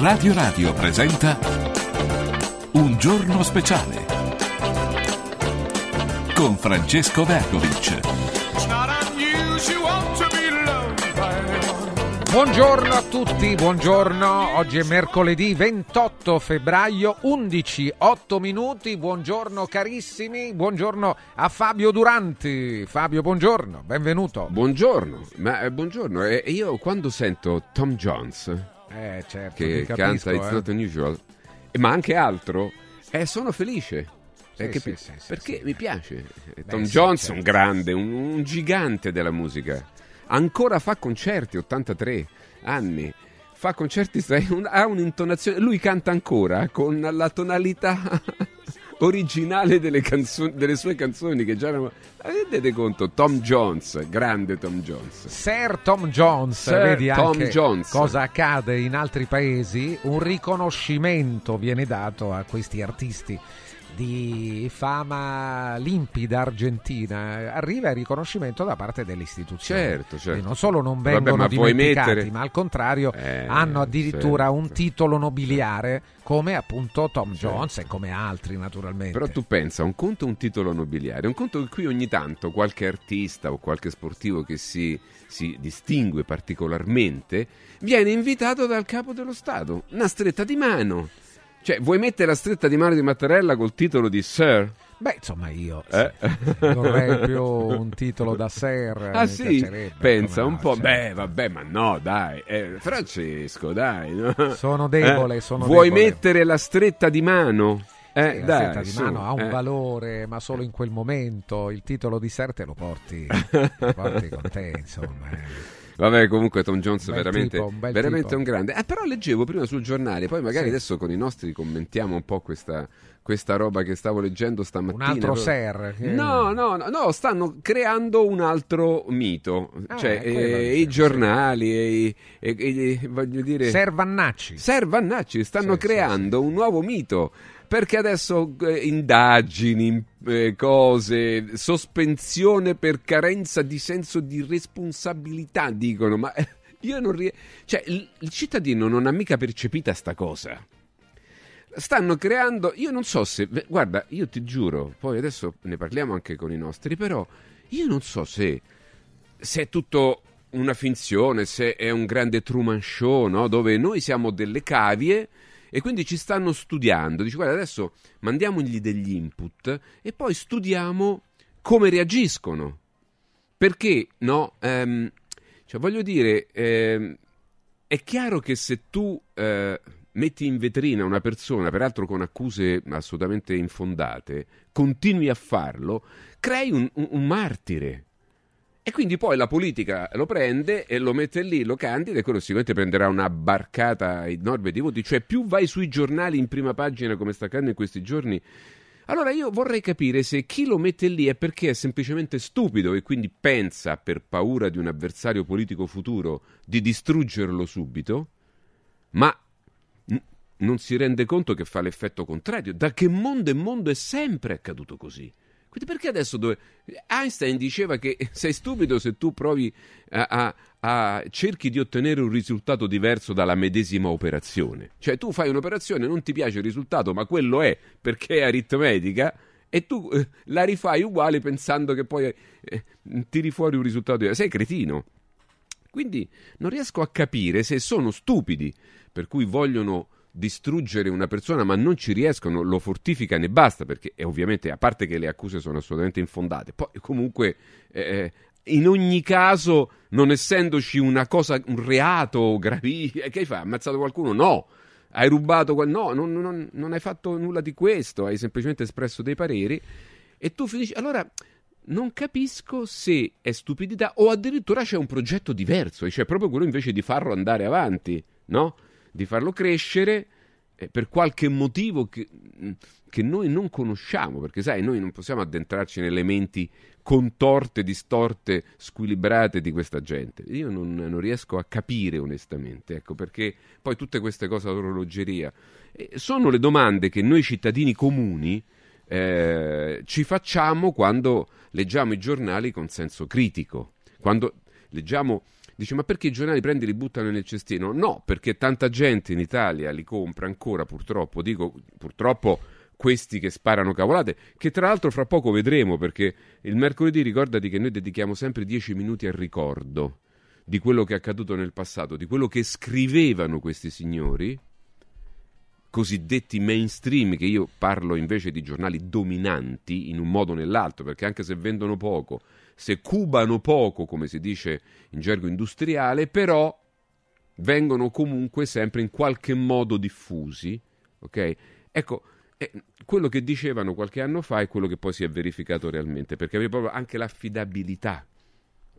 Radio Radio presenta Un giorno speciale con Francesco Vergovic. Buongiorno a tutti, buongiorno. Oggi è mercoledì 28 febbraio, 11, 8 minuti. Buongiorno carissimi, buongiorno a Fabio Duranti. Fabio, buongiorno, benvenuto. Buongiorno, ma eh, buongiorno. E io quando sento Tom Jones Eh, certo, che capisco, canta It's eh. Not Unusual, eh, ma anche altro, eh, sono felice. Sì, sì, pi- sì, perché mi piace. Eh, Tom Jones è certo. un grande, un, un gigante della musica. Ancora fa concerti, 83 anni. Fa concerti, un- ha un'intonazione. Lui canta ancora con la tonalità originale delle, canzoni, delle sue canzoni che già erano. Rendete conto, Tom Jones, grande Tom Jones. Sir Tom Jones, Sir vedi Tom anche Jones. cosa accade in altri paesi, un riconoscimento viene dato a questi artisti di fama limpida argentina, arriva il riconoscimento da parte delle istituzioni. Certo, certo. Non solo non Vabbè, vengono ma vuoi dimenticati, mettere- ma al contrario Eh, hanno addirittura certo. un titolo nobiliare come appunto Tom Certo. Jones e come altri naturalmente. Però tu pensa, un conto è un titolo nobiliare, un conto che qui ogni tanto qualche artista o qualche sportivo che si, si distingue particolarmente viene invitato dal capo dello Stato, una stretta di mano. Cioè, vuoi mettere la stretta di mano di Mattarella col titolo di Sir? Beh, insomma, io Eh? vorrei più un titolo da Sir. Ah mi sì? piacerebbe, Pensa un no, po'. certo. Beh, vabbè, ma no, dai. Eh, Francesco, dai. no? Sono debole, Eh, sono Vuoi debole. mettere la stretta di mano? Eh, Sì, la dai, stretta di su, mano ha un eh. valore, ma solo in quel momento. Il titolo di Ser te lo porti, lo porti con te, insomma. Eh. Vabbè, comunque Tom Jones bel veramente, tipo, un veramente un grande. Eh, però leggevo prima sul giornale, poi magari Sì. adesso con i nostri commentiamo un po' questa, questa roba che stavo leggendo stamattina. Un altro Ser. che- No, no, no, no, stanno creando un altro mito. Ah, cioè, eh, dicevo, i sì. giornali e, i- e- e- voglio dire. Ser Vannacci. Ser Vannacci stanno Sì, sì, creando un nuovo mito. Perché adesso eh, indagini, eh, cose, sospensione per carenza di senso di responsabilità, dicono. Ma eh, io non riesco. Cioè, il, il cittadino non ha mica percepita sta cosa. Stanno creando. Io non so se. Guarda, io ti giuro, poi adesso ne parliamo anche con i nostri, però io non so se se è tutto una finzione, se è un grande Truman Show, no? dove noi siamo delle cavie e quindi ci stanno studiando. Dici, guarda, adesso mandiamogli degli input e poi studiamo come reagiscono. Perché, no? Ehm, cioè, voglio dire, ehm, è chiaro che se tu eh, metti in vetrina una persona, peraltro con accuse assolutamente infondate, continui a farlo, crei un- un- un martire. E quindi poi la politica lo prende e lo mette lì, lo candida e quello sicuramente prenderà una barcata enorme di voti. Cioè più vai sui giornali in prima pagina come sta accadendo in questi giorni. Allora io vorrei capire se chi lo mette lì è perché è semplicemente stupido e quindi pensa, per paura di un avversario politico futuro, di distruggerlo subito, ma n- non si rende conto che fa l'effetto contrario. Da che mondo e mondo è sempre accaduto così. Quindi perché adesso dove... Einstein diceva che sei stupido se tu provi a, a- a- cerchi di ottenere un risultato diverso dalla medesima operazione. Cioè tu fai un'operazione, non ti piace il risultato, ma quello è perché è aritmetica e tu eh, la rifai uguale pensando che poi eh, tiri fuori un risultato diverso. Sei cretino. Quindi non riesco a capire se sono stupidi, per cui vogliono distruggere una persona, ma non ci riescono, lo fortificano e basta, perché è ovviamente, a parte che le accuse sono assolutamente infondate, poi comunque eh, in ogni caso, non essendoci una cosa, un reato gravissimo, che hai fatto? Ammazzato qualcuno? No. Hai rubato quel... No, non, non- non hai fatto nulla di questo, hai semplicemente espresso dei pareri e tu finisci... Allora, non capisco se è stupidità o addirittura c'è un progetto diverso, e cioè proprio quello invece di farlo andare avanti, no? Di farlo crescere eh, per qualche motivo che, mh, che noi non conosciamo, perché sai, noi non possiamo addentrarci nelle menti contorte, distorte, squilibrate di questa gente. Io non, non riesco a capire onestamente, ecco, perché poi tutte queste cose all'orologeria eh, sono le domande che noi cittadini comuni eh, ci facciamo quando leggiamo i giornali con senso critico, quando leggiamo Dice, ma perché i giornali prendi e li buttano nel cestino? No, perché tanta gente in Italia li compra ancora, purtroppo. Dico, purtroppo questi che sparano cavolate, che tra l'altro fra poco vedremo, perché il mercoledì ricordati che noi dedichiamo sempre dieci minuti al ricordo di quello che è accaduto nel passato, di quello che scrivevano questi signori, cosiddetti mainstream, che io parlo invece di giornali dominanti in un modo o nell'altro, perché anche se vendono poco, se cubano poco, come si dice in gergo industriale, però vengono comunque sempre in qualche modo diffusi, ok? Ecco, eh, quello che dicevano qualche anno fa è quello che poi si è verificato realmente, perché aveva proprio anche l'affidabilità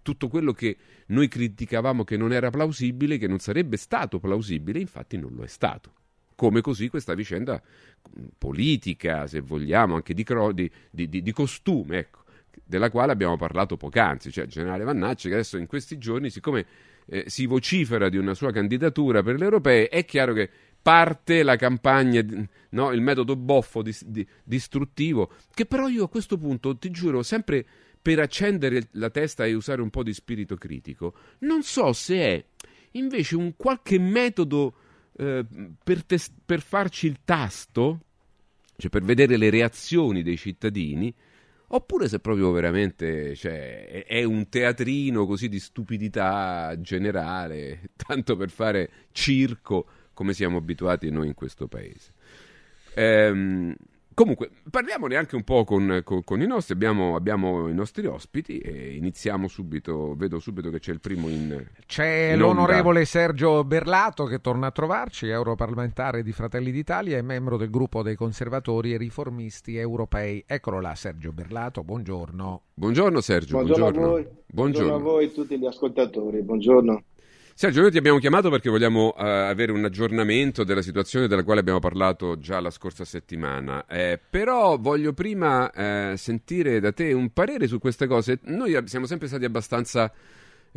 tutto quello che noi criticavamo che non era plausibile, che non sarebbe stato plausibile, infatti non lo è stato. Come così questa vicenda mm, politica, se vogliamo, anche di, di, di, di costume, ecco, della quale abbiamo parlato poc'anzi, cioè il generale Vannacci che adesso in questi giorni, siccome eh, si vocifera di una sua candidatura per le europee, è chiaro che parte la campagna, no, il metodo boffo dis, di, distruttivo, che però io a questo punto, ti giuro, sempre per accendere la testa e usare un po' di spirito critico, non so se è invece un qualche metodo eh, per, tes- per farci il tasto, cioè per vedere le reazioni dei cittadini, oppure se proprio veramente cioè, è un teatrino così di stupidità generale, tanto per fare circo come siamo abituati noi in questo paese. Ehm, Comunque, parliamone anche un po' con, con, con i nostri. Abbiamo, abbiamo, i nostri ospiti e iniziamo subito. Vedo subito che c'è il primo in. C'è in l'onorevole Sergio Berlato che torna a trovarci, europarlamentare di Fratelli d'Italia e membro del gruppo dei conservatori e riformisti europei. Eccolo là, Sergio Berlato. Buongiorno. Buongiorno, Sergio. Buongiorno, buongiorno. a voi. Buongiorno. buongiorno a voi tutti gli ascoltatori. Buongiorno. Sergio, noi ti abbiamo chiamato perché vogliamo uh, avere un aggiornamento della situazione della quale abbiamo parlato già la scorsa settimana, eh, però voglio prima eh, sentire da te un parere su queste cose. Noi siamo sempre stati abbastanza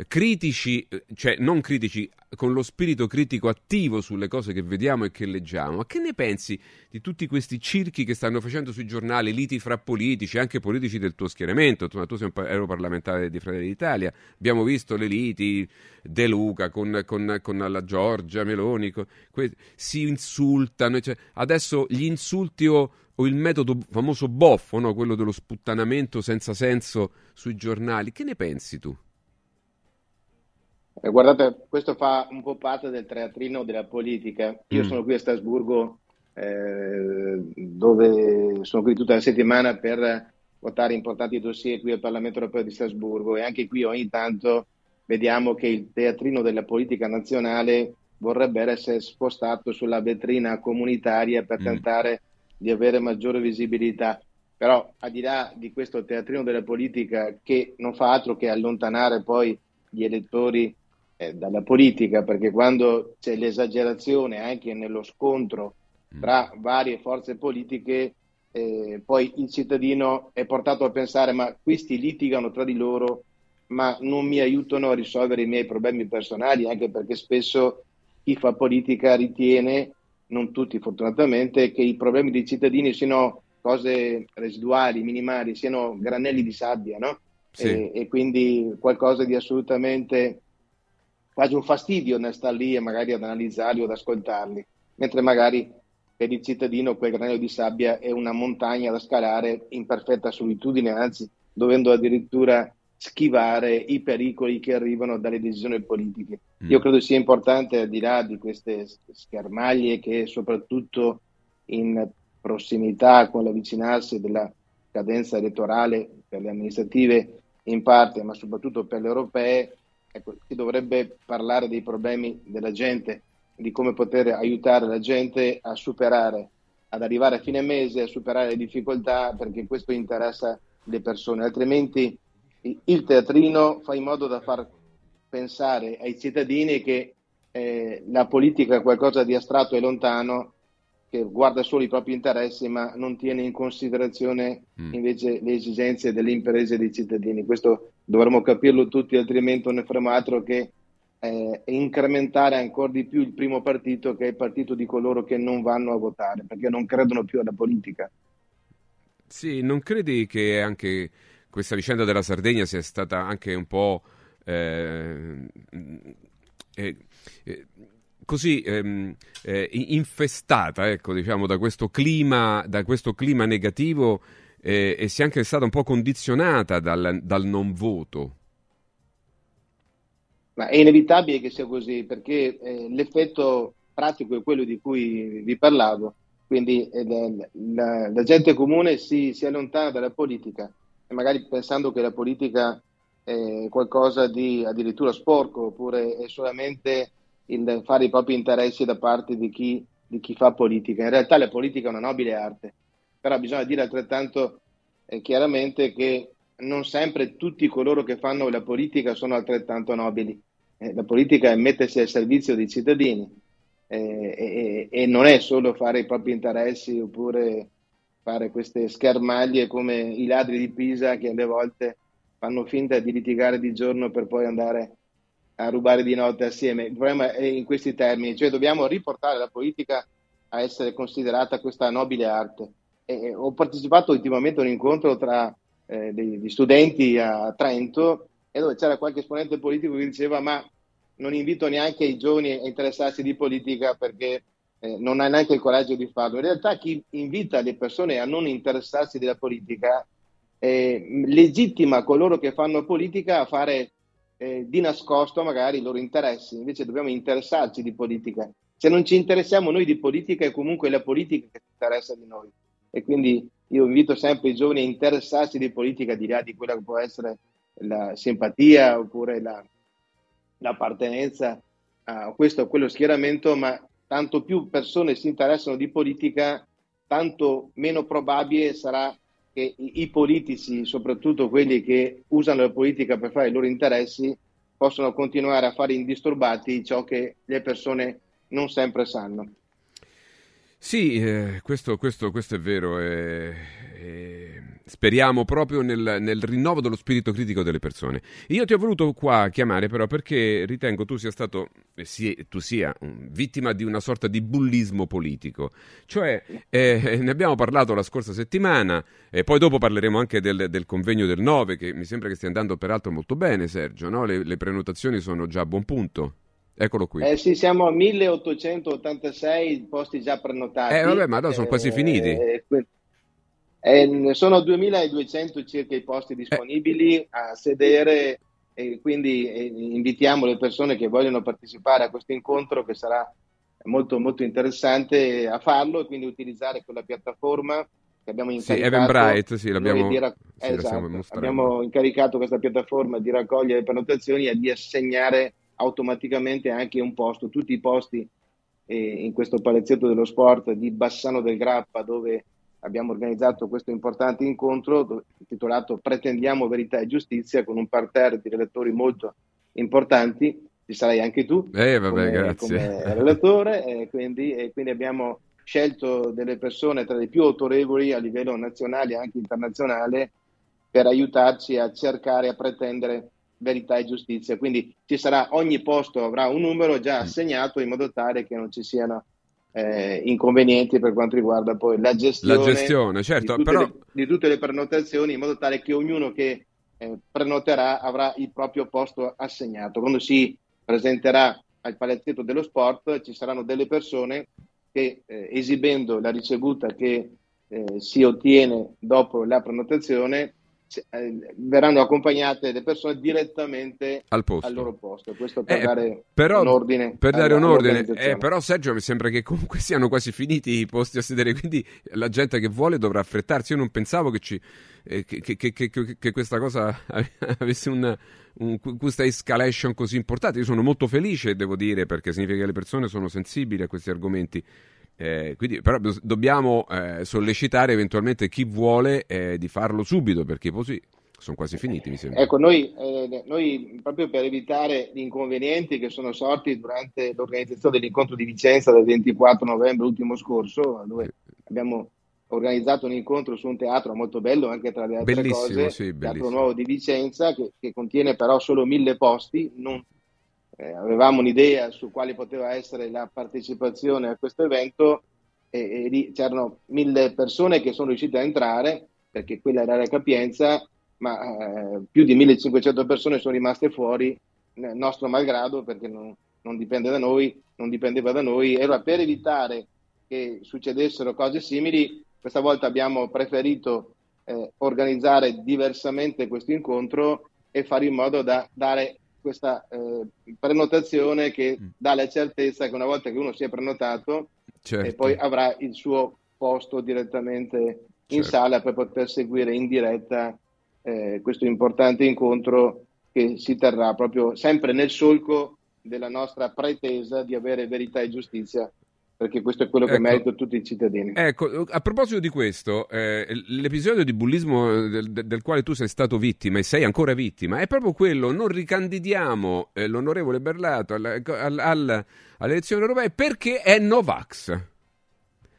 critici, cioè non critici, con lo spirito critico attivo sulle cose che vediamo e che leggiamo. Ma che ne pensi di tutti questi circhi che stanno facendo sui giornali, liti fra politici, anche politici del tuo schieramento? Tu, tu sei un europarlamentare di Fratelli d'Italia, abbiamo visto le liti De Luca con, con, con la Giorgia Meloni, que, si insultano. Cioè, adesso gli insulti o o il metodo famoso boffo, no? quello dello sputtanamento senza senso sui giornali. Che ne pensi tu? Eh, guardate, questo fa un po' parte del teatrino della politica. Io mm. sono qui a Strasburgo, eh, dove sono qui tutta la settimana per votare importanti dossier qui al Parlamento europeo di Strasburgo e anche qui ogni tanto vediamo che il teatrino della politica nazionale vorrebbe essere spostato sulla vetrina comunitaria per mm. tentare di avere maggiore visibilità. Però al di là di questo teatrino della politica che non fa altro che allontanare poi gli elettori eh, dalla politica, perché quando c'è l'esagerazione anche nello scontro mm. tra varie forze politiche, eh, poi il cittadino è portato a pensare ma questi litigano tra di loro, ma non mi aiutano a risolvere i miei problemi personali, anche perché spesso chi fa politica ritiene, non tutti fortunatamente, che i problemi dei cittadini siano cose residuali, minimali, siano granelli di sabbia, no? Sì. E, e, quindi qualcosa di assolutamente quasi un fastidio nel star lì e magari ad analizzarli o ad ascoltarli, mentre magari per il cittadino quel granello di sabbia è una montagna da scalare in perfetta solitudine, anzi dovendo addirittura schivare i pericoli che arrivano dalle decisioni politiche. Mm. Io credo sia importante, al di là di queste schermaglie che soprattutto in prossimità con l'avvicinarsi della cadenza elettorale per le amministrative in parte, ma soprattutto per le europee, ecco, si dovrebbe parlare dei problemi della gente, di come poter aiutare la gente a superare, ad arrivare a fine mese, a superare le difficoltà, perché questo interessa le persone, altrimenti il teatrino fa in modo da far pensare ai cittadini che eh, la politica è qualcosa di astratto e lontano che guarda solo i propri interessi ma non tiene in considerazione mm. invece le esigenze delle imprese e dei cittadini. Questo dovremmo capirlo tutti, altrimenti non ne faremo altro che eh, incrementare ancora di più il primo partito che è il partito di coloro che non vanno a votare perché non credono più alla politica. Sì, non credi che anche questa vicenda della Sardegna sia stata anche un po' eh, eh, eh così ehm, eh, infestata ecco, diciamo, da, questo clima, da questo clima negativo eh, e sia anche stata un po' condizionata dal, dal non voto. Ma è inevitabile che sia così perché eh, l'effetto pratico è quello di cui vi parlavo, quindi eh, la, la, gente comune si, si, allontana dalla politica magari pensando che la politica è qualcosa di addirittura sporco oppure è solamente il fare i propri interessi da parte di chi, di chi fa politica. In realtà la politica è una nobile arte, però bisogna dire altrettanto eh, chiaramente che non sempre tutti coloro che fanno la politica sono altrettanto nobili. Eh, la politica è mettersi al servizio dei cittadini eh, e, non è solo fare i propri interessi oppure fare queste schermaglie come i ladri di Pisa che alle volte fanno finta di litigare di giorno per poi andare a rubare di notte assieme. Il problema è in questi termini, cioè dobbiamo riportare la politica a essere considerata questa nobile arte. E ho partecipato ultimamente a un incontro tra eh, degli studenti a Trento e dove c'era qualche esponente politico che diceva ma non invito neanche i giovani a interessarsi di politica perché eh, non ha neanche il coraggio di farlo. In realtà chi invita le persone a non interessarsi della politica eh, legittima coloro che fanno politica a fare eh, di nascosto magari i loro interessi, invece dobbiamo interessarci di politica. Se non ci interessiamo noi di politica è comunque la politica che si interessa di noi e quindi io invito sempre i giovani a interessarsi di politica di là di quella che può essere la simpatia oppure la, l'appartenenza a questo o quello schieramento, ma tanto più persone si interessano di politica, tanto meno probabile sarà che i politici, soprattutto quelli che usano la politica per fare i loro interessi, possono continuare a fare indisturbati ciò che le persone non sempre sanno. Sì, eh, questo, questo, questo, è vero. Eh, eh, speriamo proprio nel, nel, rinnovo dello spirito critico delle persone. Io ti ho voluto qua chiamare però perché ritengo tu sia stato, eh, sì, tu sia um, vittima di una sorta di bullismo politico. Cioè, eh, ne abbiamo parlato la scorsa settimana, e poi dopo parleremo anche del, del, convegno del 9, che mi sembra che stia andando peraltro molto bene, Sergio. No? Le, le prenotazioni sono già a buon punto. Eccolo qui. Eh sì, siamo a 1886 posti già prenotati. Eh vabbè, ma no, sono quasi finiti. Eh, eh, sono 2200 circa i posti disponibili eh. a sedere e quindi eh, invitiamo le persone che vogliono partecipare a questo incontro che sarà molto, molto interessante a farlo e quindi utilizzare quella piattaforma che abbiamo incaricato. Sì, Eventbrite, sì, l'abbiamo, rac- sì, esatto, abbiamo incaricato questa piattaforma di raccogliere prenotazioni e di assegnare automaticamente anche un posto, tutti i posti eh, in questo palazzetto dello sport di Bassano del Grappa dove abbiamo organizzato questo importante incontro intitolato Pretendiamo verità e giustizia con un parterre di relatori molto importanti, ci sarai anche tu eh, vabbè, come, come, relatore e quindi, e quindi abbiamo scelto delle persone tra le più autorevoli a livello nazionale e anche internazionale per aiutarci a cercare, a pretendere verità e giustizia. Quindi ci sarà, ogni posto avrà un numero già mm. assegnato in modo tale che non ci siano eh, inconvenienti per quanto riguarda poi la gestione, la gestione certo, di, tutte però... le, di, tutte le, prenotazioni in modo tale che ognuno che eh, prenoterà avrà il proprio posto assegnato. Quando si presenterà al palazzetto dello sport ci saranno delle persone che eh, esibendo la ricevuta che eh, si ottiene dopo la prenotazione eh, verranno accompagnate le persone direttamente al, posto. al loro posto. Questo per eh, dare però, un ordine. Per dare un ordine. Eh, però Sergio mi sembra che comunque siano quasi finiti i posti a sedere, quindi la gente che vuole dovrà affrettarsi. Io non pensavo che, ci, eh, che, che, che questa cosa avesse una, un, questa escalation così importante. Io sono molto felice, devo dire, perché significa che le persone sono sensibili a questi argomenti. Eh, quindi, però dobbiamo eh, sollecitare eventualmente chi vuole eh, di farlo subito perché così sono quasi finiti, mi sembra. Ecco, noi, eh, noi, proprio per evitare gli inconvenienti che sono sorti durante l'organizzazione dell'incontro di Vicenza del 24 novembre ultimo scorso, dove abbiamo organizzato un incontro su un teatro molto bello anche tra le altre bellissimo, cose, sì, il Teatro Nuovo di Vicenza che, che, contiene però solo mille posti, non eh, avevamo un'idea su quale poteva essere la partecipazione a questo evento e, e c'erano mille persone che sono riuscite a entrare perché quella era la capienza, ma eh, più di 1500 persone sono rimaste fuori, nostro malgrado, perché non, non dipende da noi, non dipendeva da noi. Allora, per evitare che succedessero cose simili, questa volta abbiamo preferito eh, organizzare diversamente questo incontro e fare in modo da dare questa eh, prenotazione che mm. dà la certezza che una volta che uno si è prenotato certo. poi avrà il suo posto direttamente in certo. sala per poter seguire in diretta eh, questo importante incontro che si terrà proprio sempre nel solco della nostra pretesa di avere verità e giustizia perché questo è quello che ecco, merito tutti i cittadini. Ecco, a proposito di questo, eh, l'episodio di bullismo del, del, quale tu sei stato vittima e sei ancora vittima è proprio quello, non ricandidiamo eh, l'onorevole Berlato alla, alla, alla, alle elezioni europee perché è Novax.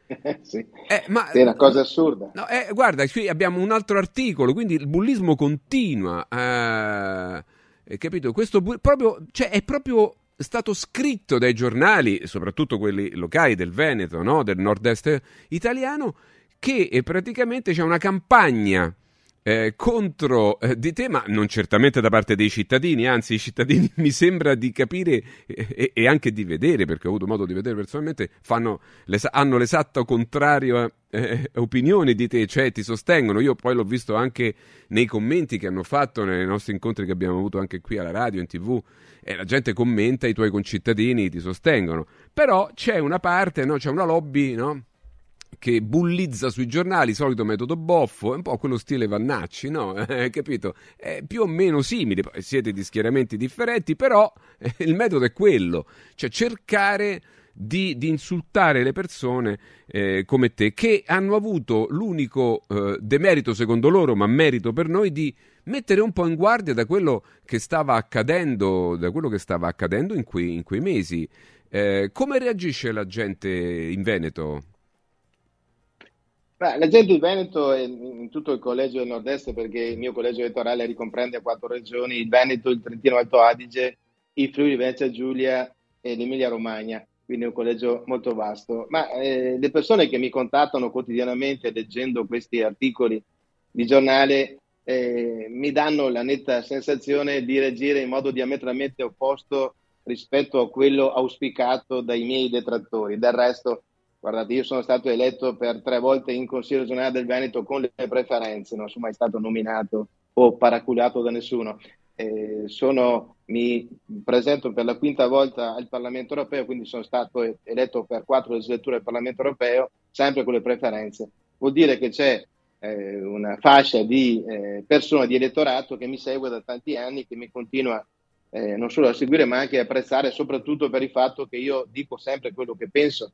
sì. Eh, ma, è una cosa assurda. No, eh, guarda, qui abbiamo un altro articolo, quindi il bullismo continua. Eh, capito? Questo bu- proprio, cioè, è proprio stato scritto dai giornali, soprattutto quelli locali del Veneto, no? del nord-est italiano, che eh, praticamente c'è una campagna eh, contro eh, di te, ma non certamente da parte dei cittadini, anzi i cittadini mi sembra di capire eh, e, anche di vedere, perché ho avuto modo di vedere personalmente, fanno, l'es- hanno l'esatto contrario eh, opinione di te, cioè ti sostengono. Io poi l'ho visto anche nei commenti che hanno fatto nei nostri incontri che abbiamo avuto anche qui alla radio, in tv, e la gente commenta, i tuoi concittadini ti sostengono. Però c'è una parte, no? c'è una lobby, no? Che bullizza sui giornali, solito metodo boffo, è un po' quello stile Vannacci, no? Eh, capito? È più o meno simile, siete di schieramenti differenti, però eh, il metodo è quello, cioè cercare di, di insultare le persone eh, come te, che hanno avuto l'unico eh, demerito secondo loro, ma merito per noi, di mettere un po' in guardia da quello che stava accadendo, da quello che stava accadendo in quei, in quei mesi. Eh, come reagisce la gente in Veneto? Beh, la gente in Veneto e in tutto il collegio del nord-est, perché il mio collegio elettorale ricomprende quattro regioni, il Veneto, il Trentino Alto Adige, il Friuli Venezia Giulia e l'Emilia Romagna, quindi è un collegio molto vasto. Ma eh, le persone che mi contattano quotidianamente leggendo questi articoli di giornale eh, mi danno la netta sensazione di reagire in modo diametralmente opposto rispetto a quello auspicato dai miei detrattori. Del resto Guardate, io sono stato eletto per tre volte in Consiglio regionale del Veneto con le preferenze, non sono mai stato nominato o paraculato da nessuno. Eh, sono, mi presento per la quinta volta al Parlamento europeo, quindi sono stato eletto per quattro legislature al Parlamento europeo, sempre con le preferenze. Vuol dire che c'è eh, una fascia di eh, persone, di elettorato che mi segue da tanti anni, che mi continua eh, non solo a seguire ma anche a apprezzare, soprattutto per il fatto che io dico sempre quello che penso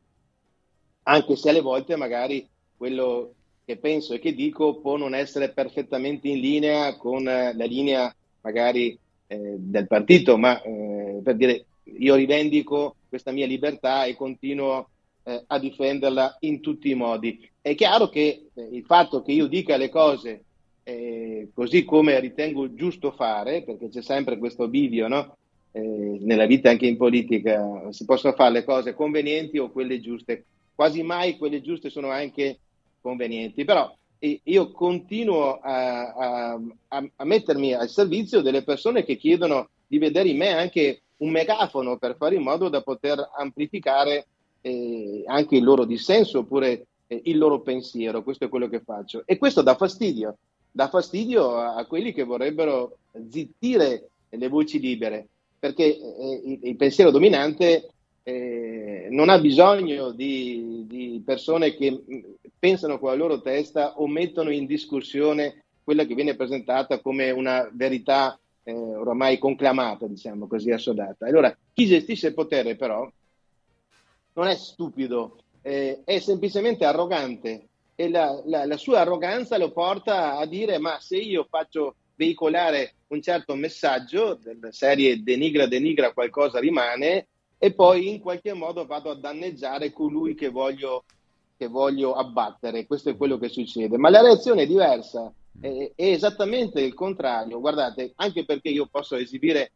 anche se alle volte magari quello che penso e che dico può non essere perfettamente in linea con eh, la linea magari eh, del partito, ma eh, per dire io rivendico questa mia libertà e continuo eh, a difenderla in tutti i modi. È chiaro che eh, il fatto che io dica le cose eh, così come ritengo giusto fare, perché c'è sempre questo bivio, no? nella vita anche in politica, si possono fare le cose convenienti o quelle giuste quasi mai quelle giuste sono anche convenienti, però io continuo a, a, a, mettermi al servizio delle persone che chiedono di vedere in me anche un megafono per fare in modo da poter amplificare eh, anche il loro dissenso oppure eh, il loro pensiero. Questo è quello che faccio. E questo dà fastidio, dà fastidio a, a quelli che vorrebbero zittire le voci libere, perché eh, il, il pensiero dominante eh, non ha bisogno di, di, persone che pensano con la loro testa o mettono in discussione quella che viene presentata come una verità eh, oramai conclamata, diciamo così, assodata. Allora, chi gestisce il potere però non è stupido, eh, è semplicemente arrogante e la, la, la sua arroganza lo porta a dire ma se io faccio veicolare un certo messaggio della serie denigra, denigra, qualcosa rimane, e poi in qualche modo vado a danneggiare colui che voglio, che voglio abbattere. Questo è quello che succede. Ma la reazione è diversa, è, è esattamente il contrario. Guardate, anche perché io posso esibire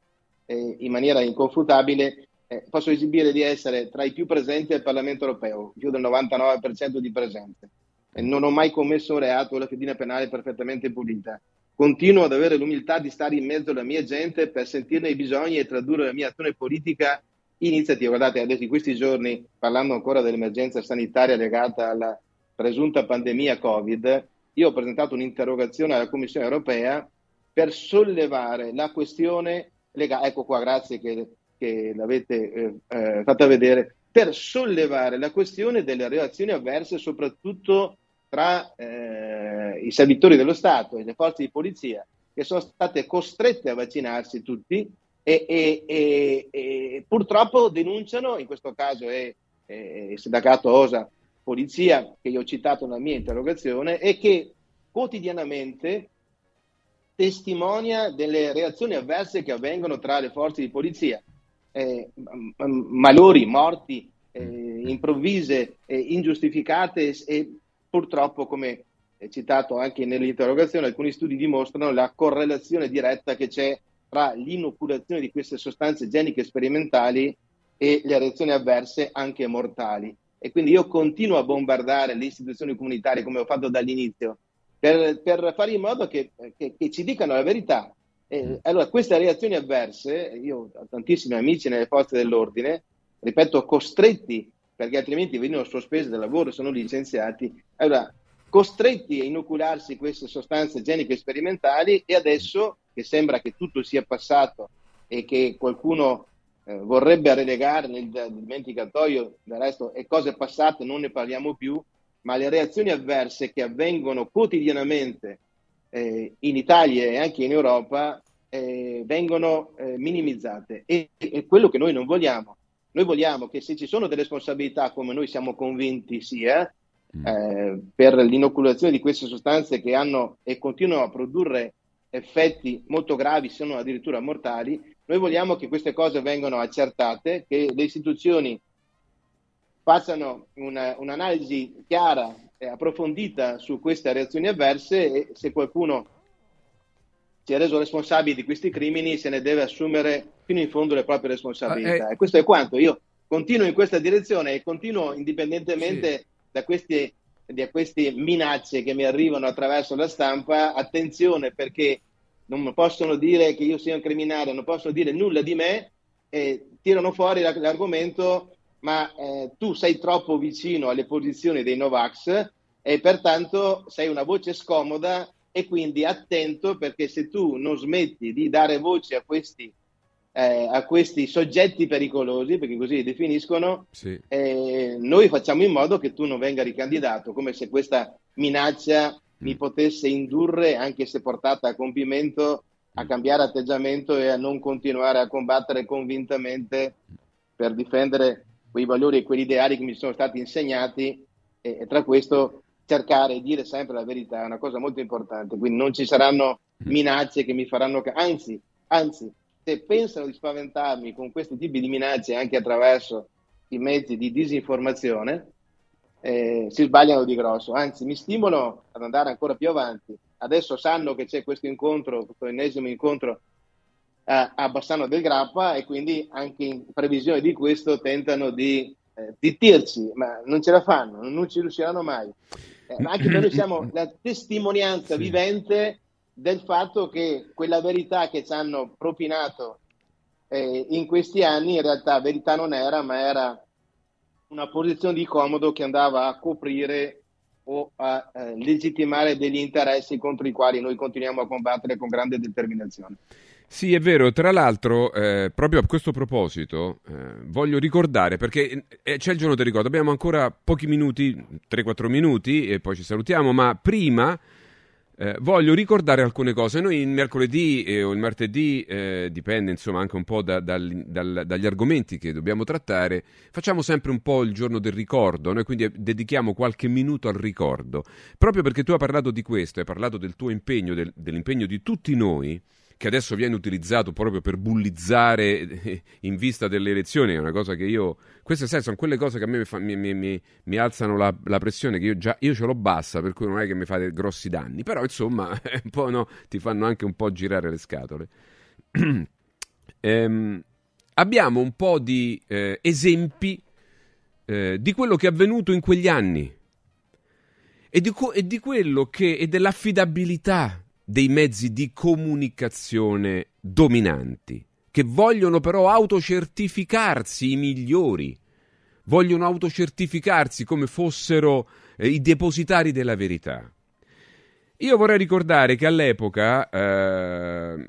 eh, in maniera inconfutabile, eh, posso esibire di essere tra i più presenti al Parlamento europeo, più del 99% di presenze. Non ho mai commesso un reato, la fedina penale è perfettamente pulita. continuo ad avere l'umiltà di stare in mezzo alla mia gente per sentirne i bisogni e tradurre la mia azione politica iniziativa. Guardate, adesso in questi giorni, parlando ancora dell'emergenza sanitaria legata alla presunta pandemia Covid, io ho presentato un'interrogazione alla Commissione europea per sollevare la questione legata, ecco qua, grazie che, che l'avete eh, eh, fatta vedere, per sollevare la questione delle reazioni avverse soprattutto tra eh, i servitori dello Stato e le forze di polizia che sono state costrette a vaccinarsi tutti e, e, e, e purtroppo denunciano, in questo caso è, è il sindacato OSA Polizia che io ho citato nella mia interrogazione e che quotidianamente testimonia delle reazioni avverse che avvengono tra le forze di polizia, eh, malori, morti eh, improvvise, eh, ingiustificate e purtroppo, come è citato anche nell'interrogazione, alcuni studi dimostrano la correlazione diretta che c'è tra l'inoculazione di queste sostanze geniche sperimentali e le reazioni avverse anche mortali. E quindi io continuo a bombardare le istituzioni comunitarie come ho fatto dall'inizio per, per fare in modo che, che, che, ci dicano la verità. E, allora, queste reazioni avverse, io ho tantissimi amici nelle forze dell'ordine, ripeto, costretti perché altrimenti venivano sospesi dal lavoro, sono licenziati. Allora, costretti a inocularsi queste sostanze geniche sperimentali e adesso che sembra che tutto sia passato e che qualcuno eh, vorrebbe relegare nel dimenticatoio, del resto è cose passate, non ne parliamo più, ma le reazioni avverse che avvengono quotidianamente eh, in Italia e anche in Europa eh, vengono eh, minimizzate e, e quello che noi non vogliamo noi vogliamo che se ci sono delle responsabilità, come noi siamo convinti sia, mm. eh, per l'inoculazione di queste sostanze che hanno e continuano a produrre effetti molto gravi, se non addirittura mortali, noi vogliamo che queste cose vengano accertate, che le istituzioni facciano una, un'analisi chiara e approfondita su queste reazioni avverse e se qualcuno si è reso responsabile di questi crimini se ne deve assumere fino in fondo le proprie responsabilità. Ah, eh. E questo è quanto. Io continuo in questa direzione e continuo indipendentemente sì. da queste, da queste minacce che mi arrivano attraverso la stampa. Attenzione perché non possono dire che io sia un criminale, non possono dire nulla di me, e tirano fuori l'argomento ma eh, tu sei troppo vicino alle posizioni dei Novax e pertanto sei una voce scomoda e quindi attento perché se tu non smetti di dare voce a questi, eh, a questi soggetti pericolosi, perché così li definiscono, sì. eh, noi facciamo in modo che tu non venga ricandidato, come se questa minaccia mm. mi potesse indurre, anche se portata a compimento, a mm. cambiare atteggiamento e a non continuare a combattere convintamente per difendere quei valori e quegli ideali che mi sono stati insegnati e, e tra questo cercare di dire sempre la verità è una cosa molto importante, quindi non ci saranno minacce che mi faranno... Anzi, anzi, se pensano di spaventarmi con questi tipi di minacce anche attraverso i mezzi di disinformazione, eh, si sbagliano di grosso, anzi mi stimolano ad andare ancora più avanti. Adesso sanno che c'è questo incontro, questo ennesimo incontro a, a Bassano del Grappa e quindi anche in previsione di questo tentano di eh, zittirci, ma non ce la fanno, non ci riusciranno mai eh, anche noi siamo la testimonianza sì. vivente del fatto che quella verità che ci hanno propinato eh, in questi anni in realtà verità non era, ma era una posizione di comodo che andava a coprire o a eh, legittimare degli interessi contro i quali noi continuiamo a combattere con grande determinazione. Sì, è vero. Tra l'altro, eh, proprio a questo proposito, eh, voglio ricordare, perché eh, c'è il giorno del ricordo, abbiamo ancora pochi minuti, 3-4 minuti, e poi ci salutiamo, ma prima eh, voglio ricordare alcune cose. Noi il mercoledì eh, o il martedì, eh, dipende insomma anche un po' da, dal, dal, dagli argomenti che dobbiamo trattare, facciamo sempre un po' il giorno del ricordo, noi quindi dedichiamo qualche minuto al ricordo. Proprio perché tu hai parlato di questo, hai parlato del tuo impegno, del, dell'impegno di tutti noi che adesso viene utilizzato proprio per bullizzare eh, in vista delle elezioni, è una cosa che io... Queste sai, sono quelle cose che a me mi, mi, mi, mi alzano la, la, pressione, che io già io ce l'ho bassa, per cui non è che mi fate grossi danni, però insomma no, ti fanno anche un po' girare le scatole. ehm, abbiamo un po' di eh, esempi eh, di quello che è avvenuto in quegli anni e di, e di quello che... e dell'affidabilità dei mezzi di comunicazione dominanti, che vogliono però autocertificarsi i migliori, vogliono autocertificarsi come fossero eh, i depositari della verità. Io vorrei ricordare che all'epoca eh,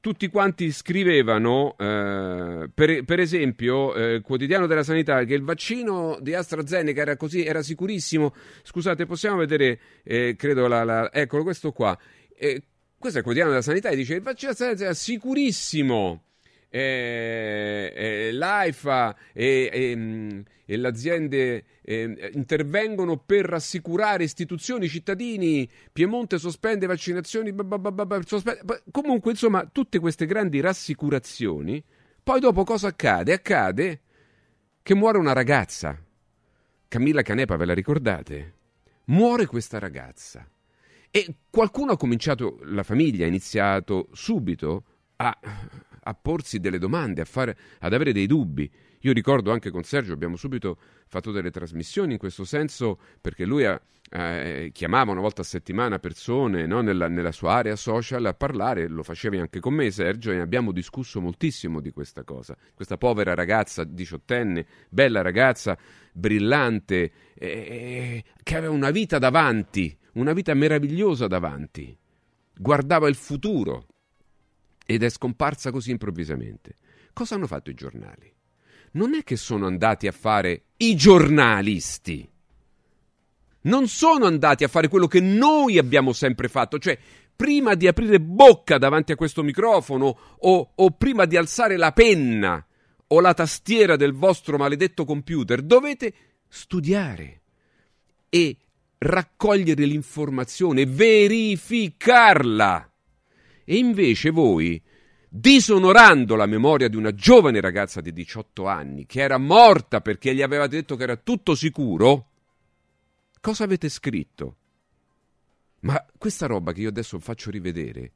tutti quanti scrivevano, eh, per, per, esempio, eh, quotidiano della sanità, che il vaccino di AstraZeneca era così, era sicurissimo. Scusate, possiamo vedere, eh, credo, la, la, eccolo questo qua. Eh, questo è il quotidiano della sanità e dice il vaccino di AstraZeneca era sicurissimo eh, eh, l'AIFA mm, e le aziende intervengono per rassicurare istituzioni, cittadini, Piemonte sospende vaccinazioni, sospende, comunque insomma tutte queste grandi rassicurazioni, poi dopo cosa accade? Accade che muore una ragazza, Camilla Canepa ve la ricordate? Muore questa ragazza e qualcuno ha cominciato, la famiglia ha iniziato subito a a porsi delle domande, fare, ad avere dei dubbi. Io ricordo anche con Sergio, abbiamo subito fatto delle trasmissioni in questo senso, perché lui ha, eh, chiamava una volta a settimana persone no, nella, nella, sua area social a parlare, lo facevi anche con me Sergio, e abbiamo discusso moltissimo di questa cosa. Questa povera ragazza diciottenne, bella ragazza, brillante, eh, che aveva una vita davanti, una vita meravigliosa davanti, guardava il futuro ed è scomparsa così improvvisamente. Cosa hanno fatto i giornali? Non è che sono andati a fare i giornalisti. Non sono andati a fare quello che noi abbiamo sempre fatto, cioè prima di aprire bocca davanti a questo microfono o, o prima di alzare la penna o la tastiera del vostro maledetto computer, dovete studiare e raccogliere l'informazione, verificarla. E invece voi, disonorando la memoria di una giovane ragazza di 18 anni che era morta perché gli aveva detto che era tutto sicuro, cosa avete scritto? Ma questa roba che io adesso faccio rivedere,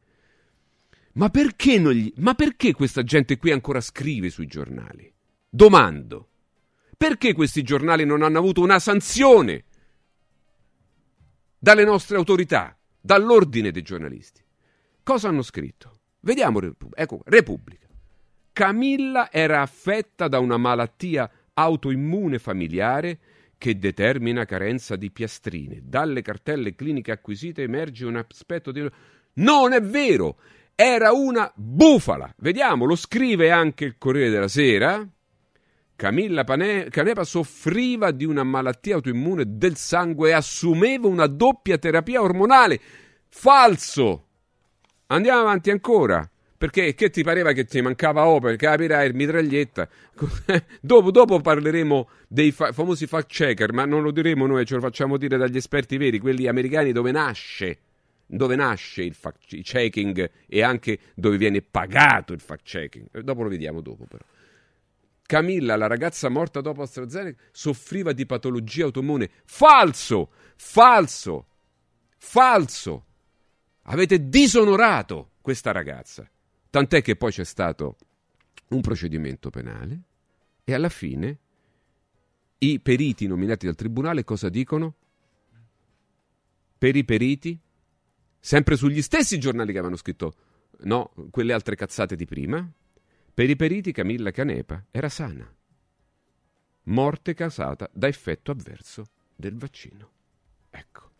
ma perché, gli... ma perché questa gente qui ancora scrive sui giornali? Domando. Perché questi giornali non hanno avuto una sanzione dalle nostre autorità, dall'ordine dei giornalisti? Cosa hanno scritto? Vediamo, ecco, Repubblica. Camilla era affetta da una malattia autoimmune familiare che determina carenza di piastrine. Dalle cartelle cliniche acquisite emerge un aspetto di... Non è vero! Era una bufala! Vediamo, lo scrive anche il Corriere della Sera. Camilla Pane- Canepa soffriva di una malattia autoimmune del sangue e assumeva una doppia terapia ormonale. Falso! Andiamo avanti ancora. Perché che ti pareva che ti mancava Opel, capirai, il mitraglietta. dopo, dopo, parleremo dei fa- famosi fact checker, ma non lo diremo noi, ce lo facciamo dire dagli esperti veri, quelli americani dove nasce, dove nasce il fact checking e anche dove viene pagato il fact checking. Eh, dopo lo vediamo dopo però. Camilla, la ragazza morta dopo AstraZeneca, soffriva di patologia autoimmune. Falso! Falso! Falso! Avete disonorato questa ragazza. Tant'è che poi c'è stato un procedimento penale e alla fine i periti nominati dal tribunale cosa dicono? Per i periti, sempre sugli stessi giornali che avevano scritto no, quelle altre cazzate di prima, per i periti Camilla Canepa era sana, morte causata da effetto avverso del vaccino. Ecco.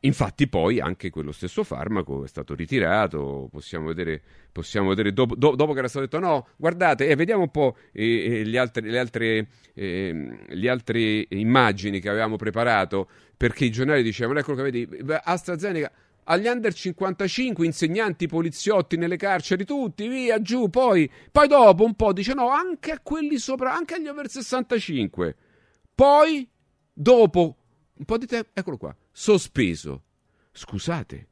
Infatti poi anche quello stesso farmaco è stato ritirato, possiamo vedere, possiamo vedere dopo, do, dopo, che era stato detto no, guardate, eh, vediamo un po' eh, eh, altri, le, altre, eh, le, altre, immagini che avevamo preparato, perché i giornali dicevano, ecco che vedi, AstraZeneca agli under 55, insegnanti, poliziotti nelle carceri, tutti, via, giù, poi, poi dopo un po' dice no, anche a quelli sopra, anche agli over 65. Poi, dopo un po' di tempo, eccolo qua, sospeso. Scusate,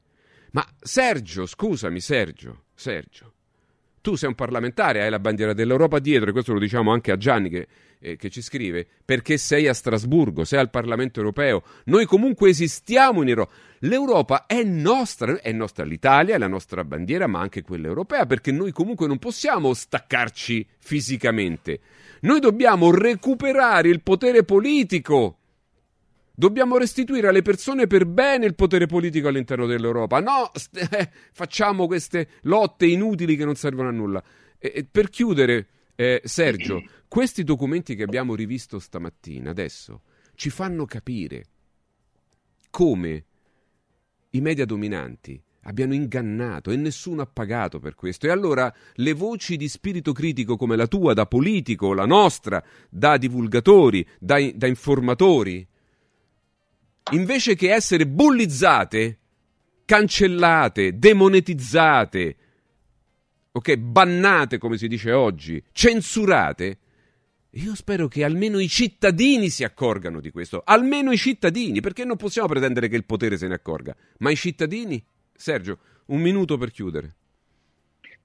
ma Sergio, scusami Sergio, Sergio, tu sei un parlamentare, hai la bandiera dell'Europa dietro, e questo lo diciamo anche a Gianni che, eh, che, ci scrive, perché sei a Strasburgo, sei al Parlamento europeo, noi comunque esistiamo in Europa. L'Europa è nostra, è nostra l'Italia, è la nostra bandiera, ma anche quella europea, perché noi comunque non possiamo staccarci fisicamente. Noi dobbiamo recuperare il potere politico Dobbiamo restituire alle persone per bene il potere politico all'interno dell'Europa. No, st- eh, facciamo queste lotte inutili che non servono a nulla. E, e per chiudere, eh, Sergio, questi documenti che abbiamo rivisto stamattina, adesso, ci fanno capire come i media dominanti abbiano ingannato e nessuno ha pagato per questo. E allora le voci di spirito critico come la tua, da politico, la nostra, da divulgatori, da, da informatori, invece che essere bullizzate, cancellate, demonetizzate, ok, bannate come si dice oggi, censurate, io spero che almeno i cittadini si accorgano di questo, almeno i cittadini, perché non possiamo pretendere che il potere se ne accorga, ma i cittadini? Sergio, un minuto per chiudere.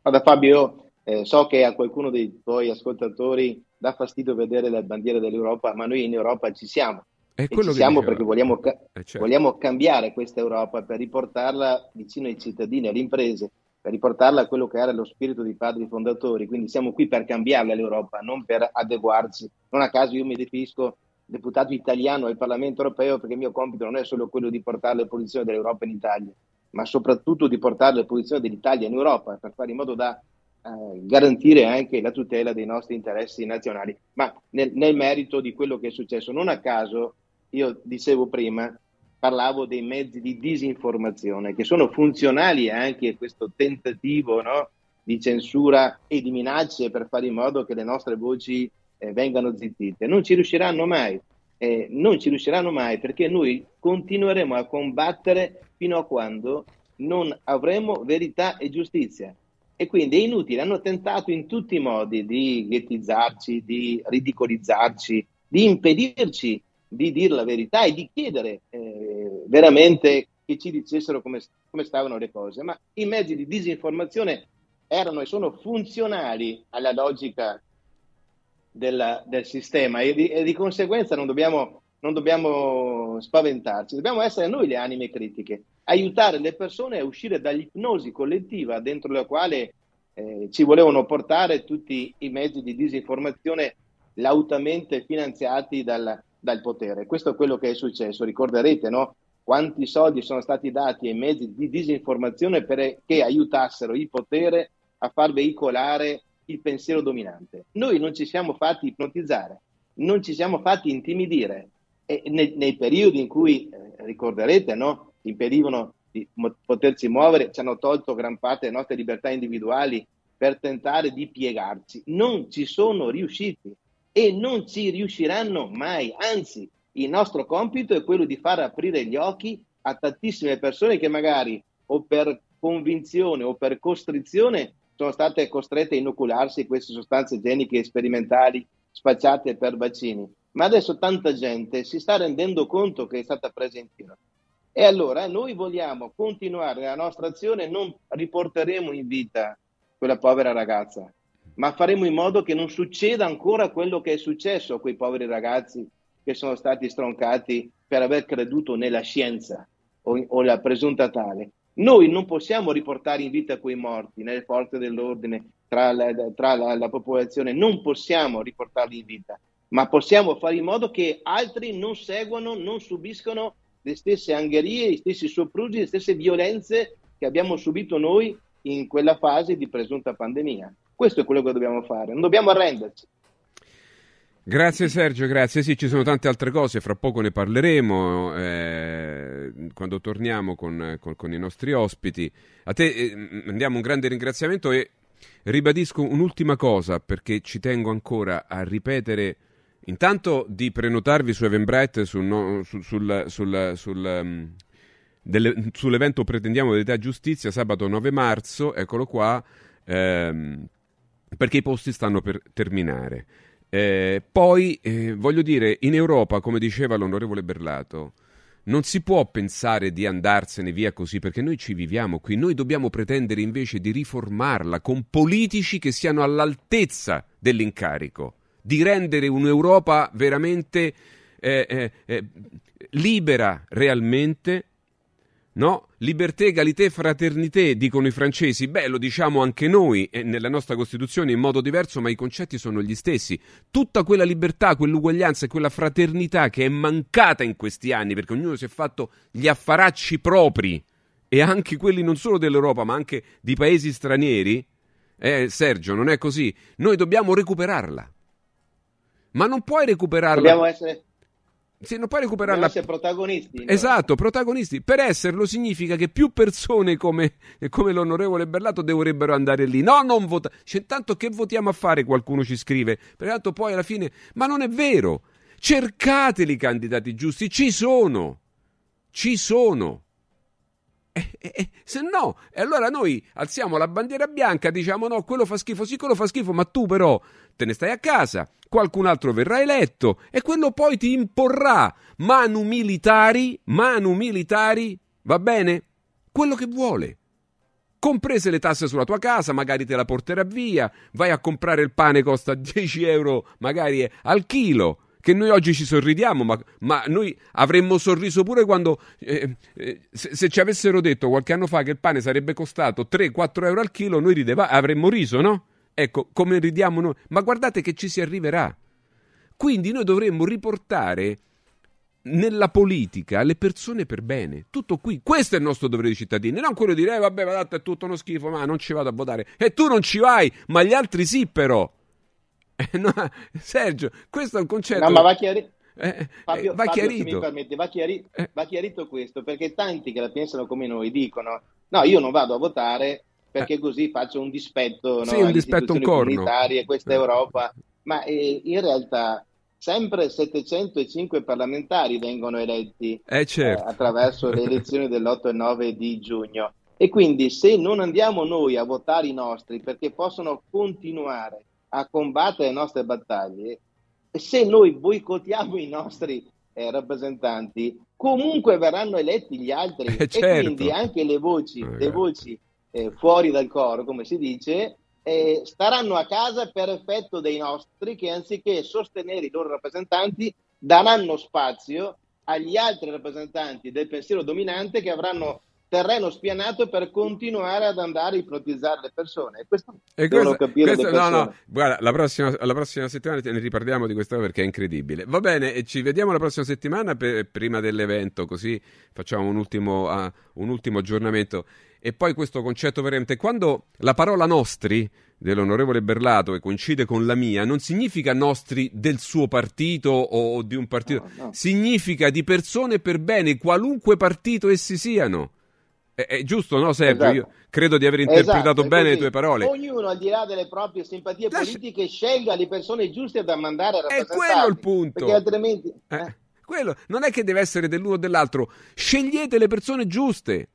Guarda Fabio, eh, so che a qualcuno dei tuoi ascoltatori dà fastidio vedere le bandiere dell'Europa, ma noi in Europa ci siamo. È e ci siamo perché vogliamo, eh, certo. vogliamo cambiare questa Europa per riportarla vicino ai cittadini, alle imprese, per riportarla a quello che era lo spirito dei padri fondatori. Quindi siamo qui per cambiarla l'Europa, non per adeguarci. Non a caso io mi definisco deputato italiano al Parlamento europeo perché il mio compito non è solo quello di portare le posizioni dell'Europa in Italia, ma soprattutto di portare le posizioni dell'Italia in Europa per fare in modo da eh, garantire anche la tutela dei nostri interessi nazionali. Ma nel, nel merito di quello che è successo, non a caso io dicevo prima, parlavo dei mezzi di disinformazione che sono funzionali anche a questo tentativo no, di censura e di minacce per fare in modo che le nostre voci eh, vengano zittite. Non ci riusciranno mai, eh, non ci riusciranno mai perché noi continueremo a combattere fino a quando non avremo verità e giustizia. E quindi è inutile, hanno tentato in tutti i modi di ghettizzarci, di ridicolizzarci, di impedirci di dire la verità e di chiedere eh, veramente che ci dicessero come, come stavano le cose. Ma i mezzi di disinformazione erano e sono funzionali alla logica del, del sistema e di, e di, conseguenza non dobbiamo, non dobbiamo spaventarci, dobbiamo essere noi le anime critiche, aiutare le persone a uscire dall'ipnosi collettiva dentro la quale eh, ci volevano portare tutti i mezzi di disinformazione lautamente finanziati dal, dal potere. Questo è quello che è successo. Ricorderete, no? Quanti soldi sono stati dati ai mezzi di disinformazione perché aiutassero il potere a far veicolare il pensiero dominante. Noi non ci siamo fatti ipnotizzare, non ci siamo fatti intimidire. E nei, nei periodi in cui, eh, ricorderete, no? impedivano di mo- poterci muovere, ci hanno tolto gran parte delle nostre libertà individuali per tentare di piegarci. Non ci sono riusciti e non ci riusciranno mai. Anzi, il nostro compito è quello di far aprire gli occhi a tantissime persone che magari o per convinzione o per costrizione sono state costrette a inocularsi queste sostanze igieniche sperimentali spacciate per vaccini. Ma adesso tanta gente si sta rendendo conto che è stata presa in tiro. E allora noi vogliamo continuare la nostra azione, non riporteremo in vita quella povera ragazza, ma faremo in modo che non succeda ancora quello che è successo a quei poveri ragazzi che sono stati stroncati per aver creduto nella scienza o, o la presunta tale. Noi non possiamo riportare in vita quei morti nelle forze dell'ordine, tra, la, tra la, la popolazione, non possiamo riportarli in vita, ma possiamo fare in modo che altri non seguano, non subiscano le stesse angherie, gli stessi soprusi, le stesse violenze che abbiamo subito noi in quella fase di presunta pandemia. Questo è quello che dobbiamo fare, non dobbiamo arrenderci. Grazie Sergio, grazie. Sì, ci sono tante altre cose, fra poco ne parleremo eh, quando torniamo con, con, con, i nostri ospiti. A te eh, un grande ringraziamento e ribadisco un'ultima cosa perché ci tengo ancora a ripetere intanto di prenotarvi su Eventbrite sul, no, sul, sul, sul, sul um, delle, sull'evento Pretendiamo e Giustizia sabato 9 marzo, eccolo qua, ehm, perché i posti stanno per terminare. Eh, poi, eh, voglio dire, in Europa, come diceva l'onorevole Berlato, non si può pensare di andarsene via così perché noi ci viviamo qui, noi dobbiamo pretendere invece di riformarla con politici che siano all'altezza dell'incarico, di rendere un'Europa veramente eh, eh, eh libera realmente No? Liberté, égalité, fraternité, dicono i francesi. Beh, lo diciamo anche noi, eh, nella nostra Costituzione in modo diverso, ma i concetti sono gli stessi. Tutta quella libertà, quell'uguaglianza e quella fraternità che è mancata in questi anni, perché ognuno si è fatto gli affaracci propri, e anche quelli non solo dell'Europa, ma anche di paesi stranieri. Eh, Sergio, non è così. Noi dobbiamo recuperarla. Ma non puoi recuperarla. Dobbiamo essere se non puoi recuperarla. essere protagonisti. No? Esatto, protagonisti. Per esserlo significa che più persone come, come l'onorevole Berlato dovrebbero andare lì. No, non votare. C'è tanto che votiamo a fare, qualcuno ci scrive. Peraltro poi alla fine... Ma non è vero. Cercateli i candidati giusti. Ci sono. Ci sono. Eh, eh, eh, se no, e allora noi alziamo la bandiera bianca, diciamo no, quello fa schifo, sì, quello fa schifo, ma tu però te ne stai a casa, qualcun altro verrà eletto e quello poi ti imporrà manu militari, manu militari, va bene? Quello che vuole. Comprese le tasse sulla tua casa, magari te la porterà via, vai a comprare il pane, costa 10 euro magari al chilo che noi oggi ci sorridiamo, ma, ma noi avremmo sorriso pure quando eh, eh, se, se, ci avessero detto qualche anno fa che il pane sarebbe costato 3-4 euro al chilo, noi rideva, avremmo riso, no? Ecco, come ridiamo noi. Ma guardate che ci si arriverà. Quindi noi dovremmo riportare nella politica le persone per bene. Tutto qui. Questo è il nostro dovere di cittadini. Non quello di dire, eh, vabbè, ma è tutto uno schifo, ma non ci vado a votare. E tu non ci vai, ma gli altri sì, però. Eh, no, Sergio, questo è un concetto. No, ma va, chiari... eh, Fabio, eh, va Fabio, chiarito. permette, va, chiari... Eh. va chiarito questo, perché tanti che la pensano come noi dicono: no, io non vado a votare perché così faccio un dispetto Sì, no, un dispetto, un corno. questa Eh. Europa. Ma eh, in realtà sempre 705 parlamentari vengono eletti Eh eh, certo. attraverso le elezioni dell'8 e 9 di giugno. E quindi se non andiamo noi a votare i nostri perché possono continuare a combattere le nostre battaglie, se noi boicottiamo i nostri eh, rappresentanti, comunque verranno eletti gli altri Eh, e certo. quindi anche le voci, Eh, le voci eh, fuori dal coro, come si dice, eh, staranno a casa per effetto dei nostri che anziché sostenere i loro rappresentanti daranno spazio agli altri rappresentanti del pensiero dominante che avranno terreno spianato per continuare ad andare a ipnotizzare le persone. E questo E questo- capire questo- le no, persone. no, guarda, la prossima, la prossima settimana ne riparliamo di questa cosa perché è incredibile. Va bene, e ci vediamo la prossima settimana per- prima dell'evento, così facciamo un ultimo, ah, un ultimo aggiornamento. E poi questo concetto veramente, quando la parola nostri dell'onorevole Berlato e coincide con la mia, non significa nostri del suo partito o di un partito, No, no. significa di persone per bene, qualunque partito essi siano. È, è giusto, no Sergio? Esatto. Io credo di aver interpretato Esatto, è bene le tue parole. Ognuno, al di là delle proprie simpatie Lascia- politiche, scelga le persone giuste da mandare a È rappresentarli. quello il punto. Perché altrimenti... Eh, eh. quello non è che deve essere dell'uno o dell'altro. Scegliete le persone giuste.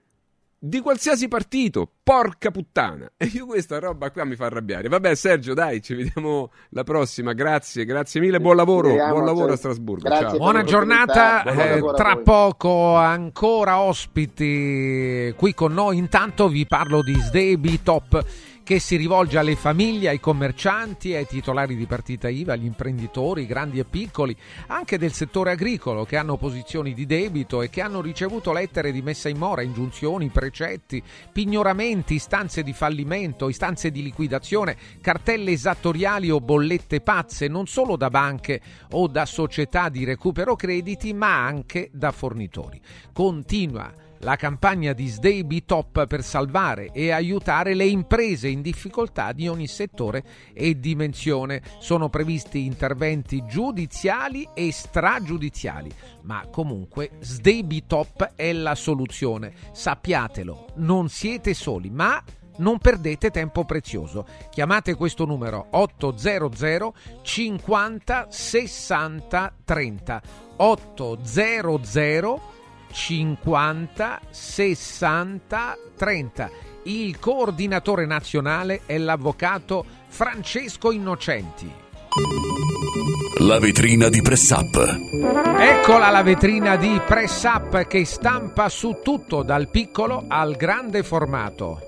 Di qualsiasi partito, porca puttana. E io questa roba qua mi fa arrabbiare. Vabbè, Sergio, dai, ci vediamo la prossima. Grazie, grazie mille. Buon lavoro, Speriamo, buon lavoro cioè, a Strasburgo. Ciao. Buona giornata, buon eh, tra poco ancora ospiti qui con noi. Intanto vi parlo di Sdebi Top che si rivolge alle famiglie, ai commercianti, ai titolari di partita IVA, agli imprenditori, grandi e piccoli, anche del settore agricolo che hanno posizioni di debito e che hanno ricevuto lettere di messa in mora, ingiunzioni, precetti, pignoramenti, istanze di fallimento, istanze di liquidazione, cartelle esattoriali o bollette pazze, non solo da banche o da società di recupero crediti, ma anche da fornitori. Continua la campagna di Sdeibi Top per salvare e aiutare le imprese in difficoltà di ogni settore e dimensione. Sono previsti interventi giudiziali e stragiudiziali, ma comunque Sdeibi Top è la soluzione. Sappiatelo, non siete soli, ma non perdete tempo prezioso. Chiamate questo numero 800 50 60 30 800 50 60 30. Il coordinatore nazionale è l'avvocato Francesco Innocenti. La vetrina di Press Up. Eccola la vetrina di Press Up che stampa su tutto, dal piccolo al grande formato.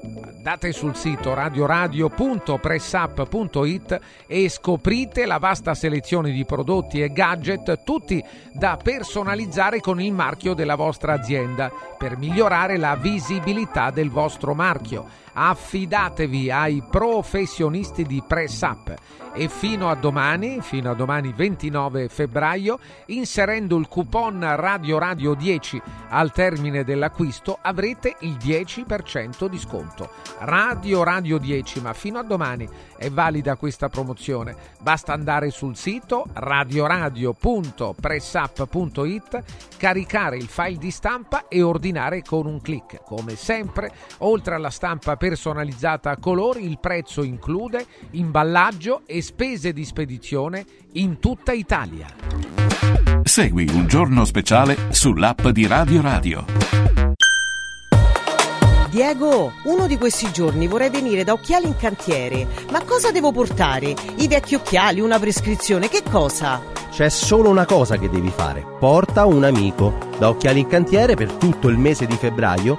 Andate sul sito radioradio.pressup.it e scoprite la vasta selezione di prodotti e gadget, tutti da personalizzare con il marchio della vostra azienda per migliorare la visibilità del vostro marchio. Affidatevi ai professionisti di PressUp e fino a domani, fino a domani 29 febbraio, inserendo il coupon Radio Radio 10 al termine dell'acquisto avrete il 10% di sconto. Radio Radio 10, ma fino a domani è valida questa promozione. Basta andare sul sito radioradio.pressup.it, caricare il file di stampa e ordinare con un clic. Come sempre, oltre alla stampa personalizzata a colori, il prezzo include imballaggio e spese di spedizione in tutta Italia. Segui un giorno speciale sull'app di Radio Radio. Diego, uno di questi giorni vorrei venire da Occhiali in Cantiere. Ma cosa devo portare? I vecchi occhiali, una prescrizione, che cosa? C'è solo una cosa che devi fare. Porta un amico. Da Occhiali in Cantiere per tutto il mese di febbraio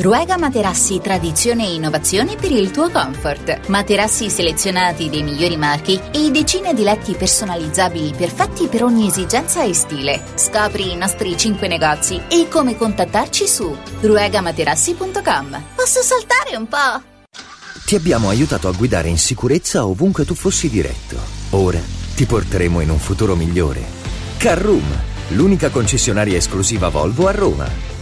Ruega Materassi Tradizione e Innovazione per il tuo comfort. Materassi selezionati dei migliori marchi e decine di letti personalizzabili perfetti per ogni esigenza e stile. Scopri i nostri 5 negozi e come contattarci su ruegamaterassi.com. Posso saltare un po'? Ti abbiamo aiutato a guidare in sicurezza ovunque tu fossi diretto. Ora ti porteremo in un futuro migliore. Carroom, l'unica concessionaria esclusiva Volvo a Roma.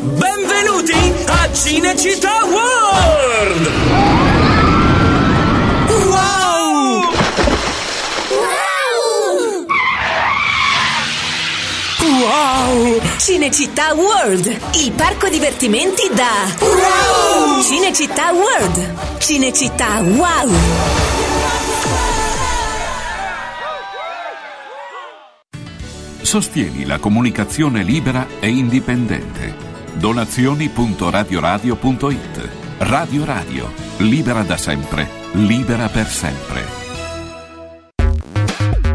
Benvenuti a Cinecittà World! Wow! Wow! Cinecittà World, il parco divertimenti da Wow! Cinecittà World, Cinecittà Wow! Sostieni la comunicazione libera e indipendente. Donazioni.radioradio.it Radio Radio, libera da sempre, libera per sempre.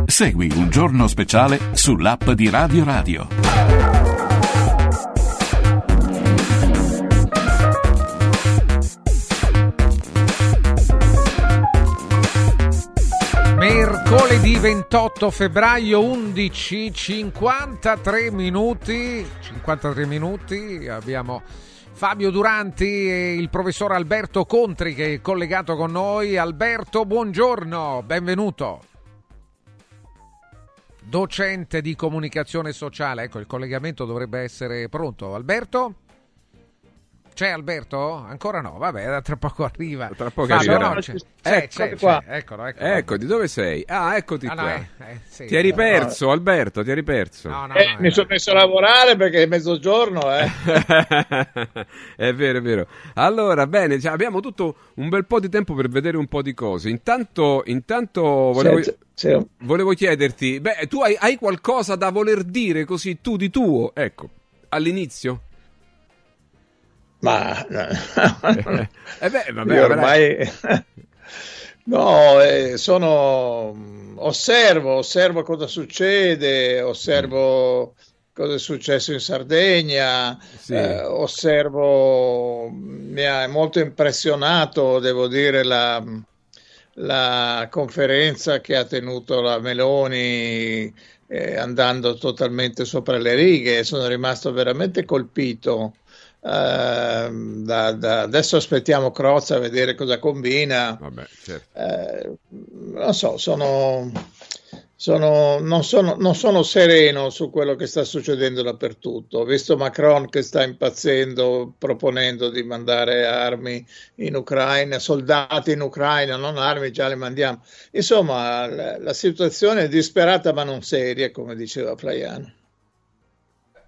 Segui un giorno speciale sull'app di Radio Radio. Mercoledì 28 febbraio 11 53 minuti 53 minuti abbiamo Fabio Duranti e il professor Alberto Contri che è collegato con noi. Alberto, buongiorno, benvenuto. Docente di comunicazione sociale, ecco il collegamento dovrebbe essere pronto. Alberto? C'è Alberto? Ancora no, vabbè, tra poco arriva. Tra poco Fabio, arriverà. no, c'è, Ecco, c'è, c'è, qua. c'è. Eccolo, eccolo. Ecco, di dove sei? Ah, eccoti Ah, no, qua. eh, eh, sì. ti eri perso, Alberto, ti eri perso. No, no, Eh, mi sono messo a lavorare perché è mezzogiorno, eh. è vero, è vero. Allora, bene, cioè, abbiamo tutto un bel po' di tempo per vedere un po' di cose. Intanto, intanto volevo, Sì, sì. volevo chiederti, beh, tu hai, hai qualcosa da voler dire così tu di tuo? Ecco, all'inizio? Ma Eh beh, vabbè, ormai no, eh, sono osservo, osservo cosa succede, osservo cosa è successo in Sardegna, Sì. eh, osservo, mi ha molto impressionato, devo dire, la, la conferenza che ha tenuto la Meloni eh, andando totalmente sopra le righe, sono rimasto veramente colpito. Ehm, da- da- adesso aspettiamo Crozza a vedere cosa combina. Vabbè, certo. Eh, non so, sono, sono- non, sono, non sono sereno su quello che sta succedendo dappertutto. Ho visto Macron che sta impazzendo, proponendo di mandare armi in Ucraina, soldati in Ucraina, non armi, già le mandiamo. Insomma, la, la situazione è disperata ma non seria, come diceva Flaiano.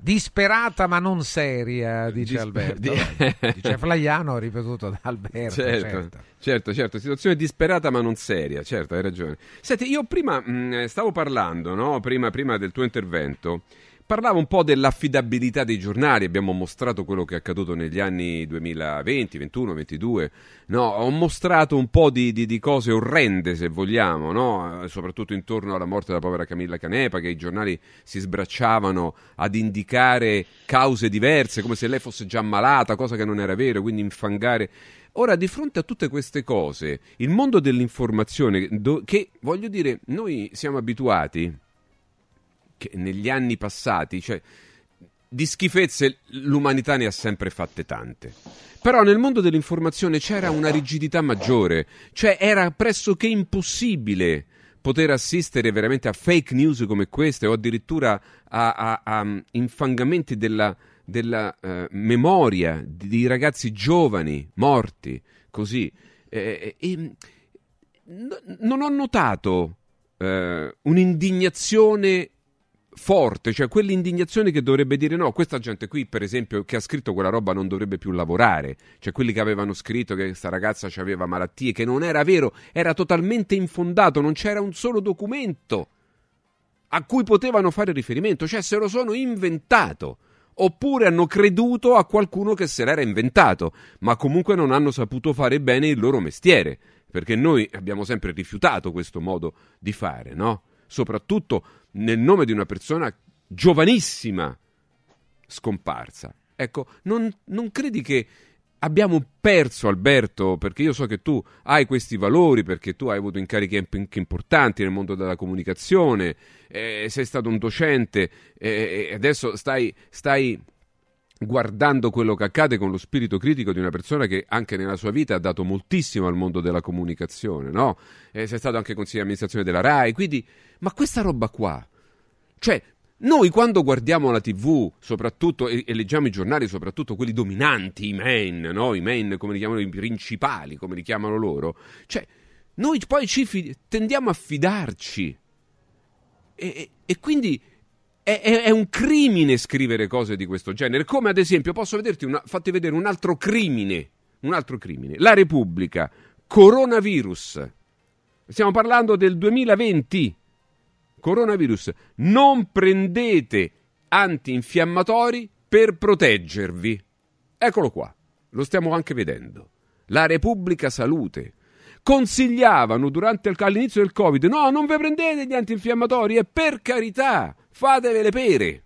Disperata ma non seria, dice Dis- Alberto. di- dice Flaiano, ripetuto da Alberto. Certo, certo. certo, certo, situazione disperata ma non seria, certo, hai ragione. Senti, io prima mh, stavo parlando, no? prima, prima del tuo intervento, parlavo un po' dell'affidabilità dei giornali, abbiamo mostrato quello che è accaduto negli anni 2020, 21, 22, no? ho mostrato un po' di, di- di cose orrende, se vogliamo, no? Soprattutto intorno alla morte della povera Camilla Canepa, che i giornali si sbracciavano ad indicare cause diverse, come se lei fosse già malata, cosa che non era vero, quindi infangare... Ora, di fronte a tutte queste cose, il mondo dell'informazione, che voglio dire, noi siamo abituati, negli anni passati, cioè, di schifezze l'umanità ne ha sempre fatte tante. Però nel mondo dell'informazione c'era una rigidità maggiore, cioè era pressoché impossibile poter assistere veramente a fake news come queste o addirittura a, a- a, mm, infangamenti della, della, eh, memoria di, di ragazzi giovani morti, così. Eh, e- e- n- non ho notato eh, un'indignazione forte, cioè quell'indignazione che dovrebbe dire no, questa gente qui per esempio che ha scritto quella roba non dovrebbe più lavorare, cioè quelli che avevano scritto che questa ragazza aveva malattie, che non era vero, era totalmente infondato, non c'era un solo documento a cui potevano fare riferimento, cioè se lo sono inventato. Oppure hanno creduto a qualcuno che se l'era inventato, ma comunque non hanno saputo fare bene il loro mestiere, perché noi abbiamo sempre rifiutato questo modo di fare, no? Soprattutto nel nome di una persona giovanissima scomparsa. Ecco, non, non credi che abbiamo perso Alberto, perché io so che tu hai questi valori, perché tu hai avuto incarichi importanti nel mondo della comunicazione, eh, sei stato un docente eh, e adesso stai, stai guardando quello che accade con lo spirito critico di una persona che anche nella sua vita ha dato moltissimo al mondo della comunicazione, no? Eh, sei stato anche consigliere di amministrazione della RAI, quindi, ma questa roba qua, cioè, noi quando guardiamo la TV, soprattutto, e, e, leggiamo i giornali, soprattutto quelli dominanti, i main, no? I main, come li chiamano, i principali, come li chiamano loro, cioè, noi poi ci fi- tendiamo a fidarci. E, e, e quindi è, è, è, un crimine scrivere cose di questo genere. Come ad esempio, posso vederti una, fatti vedere un altro crimine. Un altro crimine. La Repubblica, coronavirus. Stiamo parlando del 2020 coronavirus, non prendete antinfiammatori per proteggervi. Eccolo qua, lo stiamo anche vedendo. La Repubblica Salute consigliavano durante il, all'inizio del Covid: no, non vi prendete gli antinfiammatori e per carità, fatevi le pere.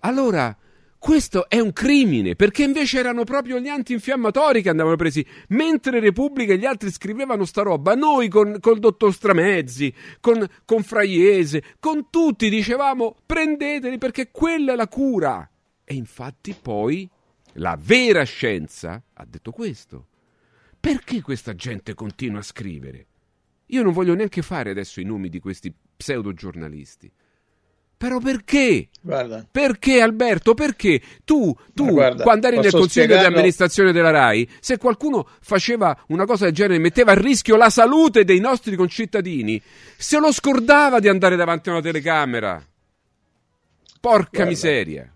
Allora, questo è un crimine, perché invece erano proprio gli antinfiammatori che andavano presi, mentre Repubblica e gli altri scrivevano sta roba, noi con col dottor Stramezzi, con, con Fraiese, con tutti dicevamo prendeteli perché quella è la cura. E infatti poi la vera scienza ha detto questo. Perché questa gente continua a scrivere? Io non voglio neanche fare adesso i nomi di questi pseudo giornalisti. Però perché? Guarda. Perché Alberto? Perché tu, tu guarda, quando eri nel consiglio spiegarlo... di amministrazione della RAI, se qualcuno faceva una cosa del genere, metteva a rischio la salute dei nostri concittadini, se lo scordava di andare davanti a una telecamera. Porca guarda. miseria.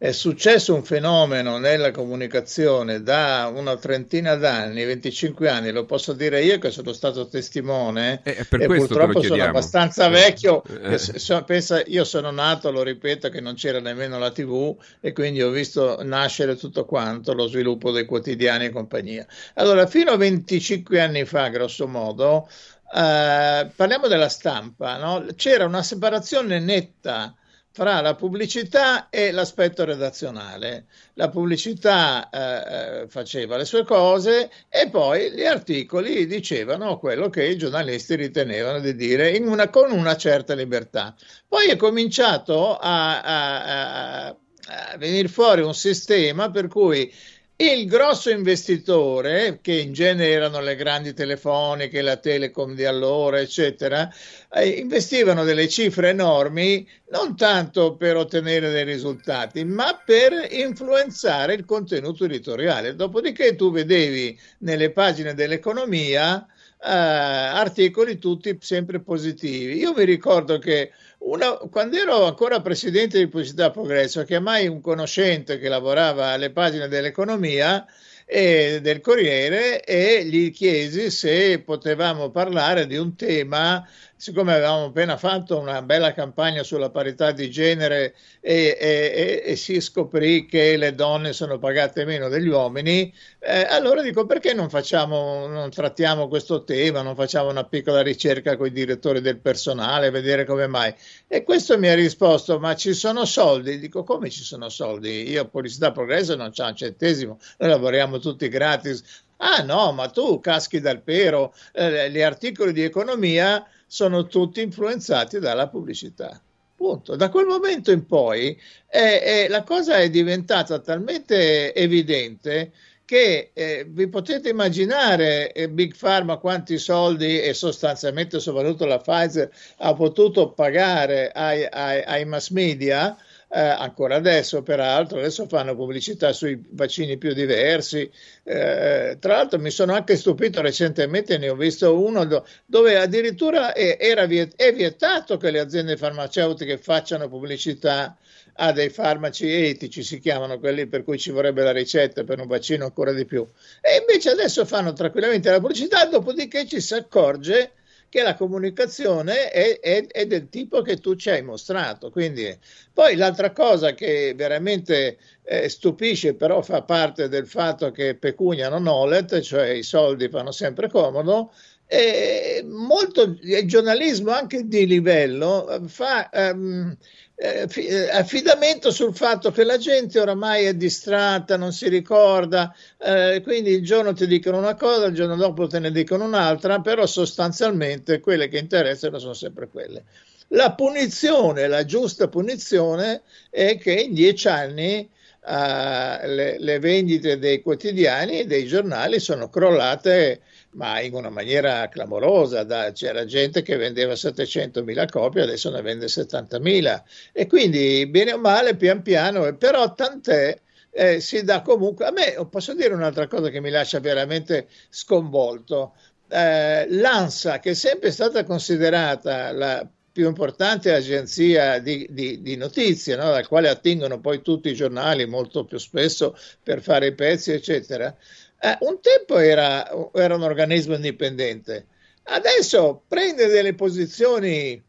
È successo un fenomeno nella comunicazione da una trentina d'anni, 25 anni, lo posso dire io che sono stato testimone eh, e purtroppo sono abbastanza vecchio. Eh. So, pensa, io sono nato, lo ripeto, che non c'era nemmeno la TV e quindi ho visto nascere tutto quanto, lo sviluppo dei quotidiani e compagnia. Allora, fino a 25 anni fa, grosso modo, eh, parliamo della stampa, no? c'era una separazione netta fra la pubblicità e l'aspetto redazionale. La pubblicità eh, eh, faceva le sue cose e poi gli articoli dicevano quello che i giornalisti ritenevano di dire una, con una certa libertà. Poi è cominciato a, a, a, a venire fuori un sistema per cui il grosso investitore, che in genere erano le grandi telefoniche, la Telecom di allora, eccetera, eh, investivano delle cifre enormi non tanto per ottenere dei risultati, ma per influenzare il contenuto editoriale. Dopodiché tu vedevi nelle pagine dell'economia eh, articoli tutti sempre positivi. Io mi ricordo che una, quando ero ancora presidente di Pubblicità Progresso, chiamai un conoscente che lavorava alle pagine dell'economia e del Corriere e gli chiesi se potevamo parlare di un tema siccome avevamo appena fatto una bella campagna sulla parità di genere e, e, e si scoprì che le donne sono pagate meno degli uomini, eh, allora dico perché non facciamo, non trattiamo questo tema, non facciamo una piccola ricerca con i direttori del personale, vedere come mai. E questo mi ha risposto, ma ci sono soldi? Dico, come ci sono soldi? Io a Pubblicità Progresso non c'ho un centesimo, noi lavoriamo tutti gratis. Ah no, ma tu caschi dal pero, eh, gli articoli di economia sono tutti influenzati dalla pubblicità. Punto. Da quel momento in poi eh, eh, la cosa è diventata talmente evidente che eh, vi potete immaginare eh, Big Pharma quanti soldi e sostanzialmente soprattutto la Pfizer ha potuto pagare ai, ai, ai mass media eh, ancora adesso peraltro, adesso fanno pubblicità sui vaccini più diversi. Eh, tra l'altro mi sono anche stupito recentemente, ne ho visto uno do, dove addirittura è, viet- è vietato che le aziende farmaceutiche facciano pubblicità a dei farmaci etici, si chiamano quelli per cui ci vorrebbe la ricetta per un vaccino ancora di più. E invece adesso fanno tranquillamente la pubblicità, dopodiché ci si accorge che la comunicazione è, è, è, del tipo che tu ci hai mostrato. Quindi, poi l'altra cosa che veramente eh, stupisce, però fa parte del fatto che pecunia non olet, cioè i soldi fanno sempre comodo, eh, molto il giornalismo anche di livello fa um, eh, affidamento sul fatto che la gente oramai è distratta, non si ricorda, eh, quindi il giorno ti dicono una cosa, il giorno dopo te ne dicono un'altra, però sostanzialmente quelle che interessano sono sempre quelle. La punizione, la giusta punizione è che in dieci anni uh, le, le vendite dei quotidiani e dei giornali sono crollate ma in una maniera clamorosa. Da, c'era gente che vendeva 700.000 copie, adesso ne vende 70.000 e quindi bene o male, pian piano, però tant'è. Eh, si dà comunque a me posso dire un'altra cosa che mi lascia veramente sconvolto eh, l'ANSA che è sempre stata considerata la più importante agenzia di, di, di notizie, no? dal quale attingono poi tutti i giornali molto più spesso per fare i pezzi, eccetera. Eh, un tempo era, era un organismo indipendente, adesso prende delle posizioni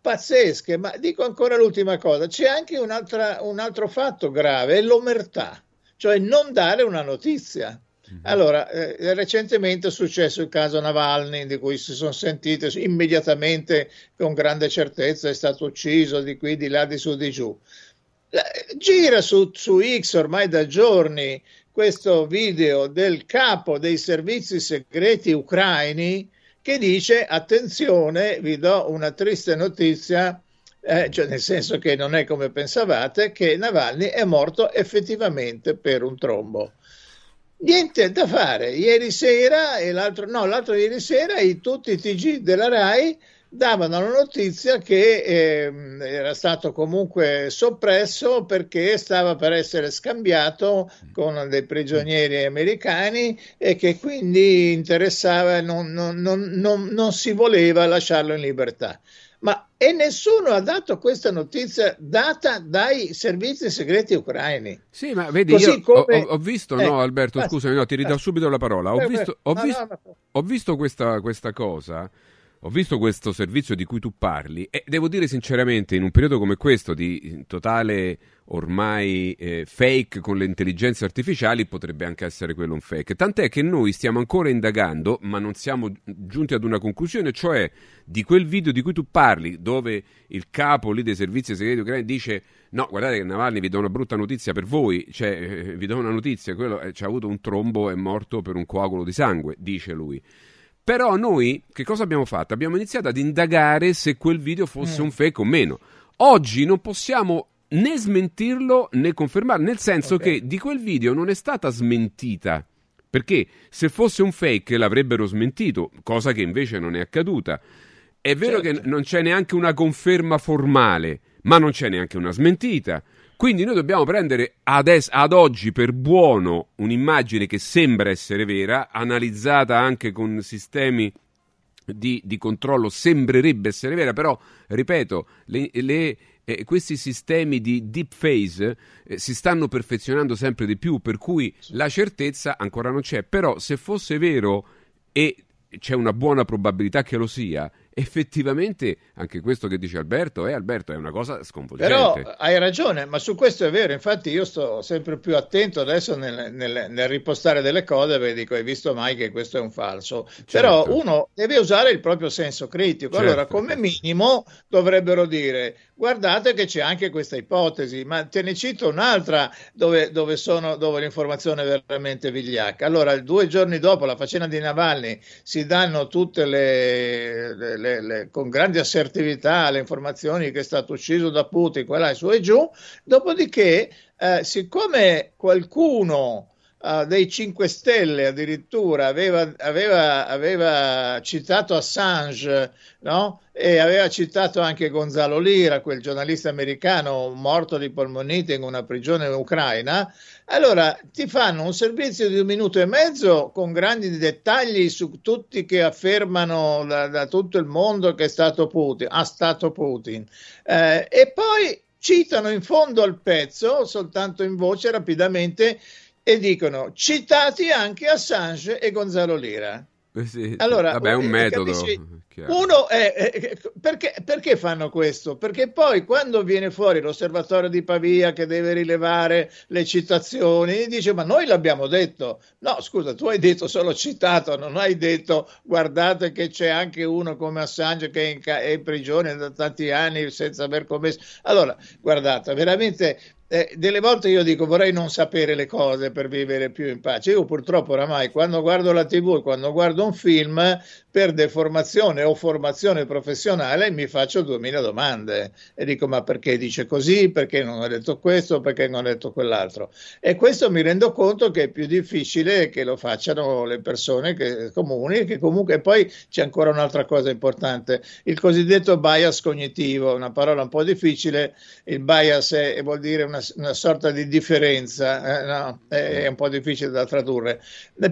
pazzesche, ma dico ancora l'ultima cosa, c'è anche un, altro fatto grave, è l'omertà, cioè non dare una notizia. Mhm. Allora, eh, recentemente è successo il caso Navalny, di cui si sono sentite immediatamente con grande certezza, è stato ucciso di qui, di là, di su, di giù. Gira su, su X ormai da giorni questo video del capo dei servizi segreti ucraini che dice attenzione, vi do una triste notizia, eh, cioè nel senso che non è come pensavate, che Navalny è morto effettivamente per un trombo. Niente da fare, ieri sera e l'altro, no, l'altro ieri sera i, tutti i TG della RAI davano la notizia che eh, era stato comunque soppresso perché stava per essere scambiato con dei prigionieri americani e che quindi interessava, non, non, non, non si voleva lasciarlo in libertà. Ma e nessuno ha dato questa notizia data dai servizi segreti ucraini. Sì, ma vedi, Così io come... ho, ho, visto, eh, no Alberto, scusami, no, ti ridò subito la parola. Ho eh, visto, ho visto, ho visto questa, questa cosa ho visto questo servizio di cui tu parli e devo dire sinceramente, in un periodo come questo di totale ormai eh, fake con le intelligenze artificiali, potrebbe anche essere quello un fake. Tant'è che noi stiamo ancora indagando, ma non siamo giunti ad una conclusione, cioè di quel video di cui tu parli, dove il capo lì dei servizi segreti ucraini dice no, guardate che Navalny vi do una brutta notizia per voi, cioè eh, vi do una notizia, quello eh, ci ha avuto un trombo, è morto per un coagulo di sangue, dice lui. Però noi che cosa abbiamo fatto? Abbiamo iniziato ad indagare se quel video fosse mm. un fake o meno. Oggi non possiamo né smentirlo né confermarlo, nel senso okay. che di quel video non è stata smentita. Perché se fosse un fake l'avrebbero smentito, cosa che invece non è accaduta. È vero certo. che non c'è neanche una conferma formale, ma non c'è neanche una smentita. Quindi noi dobbiamo prendere ad, es- ad, oggi per buono un'immagine che sembra essere vera, analizzata anche con sistemi di, di controllo, sembrerebbe essere vera, però, ripeto, le, le, eh, questi sistemi di deep phase eh, si stanno perfezionando sempre di più, per cui la certezza ancora non c'è, però se fosse vero e c'è una buona probabilità che lo sia, effettivamente anche questo che dice Alberto è, eh, Alberto, è una cosa sconvolgente. Però hai ragione, ma su questo è vero, infatti io sto sempre più attento adesso nel, nel, nel ripostare delle cose perché dico hai visto mai che questo è un falso, certo. però uno deve usare il proprio senso critico, certo. allora come minimo dovrebbero dire guardate che c'è anche questa ipotesi, ma te ne cito un'altra dove, dove, sono, dove l'informazione è veramente vigliacca. Allora, due giorni dopo la faccenda di Navalny si danno tutte le, le le, le, con grande assertività le informazioni che è stato ucciso da Putin, quella e su e giù, dopodiché eh, siccome qualcuno uh, dei 5 Stelle addirittura aveva, aveva, aveva citato Assange no? e aveva citato anche Gonzalo Lira, quel giornalista americano morto di polmonite in una prigione ucraina, allora ti fanno un servizio di un minuto e mezzo con grandi dettagli su tutti che affermano da, da tutto il mondo che è stato Putin, ha stato Putin. Eh, e poi citano in fondo al pezzo, soltanto in voce rapidamente, e dicono citati anche Assange e Gonzalo Lira. Eh sì, Allora, vabbè, è un eh, metodo. capisci? chiaro. Uno è, è- perché, perché fanno questo? Perché poi quando viene fuori l'osservatorio di Pavia che deve rilevare le citazioni, dice ma noi l'abbiamo detto. No, scusa, tu hai detto solo citato, non hai detto guardate che c'è anche uno come Assange che è in, ca- è in prigione da tanti anni senza aver commesso. Allora, guardate, veramente eh, delle volte io dico vorrei non sapere le cose per vivere più in pace. Io purtroppo oramai quando guardo la TV e quando guardo un film per deformazione o formazione professionale mi faccio duemila domande. E dico ma perché dice così, perché non ha detto questo, perché non ha detto quell'altro. E questo mi rendo conto che è più difficile che lo facciano le persone che, comuni, che comunque poi c'è ancora un'altra cosa importante, il cosiddetto bias cognitivo, una parola un po' difficile, il bias è, vuol dire una, una sorta di differenza, eh, no? è, è un po' difficile da tradurre,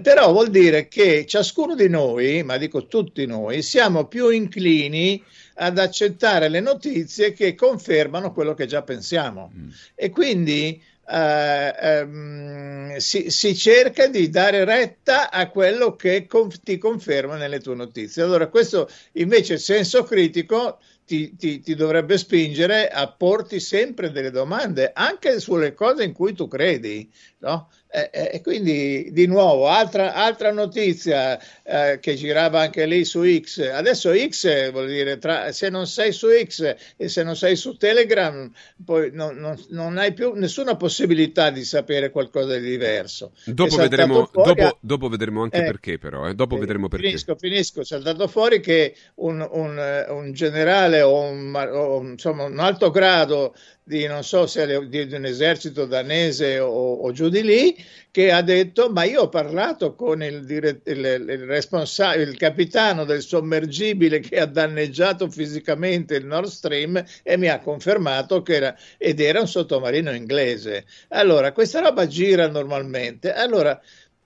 però vuol dire che ciascuno di noi, ma dico tutti noi, siamo più inclini ad accettare le notizie che confermano quello che già pensiamo e quindi eh, ehm, si, si cerca di dare retta a quello che conf- ti conferma nelle tue notizie. Allora questo invece senso critico ti, ti- ti dovrebbe spingere a porti sempre delle domande anche sulle cose in cui tu credi, no? E, e- e quindi di nuovo altra, altra notizia eh, che girava anche lì su X. Adesso X vuol dire tra- se non sei su X e se non sei su Telegram, poi non, non- non hai più nessuna possibilità di sapere qualcosa di diverso. Dopo vedremo, fuori- dopo, dopo vedremo anche Eh, perché, però. eh. Dopo vedremo perché. Finisco, finisco. È saltato fuori che un, un, eh, un generale o un, o, insomma, un alto grado di non so se di, di un esercito danese o, o giù di lì, che ha detto: Ma io ho parlato con il, dire- il, il responsabile, il capitano del sommergibile che ha danneggiato fisicamente il Nord Stream e mi ha confermato che era ed era un sottomarino inglese. Allora, questa roba gira normalmente. Allora,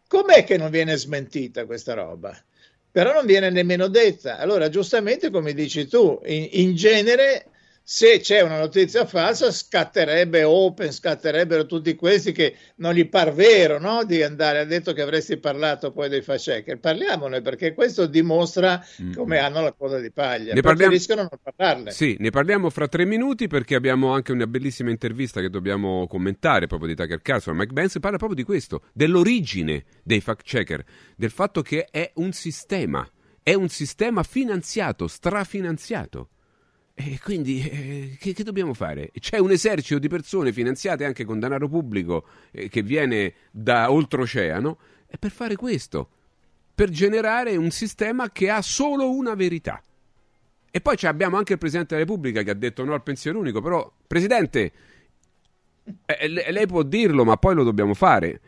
com'è che non viene smentita questa roba? Però non viene nemmeno detta. Allora, giustamente, come dici tu, in, in genere, se c'è una notizia falsa, scatterebbe Open, scatterebbero tutti questi che non gli par vero no? di andare. Ha detto che avresti parlato poi dei fact checker. Parliamone perché questo dimostra come hanno la coda di paglia. Ne parliamo- Preferiscono non parlarne. Sì, ne parliamo fra tre minuti perché abbiamo anche una bellissima intervista che dobbiamo commentare proprio di Tucker Carlson. Mike Benz parla proprio di questo, dell'origine dei fact checker, del fatto che è un sistema, è un sistema finanziato, strafinanziato. E quindi eh, che, che dobbiamo fare? C'è un esercito di persone finanziate anche con denaro pubblico eh, che viene da oltreoceano per fare questo, per generare un sistema che ha solo una verità. E poi abbiamo anche il Presidente della Repubblica che ha detto no al pensiero unico, però Presidente, eh, le- lei può dirlo, ma poi lo dobbiamo fare.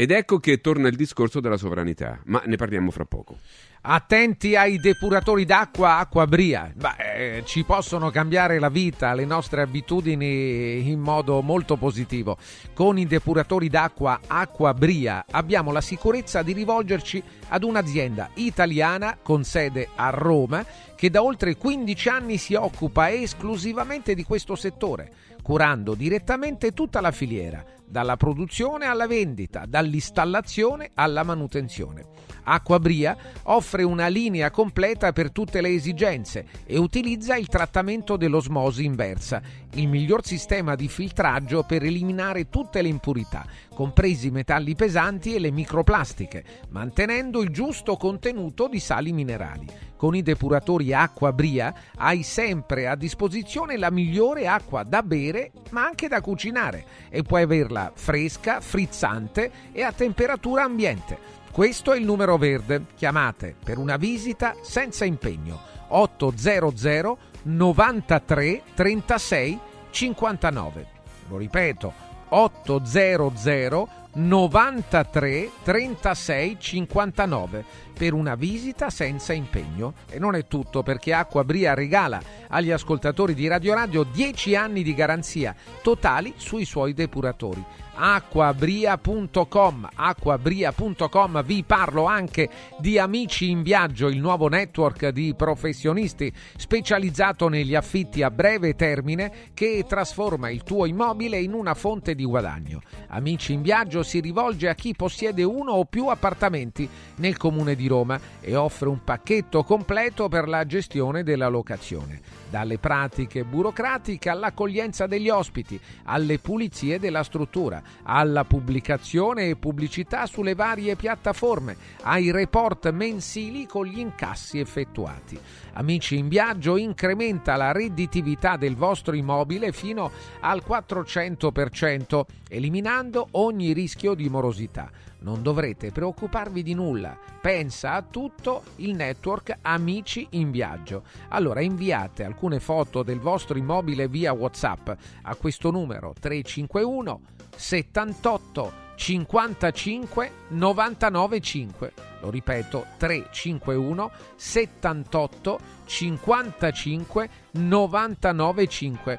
Ed ecco che torna il discorso della sovranità, ma ne parliamo fra poco. Attenti ai depuratori d'acqua Acquabria. Beh, eh, ci possono cambiare la vita, le nostre abitudini in modo molto positivo. Con i depuratori d'acqua Acquabria abbiamo la sicurezza di rivolgerci ad un'azienda italiana con sede a Roma che da oltre 15 anni si occupa esclusivamente di questo settore, curando direttamente tutta la filiera, dalla produzione alla vendita, dall'installazione alla manutenzione. Acquabria offre una linea completa per tutte le esigenze e utilizza il trattamento dell'osmosi inversa, il miglior sistema di filtraggio per eliminare tutte le impurità, compresi i metalli pesanti e le microplastiche, mantenendo il giusto contenuto di sali minerali. Con i depuratori Acqua Bria hai sempre a disposizione la migliore acqua da bere ma anche da cucinare e puoi averla fresca, frizzante e a temperatura ambiente. Questo è il numero verde. Chiamate per una visita senza impegno 800 93 36 59. Lo ripeto 800 93 36 59 per una visita senza impegno. E non è tutto perché Acqua Bria regala agli ascoltatori di Radio Radio 10 anni di garanzia totali sui suoi depuratori acquabria.com acquabria.com vi parlo anche di Amici in Viaggio il nuovo network di professionisti specializzato negli affitti a breve termine che trasforma il tuo immobile in una fonte di guadagno. Amici in Viaggio si rivolge a chi possiede uno o più appartamenti nel comune di Roma e offre un pacchetto completo per la gestione della locazione dalle pratiche burocratiche all'accoglienza degli ospiti, alle pulizie della struttura, alla pubblicazione e pubblicità sulle varie piattaforme, ai report mensili con gli incassi effettuati. Amici in viaggio incrementa la redditività del vostro immobile fino al 400%, eliminando ogni rischio di morosità. Non dovrete preoccuparvi di nulla. Pensa a tutto il network Amici in Viaggio. Allora inviate alcune foto del vostro immobile via WhatsApp a questo numero 351 78 55 99 5. Lo ripeto 351 78 55 99 5.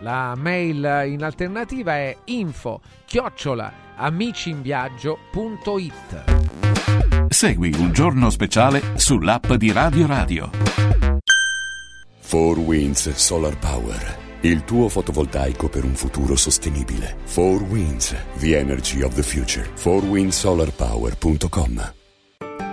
La mail in alternativa è info chiocciola amiciinviaggio.it. Segui un giorno speciale sull'app di Radio Radio. 4 Winds Solar Power. Il tuo fotovoltaico per un futuro sostenibile. 4 Winds, the energy of the future. 4windsolarpower.com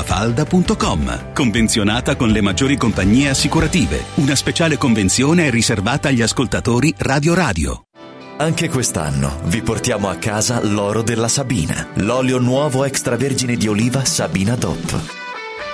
mafalda.com. Convenzionata con le maggiori compagnie assicurative. Una speciale convenzione è riservata agli ascoltatori Radio Radio. Anche quest'anno vi portiamo a casa l'oro della Sabina, l'olio nuovo extravergine di oliva Sabina DOP.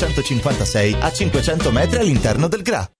956 a 500 metri all'interno del GRA.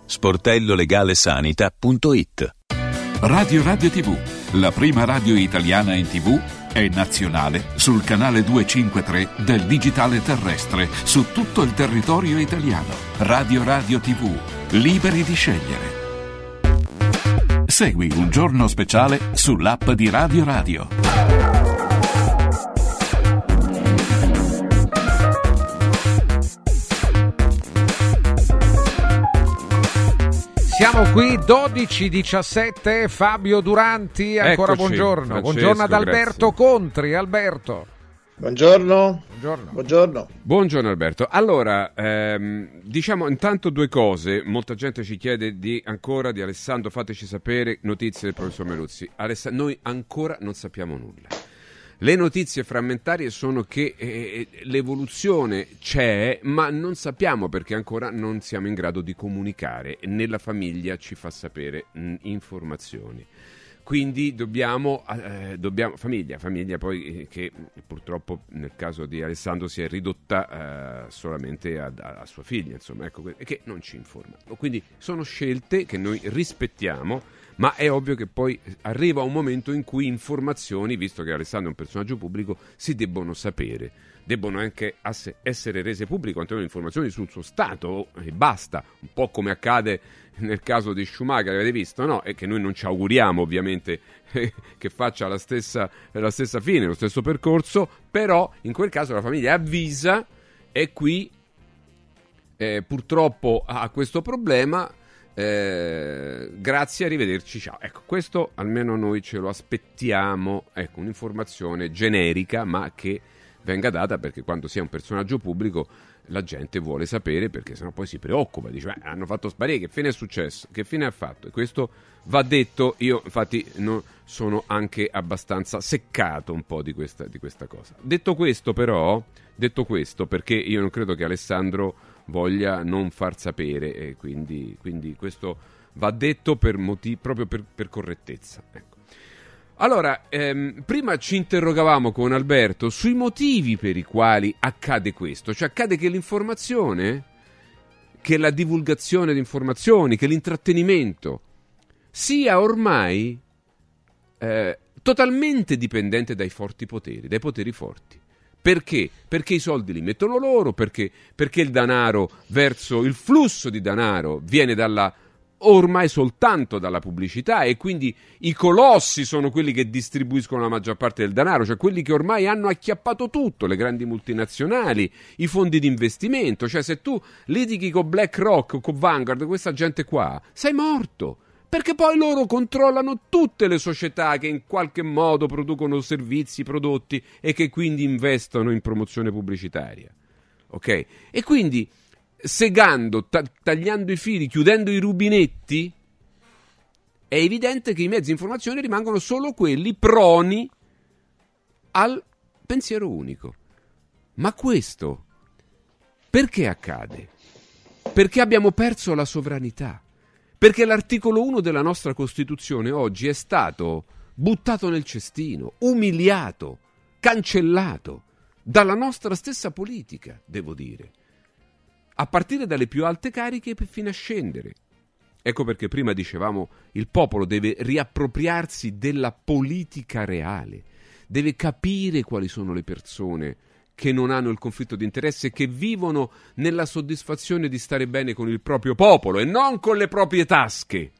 sportellolegalesanita.it Radio Radio TV, la prima radio italiana in TV e nazionale sul canale 253 del digitale terrestre su tutto il territorio italiano. Radio Radio TV, liberi di scegliere. Segui un giorno speciale sull'app di Radio Radio. Siamo qui 12-17, Fabio Duranti, ancora Eccoci, buongiorno. Francesco, buongiorno ad Alberto grazie. Contri. Alberto. Buongiorno. Buongiorno. Buongiorno. Buongiorno Alberto. Allora, ehm, diciamo intanto due cose. Molta gente ci chiede di, ancora di Alessandro, fateci sapere notizie del professor Meluzzi. Alessa- noi ancora non sappiamo nulla. Le notizie frammentarie sono che eh, l'evoluzione c'è, ma non sappiamo perché ancora non siamo in grado di comunicare. Nella famiglia ci fa sapere mh, informazioni. Quindi dobbiamo, eh, dobbiamo- famiglia, famiglia poi eh, che purtroppo nel caso di Alessandro si è ridotta eh, solamente a, a- sua figlia, insomma, ecco, che non ci informa. Quindi sono scelte che noi rispettiamo, ma è ovvio che poi arriva un momento in cui informazioni, visto che Alessandro è un personaggio pubblico, si debbono sapere. Debbono anche essere rese pubbliche quantomeno informazioni sul suo stato e basta, un po' come accade nel caso di Schumacher, avete visto, no? E che noi non ci auguriamo ovviamente che faccia la stessa, la stessa fine, lo stesso percorso, però in quel caso la famiglia avvisa e qui eh, purtroppo ha questo problema. Eh, grazie, arrivederci, ciao. Ecco, questo almeno noi ce lo aspettiamo. Ecco, un'informazione generica, ma che venga data perché quando si è un personaggio pubblico la gente vuole sapere perché sennò poi si preoccupa. Dice, "Beh, hanno fatto sparire, che fine è successo? Che fine ha fatto? E questo va detto. Io, infatti, no- sono anche abbastanza seccato un po' di questa, di questa cosa. Detto questo, però, detto questo, perché io non credo che Alessandro voglia non far sapere, e quindi, quindi questo va detto per motivi, proprio per, per correttezza. Ecco. Allora, ehm, prima ci interrogavamo con Alberto sui motivi per i quali accade questo, cioè accade che l'informazione, che la divulgazione di informazioni, che l'intrattenimento sia ormai eh, totalmente dipendente dai forti poteri, dai poteri forti. Perché? Perché i soldi li mettono loro, perché, perché il denaro verso il flusso di denaro viene dalla ormai soltanto dalla pubblicità e quindi i colossi sono quelli che distribuiscono la maggior parte del denaro, cioè quelli che ormai hanno acchiappato tutto, le grandi multinazionali, i fondi di investimento, cioè se tu litighi con BlackRock con Vanguard, questa gente qua, sei morto. Perché poi loro controllano tutte le società che in qualche modo producono servizi, prodotti e che quindi investono in promozione pubblicitaria. Ok? E quindi segando, ta- tagliando i fili, chiudendo i rubinetti, è evidente che i mezzi di informazione rimangono solo quelli proni al pensiero unico. Ma questo perché accade? Perché abbiamo perso la sovranità. Perché l'articolo 1 della nostra Costituzione oggi è stato buttato nel cestino, umiliato, cancellato dalla nostra stessa politica, devo dire a partire dalle più alte cariche fino a scendere. Ecco perché prima dicevamo il popolo deve riappropriarsi della politica reale, deve capire quali sono le persone che non hanno il conflitto di interesse, che vivono nella soddisfazione di stare bene con il proprio popolo e non con le proprie tasche.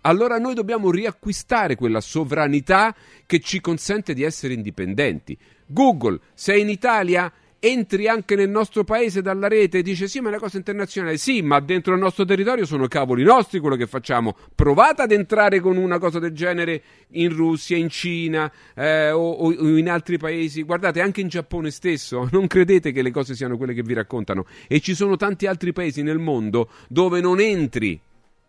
Allora noi dobbiamo riacquistare quella sovranità che ci consente di essere indipendenti. Google, sei in Italia? Entri anche nel nostro paese dalla rete e dice sì ma è una cosa internazionale. Sì ma dentro il nostro territorio sono cavoli nostri quello che facciamo. Provate ad entrare con una cosa del genere in Russia in Cina eh, o, o, in altri paesi. Guardate anche in Giappone stesso non credete che le cose siano quelle che vi raccontano. E ci sono tanti altri paesi nel mondo dove non entri.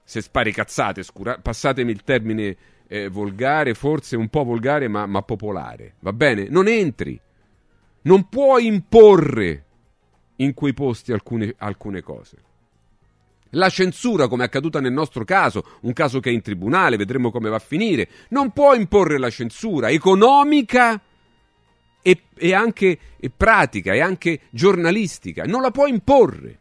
Se spari cazzate scura, passatemi il termine eh, volgare forse un po' volgare ma, ma popolare. Va bene? Non entri non puoi imporre in quei posti alcune, alcune cose. La censura, come è accaduta nel nostro caso, un caso che è in tribunale, vedremo come va a finire, non può imporre la censura economica e, e anche e pratica e anche giornalistica, non la può imporre.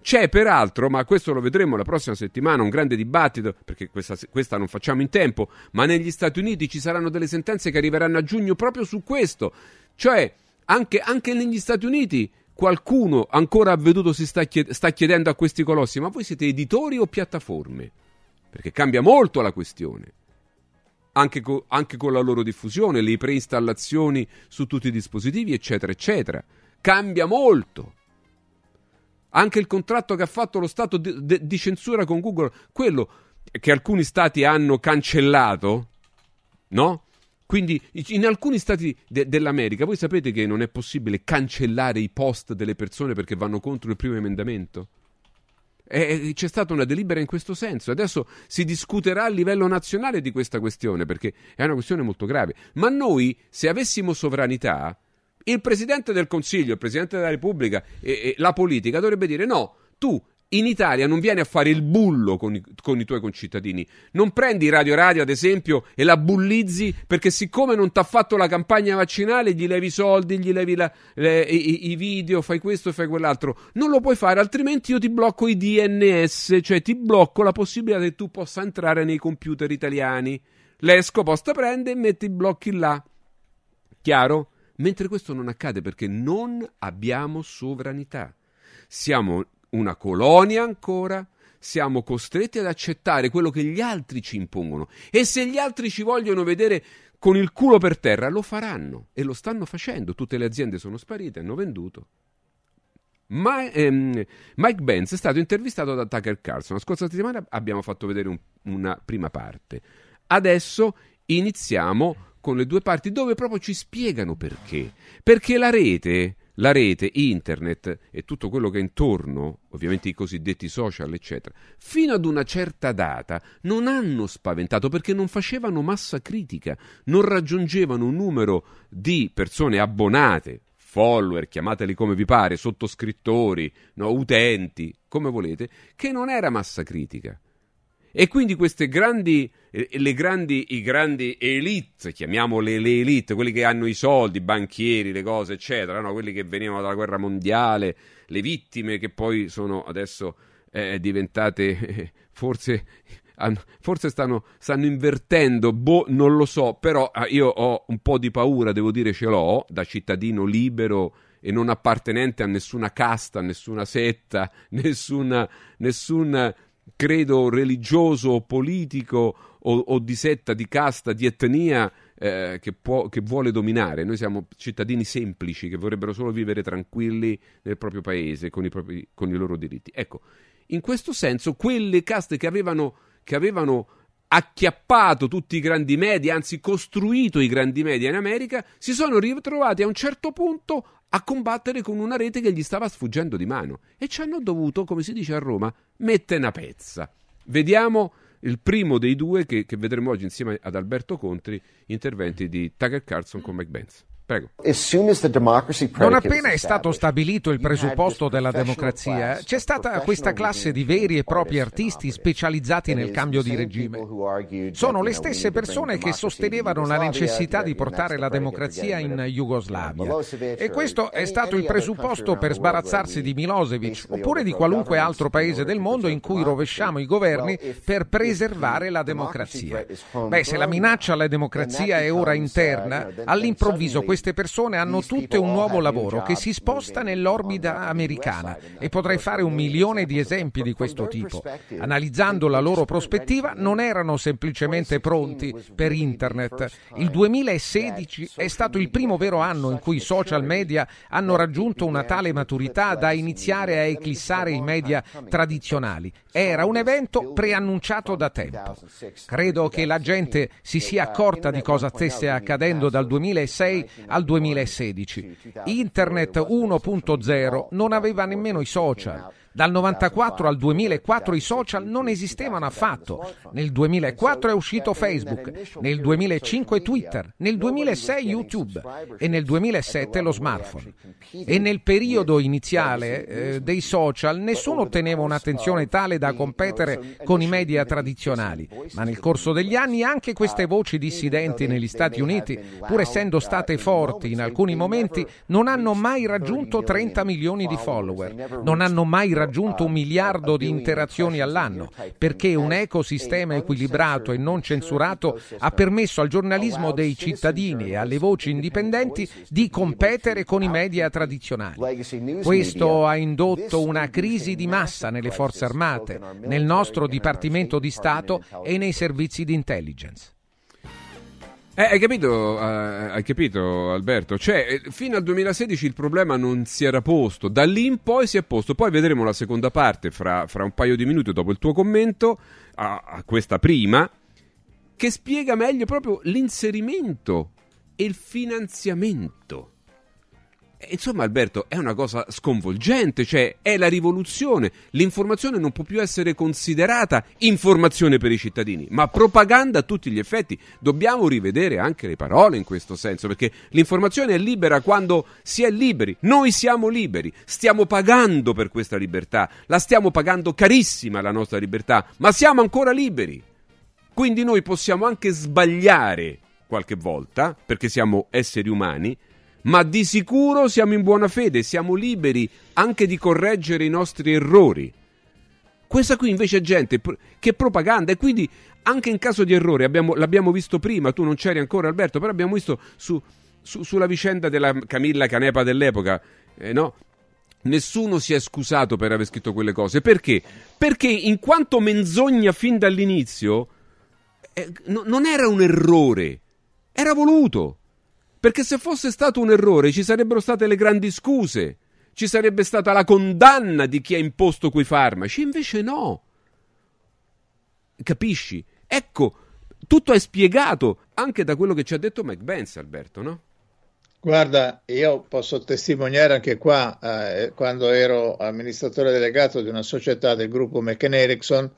C'è peraltro, ma questo lo vedremo la prossima settimana, un grande dibattito, perché questa, questa, non facciamo in tempo, ma negli Stati Uniti ci saranno delle sentenze che arriveranno a giugno proprio su questo. Cioè, anche, anche negli Stati Uniti qualcuno ancora avveduto si sta, chied- sta chiedendo a questi colossi: ma voi siete editori o piattaforme? Perché cambia molto la questione. Anche, co- anche, con la loro diffusione, le preinstallazioni su tutti i dispositivi, eccetera, eccetera. Cambia molto. Anche il contratto che ha fatto lo Stato di, di, di censura con Google, quello che alcuni stati hanno cancellato, no? Quindi in alcuni stati de- dell'America voi sapete che non è possibile cancellare i post delle persone perché vanno contro il primo emendamento? E c'è stata una delibera in questo senso. Adesso si discuterà a livello nazionale di questa questione perché è una questione molto grave. Ma noi, se avessimo sovranità, il Presidente del Consiglio, il Presidente della Repubblica e, e la politica dovrebbe dire no, tu in Italia non vieni a fare il bullo con i, con i, tuoi concittadini. Non prendi Radio Radio, ad esempio, e la bullizzi perché siccome non ti ha fatto la campagna vaccinale, gli levi i soldi, gli levi la, le, i, i, video, fai questo, fai quell'altro. Non lo puoi fare, altrimenti io ti blocco i DNS, cioè ti blocco la possibilità che tu possa entrare nei computer italiani. L'esco posta prende e mette i blocchi là. Chiaro? Mentre questo non accade perché non abbiamo sovranità. Siamo una colonia ancora, siamo costretti ad accettare quello che gli altri ci impongono. E se gli altri ci vogliono vedere con il culo per terra, lo faranno e lo stanno facendo. Tutte le aziende sono sparite, hanno venduto. Ma, ehm, Mike Benz è stato intervistato da Tucker Carlson. La scorsa settimana abbiamo fatto vedere un, una prima parte. Adesso iniziamo con le due parti dove proprio ci spiegano perché. Perché la rete la rete, internet e tutto quello che è intorno, ovviamente i cosiddetti social, eccetera, fino ad una certa data non hanno spaventato perché non facevano massa critica, non raggiungevano un numero di persone abbonate, follower, chiamateli come vi pare, sottoscrittori, no, utenti, come volete, che non era massa critica. E quindi queste grandi, eh, le grandi, i grandi elite, chiamiamole le elite, quelli che hanno i soldi, i banchieri, le cose, eccetera, no? quelli che venivano dalla guerra mondiale, le vittime che poi sono adesso eh, diventate forse forse stanno, stanno, invertendo, boh, non lo so, però ah, io ho un po' di paura, devo dire ce l'ho, da cittadino libero e non appartenente a nessuna casta, nessuna setta, nessuna, nessuna credo religioso politico o, o, di setta, di casta, di etnia eh, che, può, che, vuole dominare. Noi siamo cittadini semplici che vorrebbero solo vivere tranquilli nel proprio paese con i, propri, con i loro diritti. Ecco, in questo senso, quelle caste che avevano, che avevano acchiappato tutti i grandi media, anzi costruito i grandi media in America, si sono ritrovati a un certo punto a combattere con una rete che gli stava sfuggendo di mano e ci hanno dovuto, come si dice a Roma, mettere una pezza. Vediamo il primo dei due che, che vedremo oggi insieme ad Alberto Contri, interventi di Tucker Carlson con Mike Benz. Prego. Non appena è stato stabilito il presupposto della democrazia, c'è stata questa classe di veri e propri artisti specializzati nel cambio di regime. Sono le stesse persone che sostenevano la necessità di portare la democrazia in Jugoslavia. E questo è stato il presupposto per sbarazzarsi di Milosevic oppure di qualunque altro paese del mondo in cui rovesciamo i governi per preservare la democrazia. Beh, se la minaccia alla democrazia è ora interna, all'improvviso questo queste persone hanno tutte un nuovo lavoro che si sposta nell'orbita americana e potrei fare un milione di esempi di questo tipo. Analizzando la loro prospettiva non erano semplicemente pronti per internet. Il 2016 è stato il primo vero anno in cui i social media hanno raggiunto una tale maturità da iniziare a eclissare i media tradizionali. Era un evento preannunciato da tempo. Credo che la gente si sia accorta di cosa stesse accadendo dal 2006 al 2016. Internet 1.0 non aveva nemmeno i social. Dal 94 al 2004 i social non esistevano affatto. Nel 2004 è uscito Facebook, nel 2005 Twitter, nel 2006 YouTube e nel 2007 lo smartphone. E nel periodo iniziale eh, dei social nessuno otteneva un'attenzione tale da competere con i media tradizionali, ma nel corso degli anni anche queste voci dissidenti negli Stati Uniti, pur essendo state forti in alcuni momenti, non hanno mai raggiunto 30 milioni di follower, non hanno mai raggiunto raggiunto un miliardo di interazioni all'anno, perché un ecosistema equilibrato e non censurato ha permesso al giornalismo dei cittadini e alle voci indipendenti di competere con i media tradizionali. Questo ha indotto una crisi di massa nelle forze armate, nel nostro Dipartimento di Stato e nei servizi di intelligence. Eh, hai, capito, uh, hai capito, Alberto? Cioè, eh, fino al 2016 il problema non si era posto, da lì in poi si è posto. Poi vedremo la seconda parte fra, fra un paio di minuti dopo il tuo commento a, a questa prima, che spiega meglio proprio l'inserimento e il finanziamento Insomma, Alberto, è una cosa sconvolgente, cioè è la rivoluzione. L'informazione non può più essere considerata informazione per i cittadini, ma propaganda a tutti gli effetti. Dobbiamo rivedere anche le parole in questo senso, perché l'informazione è libera quando si è liberi. Noi siamo liberi, stiamo pagando per questa libertà, la stiamo pagando carissima la nostra libertà, ma siamo ancora liberi. Quindi noi possiamo anche sbagliare qualche volta, perché siamo esseri umani, ma di sicuro siamo in buona fede, siamo liberi anche di correggere i nostri errori. Questa qui invece è gente che propaganda e quindi anche in caso di errore, abbiamo, l'abbiamo visto prima, tu non c'eri ancora Alberto, però abbiamo visto su, su, sulla vicenda della Camilla Canepa dell'epoca, eh, no? Nessuno si è scusato per aver scritto quelle cose. Perché? Perché in quanto menzogna fin dall'inizio, eh, no, non era un errore, era voluto. Perché se fosse stato un errore ci sarebbero state le grandi scuse, ci sarebbe stata la condanna di chi ha imposto quei farmaci, invece no. Capisci? Ecco, tutto è spiegato anche da quello che ci ha detto Mike Benz, Alberto, no? Guarda, io posso testimoniare anche qua, eh, quando ero amministratore delegato di una società del gruppo McKen Erickson,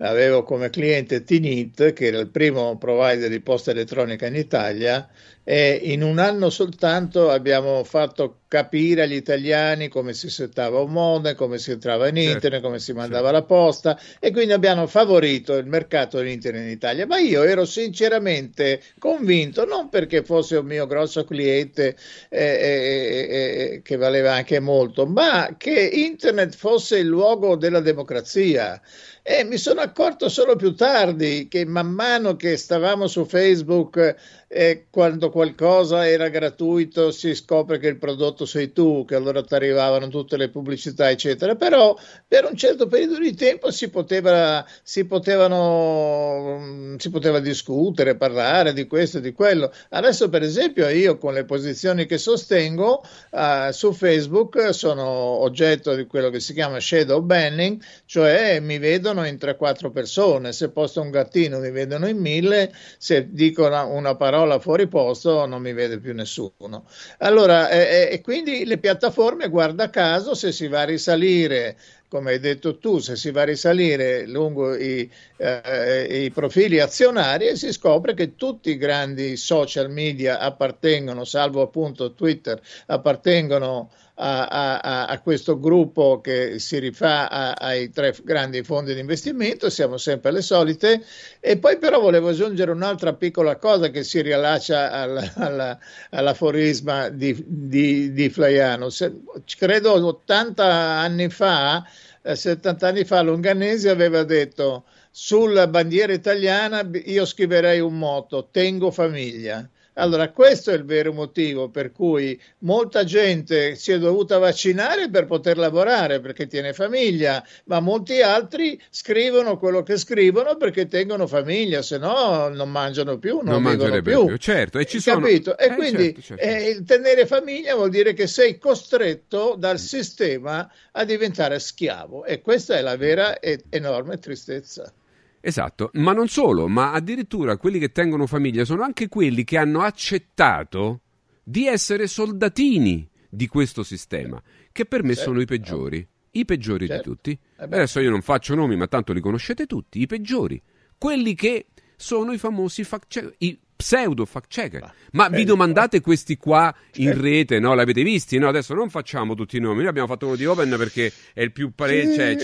avevo come cliente Tinit, che era il primo provider di posta elettronica in Italia, e in un anno soltanto abbiamo fatto capire agli italiani come si settava un modem, come si entrava in certo, internet, come si mandava certo. la posta e quindi abbiamo favorito il mercato dell'internet in Italia. Ma io ero sinceramente convinto, non perché fosse un mio grosso cliente eh, eh, eh, che valeva anche molto, ma che internet fosse il luogo della democrazia. E mi sono accorto solo più tardi che man mano che stavamo su Facebook e quando qualcosa era gratuito si scopre che il prodotto sei tu, che allora ti arrivavano tutte le pubblicità, eccetera. Però per un certo periodo di tempo si, poteva, si, potevano, si poteva discutere, parlare di questo e di quello. Adesso, per esempio, io con le posizioni che sostengo uh, su Facebook sono oggetto di quello che si chiama shadow banning, cioè mi vedono in 3-4 persone. Se posto un gattino mi vedono in mille, se dico una, una parola parola fuori posto non mi vede più nessuno. Allora, eh, e quindi le piattaforme, guarda caso, se si va a risalire come hai detto tu, se si va a risalire lungo i, eh, i, profili azionari si scopre che tutti i grandi social media appartengono, salvo appunto Twitter, appartengono a, a, a, questo gruppo che si rifà a, ai tre grandi fondi di investimento, siamo sempre le solite. E poi però volevo aggiungere un'altra piccola cosa che si riallaccia al, alla, all'aforisma di, di, di Flaiano. Se, credo 80 anni fa, eh, 70 anni fa, Longanesi aveva detto sulla bandiera italiana io scriverei un motto, tengo famiglia Allora, questo è il vero motivo per cui molta gente si è dovuta vaccinare per poter lavorare, perché tiene famiglia, ma molti altri scrivono quello che scrivono perché tengono famiglia, se no non mangiano più, non, Non vivono mangerebbero più. più, certo, e ci sono- Capito? E Eh, quindi certo, certo. eh, tenere famiglia vuol dire che sei costretto dal sistema a diventare schiavo e questa è la vera e enorme tristezza. Esatto, ma non solo, ma addirittura quelli che tengono famiglia sono anche quelli che hanno accettato di essere soldatini di questo sistema, che per me Certo. sono i peggiori, i peggiori Certo. di tutti. Eh. Adesso io non faccio nomi, ma tanto li conoscete tutti, i peggiori, quelli che sono i famosi fact checker, i pseudo fact checker. Ma vi certo. domandate questi qua in rete, no? L'avete visti? No, adesso non facciamo tutti i nomi. Noi abbiamo fatto uno di Open perché è il più pare- Sì. c'è,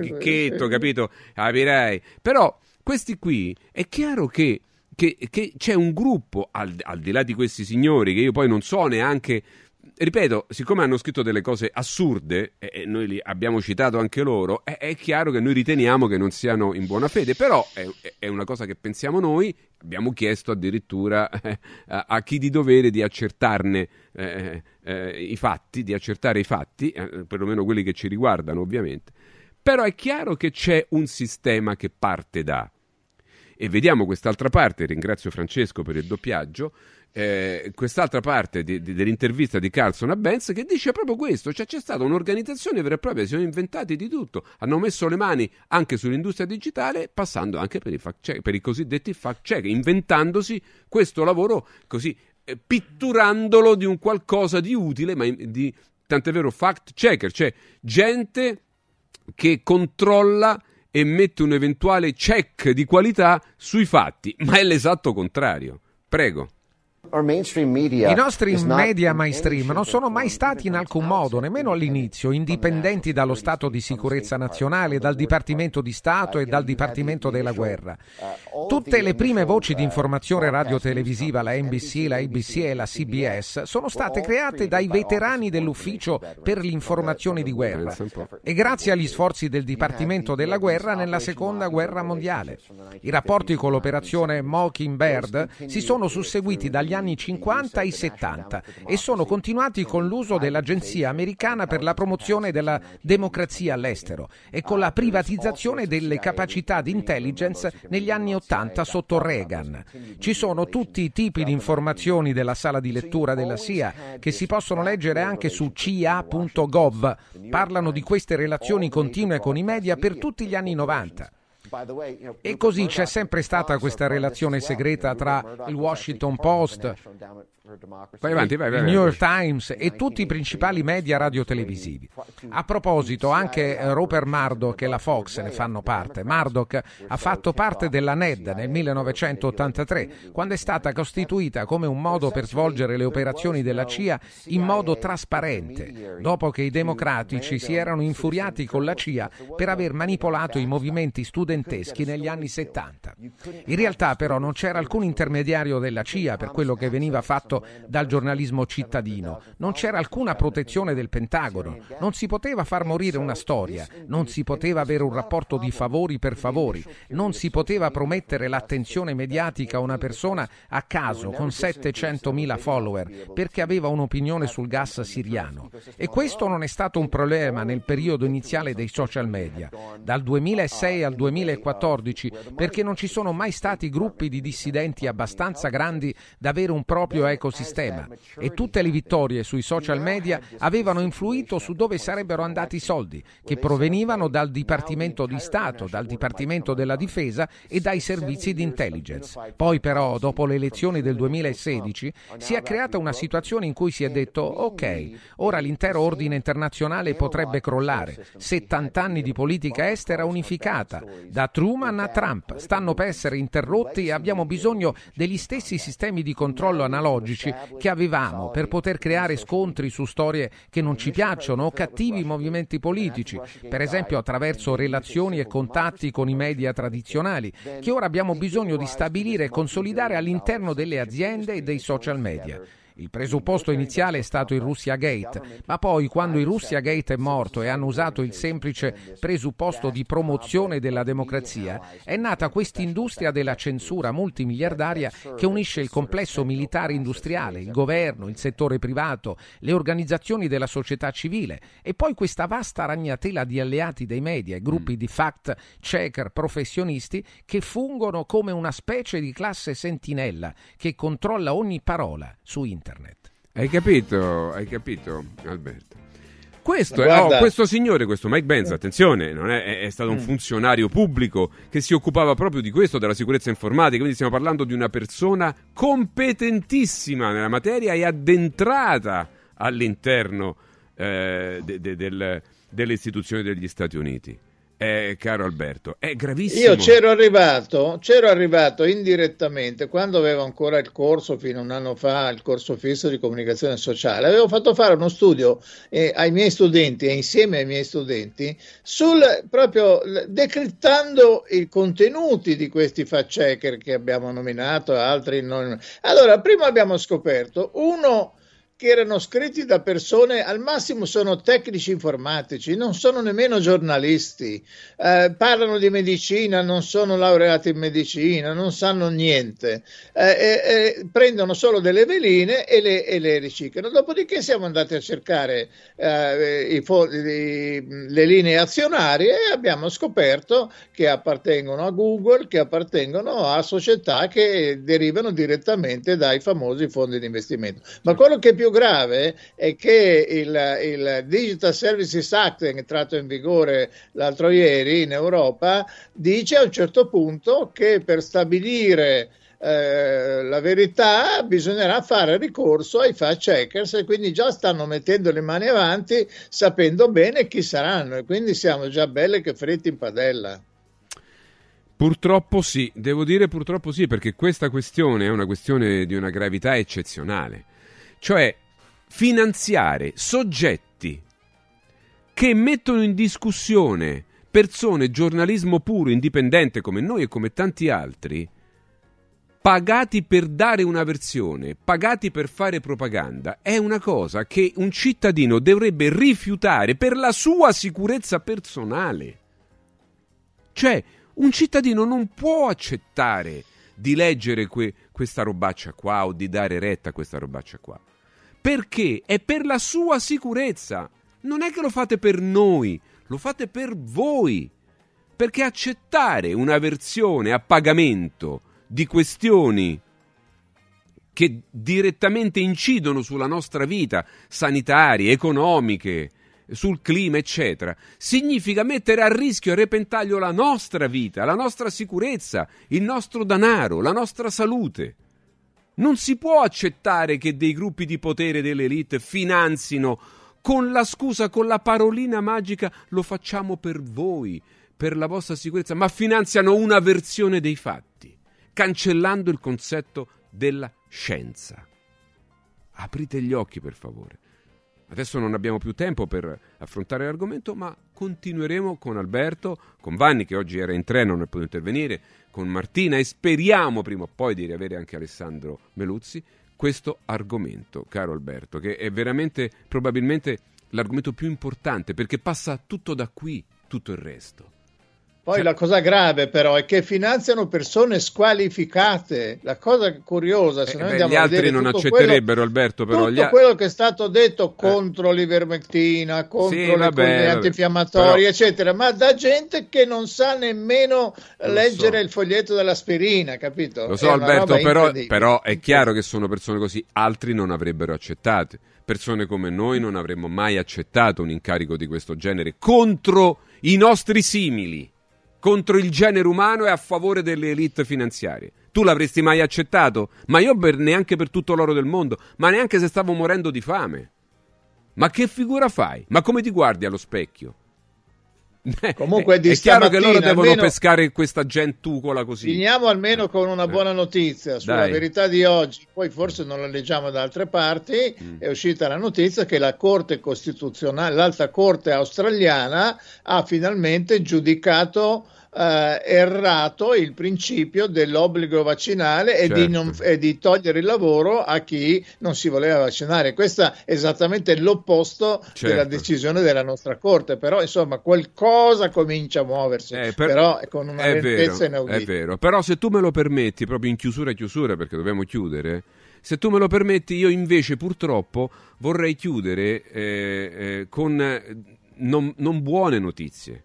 Sì, Chicchetto, capito? Capirei. Però questi qui è chiaro che, che- che c'è un gruppo, al, al di là di questi signori, che io poi non so neanche. Ripeto, siccome hanno scritto delle cose assurde, e e noi li abbiamo citato anche loro, è, è chiaro che noi riteniamo che non siano in buona fede, però è, è una cosa che pensiamo noi, abbiamo chiesto addirittura eh, a, a chi di dovere di accertarne eh, eh, i fatti, di accertare i fatti, eh, perlomeno quelli che ci riguardano ovviamente. Però è chiaro che c'è un sistema che parte da. E vediamo quest'altra parte, ringrazio Francesco per il doppiaggio, eh, quest'altra parte di- di- dell'intervista di Carlson a Benz che dice proprio questo, cioè c'è stata un'organizzazione vera e propria, si sono inventati di tutto, hanno messo le mani anche sull'industria digitale, passando anche per i, fact check, per i cosiddetti fact check, inventandosi questo lavoro così, eh, pitturandolo di un qualcosa di utile, ma in- di, tant'è vero fact checker, cioè gente che controlla e mette un eventuale check di qualità sui fatti, ma è l'esatto contrario. Prego. I nostri media mainstream non sono mai stati in alcun modo, nemmeno all'inizio, indipendenti dallo Stato di sicurezza nazionale, dal Dipartimento di Stato e dal Dipartimento della guerra. Tutte le prime voci di informazione radiotelevisiva, la NBC, la ABC e la CBS, sono state create dai veterani dell'ufficio per l'informazione di guerra e grazie agli sforzi del Dipartimento della guerra nella seconda guerra mondiale. I rapporti con l'operazione Mockingbird si sono susseguiti dagli anni 50 ai 70 e sono continuati con l'uso dell'Agenzia americana per la promozione della democrazia all'estero e con la privatizzazione delle capacità di intelligence negli anni 80 sotto Reagan. Ci sono tutti i tipi di informazioni della sala di lettura della CIA che si possono leggere anche su cia.gov. Parlano di queste relazioni continue con i media per tutti gli anni 90. E così c'è sempre stata questa relazione segreta tra il Washington Post, Vai avanti, vai, vai. New York Times e tutti i principali media radiotelevisivi. A proposito, anche Rupert Murdoch e la Fox ne fanno parte. Murdoch ha fatto parte della NED nel 1983, quando è stata costituita come un modo per svolgere le operazioni della CIA in modo trasparente, dopo che i democratici si erano infuriati con la CIA per aver manipolato i movimenti studenteschi negli anni 70. In realtà però non c'era alcun intermediario della CIA per quello che veniva fatto dal giornalismo cittadino, non c'era alcuna protezione del Pentagono, non si poteva far morire una storia, non si poteva avere un rapporto di favori per favori, non si poteva promettere l'attenzione mediatica a una persona a caso con 700.000 follower perché aveva un'opinione sul gas siriano. E questo non è stato un problema nel periodo iniziale dei social media, dal 2006 al 2014, perché non ci sono mai stati gruppi di dissidenti abbastanza grandi da avere un proprio ecosistema e tutte le vittorie sui social media avevano influito su dove sarebbero andati i soldi, che provenivano dal Dipartimento di Stato, dal Dipartimento della Difesa e dai servizi di intelligence. Poi però, dopo le elezioni del 2016, si è creata una situazione in cui si è detto ok, ora l'intero ordine internazionale potrebbe crollare. 70 anni di politica estera unificata, da Truman a Trump, stanno per essere interrotti e abbiamo bisogno degli stessi sistemi di controllo analogici che avevamo per poter creare scontri su storie che non ci piacciono o cattivi movimenti politici, per esempio attraverso relazioni e contatti con i media tradizionali, che ora abbiamo bisogno di stabilire e consolidare all'interno delle aziende e dei social media. Il presupposto iniziale è stato il Russia Gate, ma poi quando il Russia Gate è morto e hanno usato il semplice presupposto di promozione della democrazia, è nata quest'industria della censura multimiliardaria che unisce il complesso militare industriale, il governo, il settore privato, le organizzazioni della società civile e poi questa vasta ragnatela di alleati dei media e gruppi di fact-checker professionisti che fungono come una specie di classe sentinella che controlla ogni parola su internet. Hai capito? Hai capito, Alberto? Questo, è, Guarda- oh, questo signore, questo Mike Benz, attenzione, non è, è- è stato un Mm. funzionario pubblico che si occupava proprio di questo, della sicurezza informatica, quindi stiamo parlando di una persona competentissima nella materia e addentrata all'interno eh, de- de- del- delle istituzioni degli Stati Uniti. Eh, caro Alberto, è gravissimo. Io c'ero arrivato, c'ero arrivato indirettamente quando avevo ancora il corso fino a un anno fa, il corso fisso di comunicazione sociale. Avevo fatto fare uno studio eh, ai miei studenti e insieme ai miei studenti sul proprio decrittando i contenuti di questi fact checker che abbiamo nominato, altri non. Allora, prima abbiamo scoperto uno che erano scritti da persone, al massimo sono tecnici informatici, non sono nemmeno giornalisti, eh, parlano di medicina, non sono laureati in medicina, non sanno niente, eh, eh, prendono solo delle veline e le, e le riciclano. Dopodiché siamo andati a cercare eh, i i- le linee azionarie e abbiamo scoperto che appartengono a Google, che appartengono a società che derivano direttamente dai famosi fondi di investimento. Ma quello che è più grave è che il, il Digital Services Act, entrato in vigore l'altro ieri in Europa, dice a un certo punto che per stabilire eh, la verità bisognerà fare ricorso ai fact checkers e quindi già stanno mettendo le mani avanti sapendo bene chi saranno e quindi siamo già belle che fritti in padella. Purtroppo sì, devo dire purtroppo sì, perché questa questione è una questione di una gravità eccezionale. Cioè, finanziare soggetti che mettono in discussione persone, giornalismo puro, indipendente come noi e come tanti altri, pagati per dare una versione, pagati per fare propaganda, è una cosa che un cittadino dovrebbe rifiutare per la sua sicurezza personale. Cioè, un cittadino non può accettare di leggere que- questa robaccia qua o di dare retta a questa robaccia qua. Perché è per la sua sicurezza. Non è che lo fate per noi, lo fate per voi. Perché accettare una versione a pagamento di questioni che direttamente incidono sulla nostra vita, sanitarie, economiche, sul clima, eccetera, significa mettere a rischio e a repentaglio la nostra vita, la nostra sicurezza, il nostro denaro, la nostra salute. Non si può accettare che dei gruppi di potere dell'elite finanzino con la scusa, con la parolina magica, lo facciamo per voi, per la vostra sicurezza, ma finanziano una versione dei fatti, cancellando il concetto della scienza. Aprite gli occhi, per favore. Adesso non abbiamo più tempo per affrontare l'argomento, ma continueremo con Alberto, con Vanni che oggi era in treno, non è potuto intervenire, con Martina e speriamo prima o poi di riavere anche Alessandro Meluzzi questo argomento, caro Alberto, che è veramente probabilmente l'argomento più importante perché passa tutto da qui, tutto il resto. Poi la cosa grave però è che finanziano persone squalificate. La cosa curiosa, se Eh, noi beh, andiamo gli a altri non accetterebbero, Alberto, però Quello, gli tutto a- quello che è stato detto contro l'ivermectina, contro Sì, le vabbè, vabbè. antinfiammatorie, Però- eccetera, ma da gente che non sa nemmeno Lo leggere so. il foglietto dell'aspirina, capito? Lo so Alberto, però, però è chiaro che sono persone così, altri non avrebbero accettate. Persone come noi non avremmo mai accettato un incarico di questo genere contro i nostri simili, contro il genere umano e a favore delle elite finanziarie. Tu l'avresti mai accettato? Ma io per- neanche per tutto l'oro del mondo, ma neanche se stavo morendo di fame. Ma che figura fai? Ma come ti guardi allo specchio? Comunque di è chiaro che loro devono almeno- pescare questa gentucola così. Finiamo almeno con una buona notizia sulla Dai. verità di oggi, poi forse non la leggiamo da altre parti. Mm. È uscita la notizia che la Corte Costituzionale, l'alta Corte australiana, ha finalmente giudicato eh, errato il principio dell'obbligo vaccinale e, di Certo. non- e di togliere il lavoro a chi non si voleva vaccinare. Questo è esattamente l'opposto della Certo. decisione della nostra Corte, però insomma qualcosa comincia a muoversi, Eh, per- però è con una È vero, lentezza è inaudita. vero. Però se tu me lo permetti, proprio in chiusura chiusura, perché dobbiamo chiudere, se tu me lo permetti, io invece purtroppo vorrei chiudere eh, eh, con non, non buone notizie.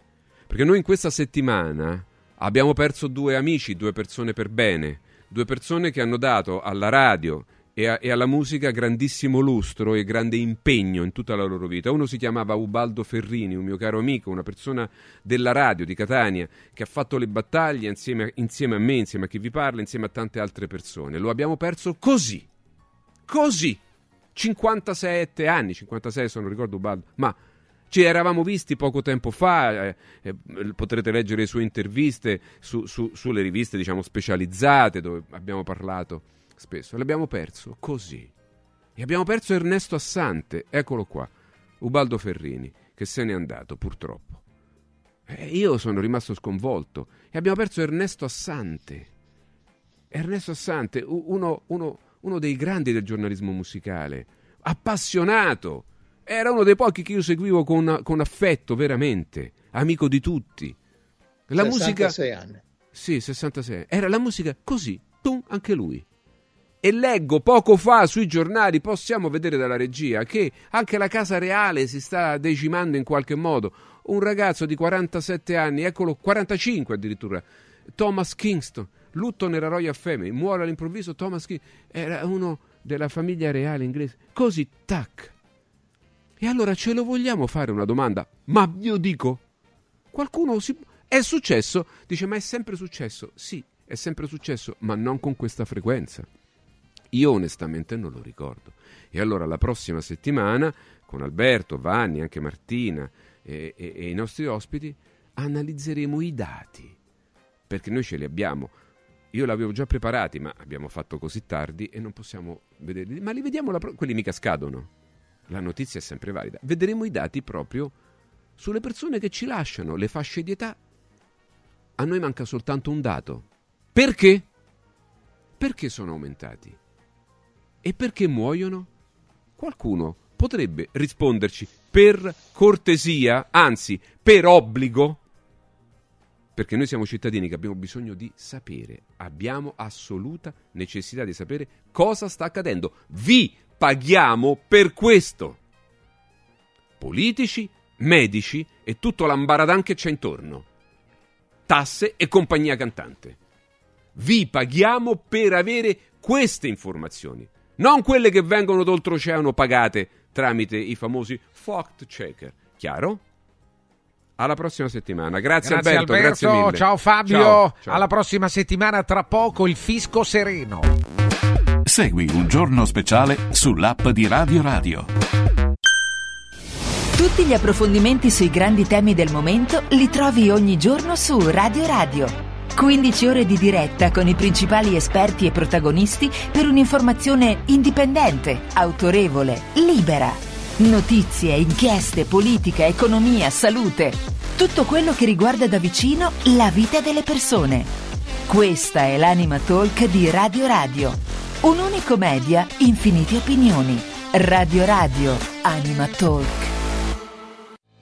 Perché noi in questa settimana abbiamo perso due amici, due persone per bene, due persone che hanno dato alla radio e, a- e alla musica grandissimo lustro e grande impegno in tutta la loro vita. Uno si chiamava Ubaldo Ferrini, un mio caro amico, una persona della radio di Catania che ha fatto le battaglie insieme, insieme a me, insieme a chi vi parla, insieme a tante altre persone. Lo abbiamo perso così, così. 57 anni, 56 se non ricordo Ubaldo, ma ci eravamo visti poco tempo fa, eh, eh, potrete leggere le sue interviste su- su- sulle riviste diciamo specializzate dove abbiamo parlato spesso. L'abbiamo perso così. E abbiamo perso Ernesto Assante, eccolo qua, Ubaldo Ferrini, che se n'è andato purtroppo. E io sono rimasto sconvolto. E abbiamo perso Ernesto Assante. Ernesto Assante, uno, uno- uno dei grandi del giornalismo musicale, appassionato. Era uno dei pochi che io seguivo con, con affetto, veramente, amico di tutti. La musica... 66 anni. Sì, 66. Era la musica così, tum, anche lui. E leggo poco fa sui giornali, possiamo vedere dalla regia, che anche la Casa Reale si sta decimando in qualche modo. Un ragazzo di 47 anni, eccolo, 45 addirittura, Thomas Kingston, lutto nella Royal Family, muore all'improvviso Thomas Kingston, era uno della famiglia reale inglese. Così, tac. E allora ce lo vogliamo fare una domanda? Ma io dico, qualcuno si... È successo? Dice, ma è sempre successo. Sì, è sempre successo, ma non con questa frequenza. Io onestamente non lo ricordo. E allora la prossima settimana, con Alberto, Vanni, anche Martina e, e- e i nostri ospiti, analizzeremo i dati. Perché noi ce li abbiamo. Io l'avevo già preparati, ma abbiamo fatto così tardi e non possiamo vederli. Ma li vediamo la pro- Quelli mica scadono. La notizia è sempre valida. Vedremo i dati proprio sulle persone che ci lasciano, le fasce di età. A noi manca soltanto un dato. Perché? Perché sono aumentati? E perché muoiono? Qualcuno potrebbe risponderci per cortesia, anzi per obbligo, perché noi siamo cittadini che abbiamo bisogno di sapere, abbiamo assoluta necessità di sapere cosa sta accadendo. Vi paghiamo per questo. Politici, medici e tutto l'ambaradan che c'è intorno. Tasse e compagnia cantante. Vi paghiamo per avere queste informazioni, non quelle che vengono d'oltreoceano pagate tramite i famosi fact checker. Chiaro? Alla prossima settimana. Grazie, Grazie Alberto, grazie mille. ciao Fabio, Ciao, ciao. alla prossima settimana tra poco il fisco sereno. Segui un giorno speciale sull'app di Radio Radio. Tutti gli approfondimenti sui grandi temi del momento li trovi ogni giorno su Radio Radio. 15 ore di diretta con i principali esperti e protagonisti per un'informazione indipendente, autorevole, libera. Notizie, inchieste, politica, economia, salute. Tutto quello che riguarda da vicino la vita delle persone. Questa è l'Anima Talk di Radio Radio. Un unico media, infinite opinioni. Radio Radio, Anima Talk.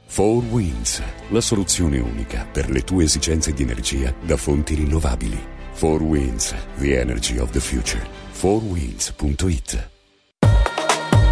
4 Winds, la soluzione unica per le tue esigenze di energia da fonti rinnovabili. 4 Winds, the energy of the future. 4winds.it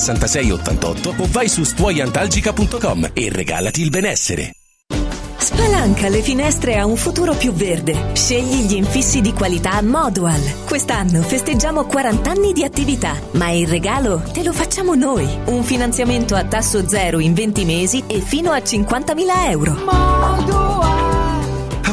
66 88 o vai su stuoiantalgica.com e regalati il benessere. Spalanca le finestre a un futuro più verde. Scegli gli infissi di qualità Modual. Quest'anno festeggiamo 40 anni di attività, ma il regalo te lo facciamo noi. Un finanziamento a tasso zero in 20 mesi e fino a 50.000 euro. Modual.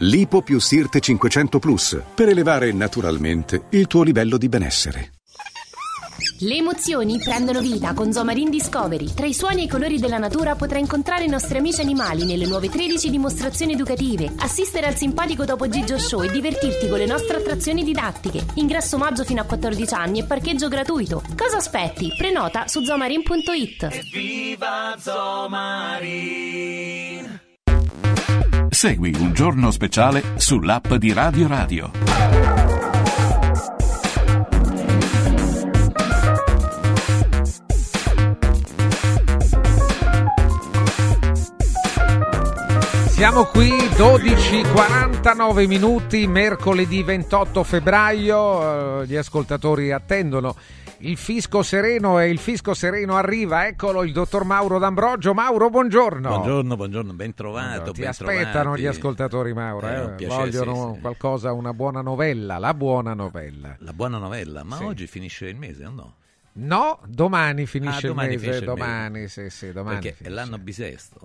Lipo più Sirte 500 Plus per elevare naturalmente il tuo livello di benessere. Le emozioni prendono vita con Zomarin Discovery. Tra i suoni e i colori della natura potrai incontrare i nostri amici animali nelle nuove 13 dimostrazioni educative, assistere al simpatico Topo Gigio Show e divertirti con le nostre attrazioni didattiche. Ingresso maggio fino a 14 anni e parcheggio gratuito. Cosa aspetti? Prenota su zomarin.it. Viva Zomarin! Segui un giorno speciale sull'app di Radio Radio. Siamo qui 12:49 minuti, mercoledì 28 febbraio. Eh, gli ascoltatori attendono il fisco sereno e il fisco sereno arriva. Eccolo il dottor Mauro D'Ambrogio. Mauro, buongiorno. Buongiorno, buongiorno, ben trovato. Ti ben aspettano trovati. gli ascoltatori, Mauro. Eh, eh. piacere, Vogliono sì, sì. qualcosa, una buona novella, la buona novella. La buona novella, ma Sì. oggi finisce il mese o no? No, domani finisce Ah, domani il mese. finisce il domani, mese. sì, sì, domani. Perché è finisce. l'anno bisesto.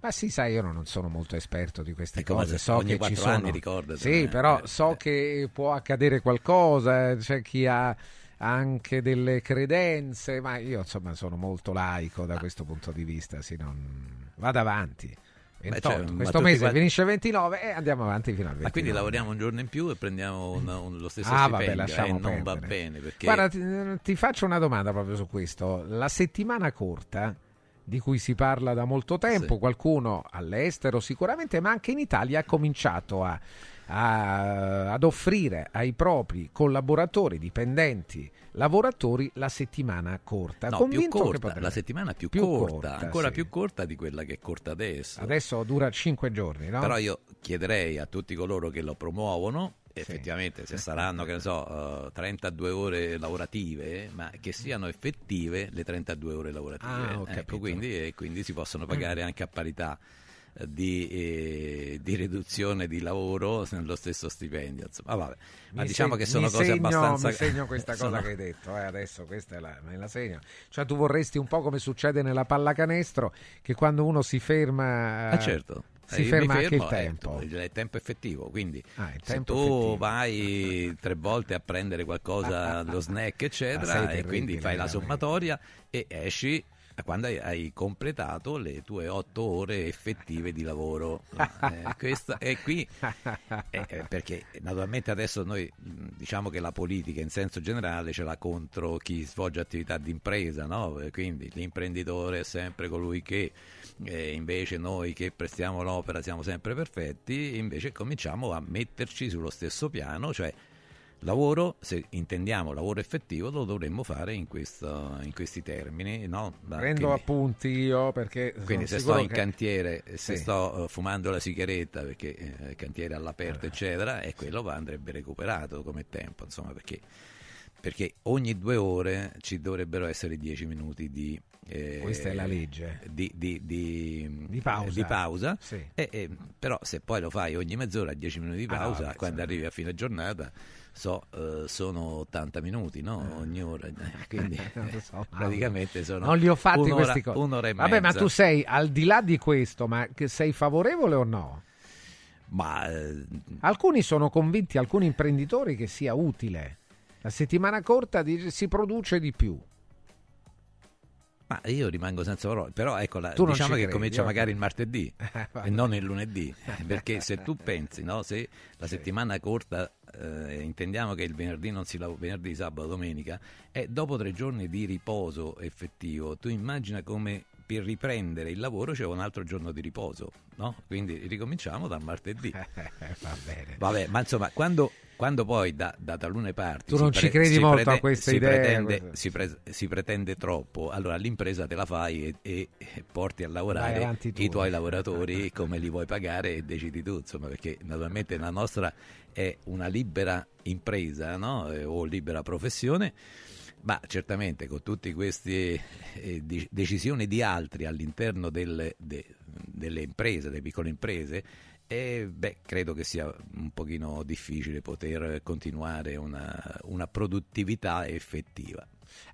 Ma sì, sai, io non sono molto esperto di queste È cose. se So ogni che ci sono. anni, Sì, eh. però so che può accadere qualcosa. C'è chi ha anche delle credenze, ma io insomma sono molto laico da questo punto di vista. Sì, non... Vado avanti. 28. cioè, ma Questo mese quanti- finisce il 29 e andiamo avanti fino al 29. Ma quindi lavoriamo un giorno in più e prendiamo un- un- lo stesso Ah, stipendio vabbè, lasciamo e non va bene perché Guarda, ti, ti faccio una domanda proprio su questo. La settimana corta, di cui si parla da molto tempo, qualcuno all'estero sicuramente, ma anche in Italia ha cominciato a, a- ad offrire ai propri collaboratori, dipendenti, lavoratori la settimana corta. No, più Convinto corta, la settimana più, più corta, corta, ancora sì. più corta di quella che è corta adesso. Adesso dura 5 giorni, no? Però io chiederei a tutti coloro che lo promuovono, effettivamente se saranno, che ne so, eh, 32 ore lavorative, ma che siano effettive le 32 ore lavorative. Ah, ecco, quindi, e quindi si possono pagare anche a parità. Di, eh, di riduzione di lavoro nello stesso stipendio. Insomma, vabbè. Ma Mi diciamo seg- che sono cose segno- abbastanza... Mi segno questa cosa sono- che hai detto, eh, adesso questa è la, me la segno. Cioè tu vorresti un po' come succede nella pallacanestro, che quando uno si ferma... Ah, certo. Si Eh, ferma anche il eh, tempo. il il tempo effettivo, quindi Ah, se tempo tu effettivo. vai tre volte a prendere qualcosa, lo snack, Ah, eccetera, e terribile, quindi fai la sommatoria e esci quando hai, hai completato le tue otto ore effettive di lavoro. Eh, questa- e qui eh, eh, perché naturalmente adesso noi mh, diciamo che la politica in senso generale ce l'ha contro chi svolge attività di impresa, no? Quindi l'imprenditore è sempre colui che eh, invece noi che prestiamo l'opera siamo sempre perfetti, invece cominciamo a metterci sullo stesso piano, cioè lavoro, se intendiamo lavoro effettivo, lo dovremmo fare in, questo- in questi termini. No? Prendo quindi- appunti io perché... quindi se sto in che- cantiere, se Sì. sto eh, fumando la sigaretta perché eh, il cantiere è all'aperto, Eh. eccetera, e quello va- andrebbe recuperato come tempo, insomma, perché, perché ogni due ore ci dovrebbero essere dieci minuti di... eh, Questa è la legge. Di, di- di- Di pausa. eh, di pausa. Sì. E- e- però se poi lo fai ogni mezz'ora, 10 minuti di Ah, no, pausa, quando certo. arrivi a fine giornata, so, eh, sono 80 minuti, no? Ogni ora. eh, Quindi lo so. eh, praticamente sono Non li ho fatti un'ora- questi cose. un'ora e Vabbè, ma mezza. tu sei al di là di questo, ma sei favorevole o no? Ma eh, Alcuni sono convinti, alcuni imprenditori, che sia utile. La settimana corta dice, si produce di più. Ma io rimango senza parole, però ecco, la- diciamo ci che credi, comincia ok. magari il martedì vabbè. e non il lunedì, perché se tu pensi, no, se la settimana corta, eh, intendiamo che il venerdì non si lavora, venerdì, sabato, domenica, e dopo tre giorni di riposo effettivo, tu immagina come per riprendere il lavoro c'è un altro giorno di riposo, no? Quindi ricominciamo dal martedì. Va bene. Vabbè, ma insomma, quando, quando poi da, da talune parti Tu non ci pre- credi si molto a prete- queste si idee, pretende, queste- si, pre- si pretende troppo, allora l'impresa te la fai e, e- porti a lavorare tu. i tuoi lavoratori come li vuoi pagare e decidi tu, insomma, perché naturalmente la nostra è una libera impresa no? Eh, o libera professione. Ma certamente con tutte queste eh, decisioni di altri all'interno delle, de- delle imprese, delle piccole imprese, eh, beh, credo che sia un pochino difficile poter continuare una, una produttività effettiva.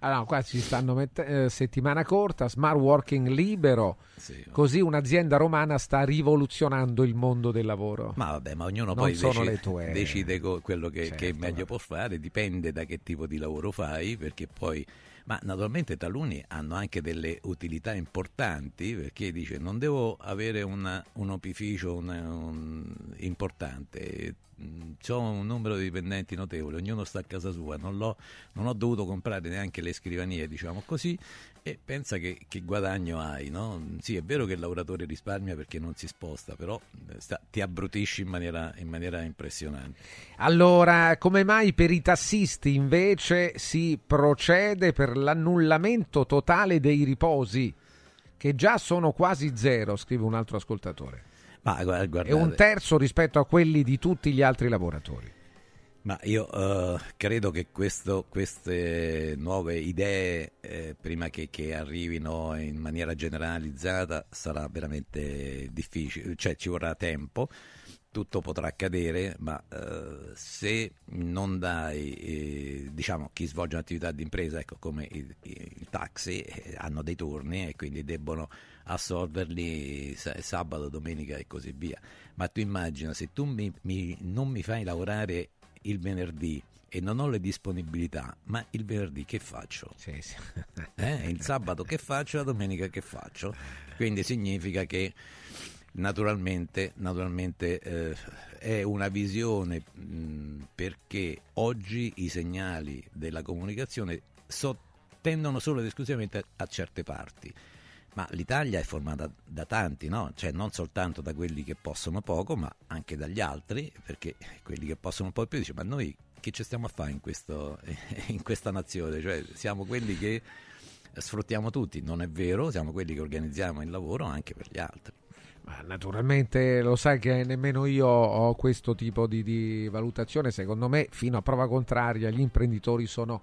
Allora, qua ci stanno mette- eh, settimana corta, smart working libero. Sì. Così un'azienda romana sta rivoluzionando il mondo del lavoro. Ma vabbè, ma ognuno Non poi decide, decide co- quello che, Certo, che meglio può fare, dipende da che tipo di lavoro fai, perché poi... Ma naturalmente taluni hanno anche delle utilità importanti, perché dice non devo avere una- un opificio un- un- importante, ho un numero di dipendenti notevole, ognuno sta a casa sua, non, non ho dovuto comprare neanche le scrivanie, diciamo così, e pensa che, che guadagno hai, no? Sì, è vero che il lavoratore risparmia perché non si sposta, però eh, sta- ti abbrutisci in maniera, in maniera impressionante. Allora, come mai per i tassisti invece si procede per l'annullamento totale dei riposi, che già sono quasi zero, scrive un altro ascoltatore. Ma gu- E guardate, un terzo rispetto a quelli di tutti gli altri lavoratori. Ma io eh, credo che questo- queste nuove idee, eh, prima che, che arrivino in maniera generalizzata, sarà veramente difficile, cioè ci vorrà tempo, tutto potrà accadere, ma eh, se non dai, eh, diciamo, chi svolge un'attività di impresa, ecco come il, il taxi, eh, hanno dei turni e quindi debbono assolverli sa- sabato, domenica e così via. Ma tu immagina se tu mi- mi- non mi fai lavorare il venerdì e non ho le disponibilità, ma il venerdì che faccio? Eh? Il sabato che faccio? La domenica che faccio? Quindi significa che naturalmente, naturalmente eh, è una visione mh, perché oggi i segnali della comunicazione so- tendono solo ed esclusivamente a, a certe parti. Ma l'Italia è formata da tanti, no? Cioè non soltanto da quelli che possono poco, ma anche dagli altri, perché quelli che possono un po' più dicono, ma noi che ci stiamo a fare in, questo- in questa nazione? Cioè siamo quelli che sfruttiamo tutti, non è vero, siamo quelli che organizziamo il lavoro anche per gli altri. Ma naturalmente lo sai che nemmeno io ho questo tipo di, di valutazione. Secondo me, fino a prova contraria, gli imprenditori sono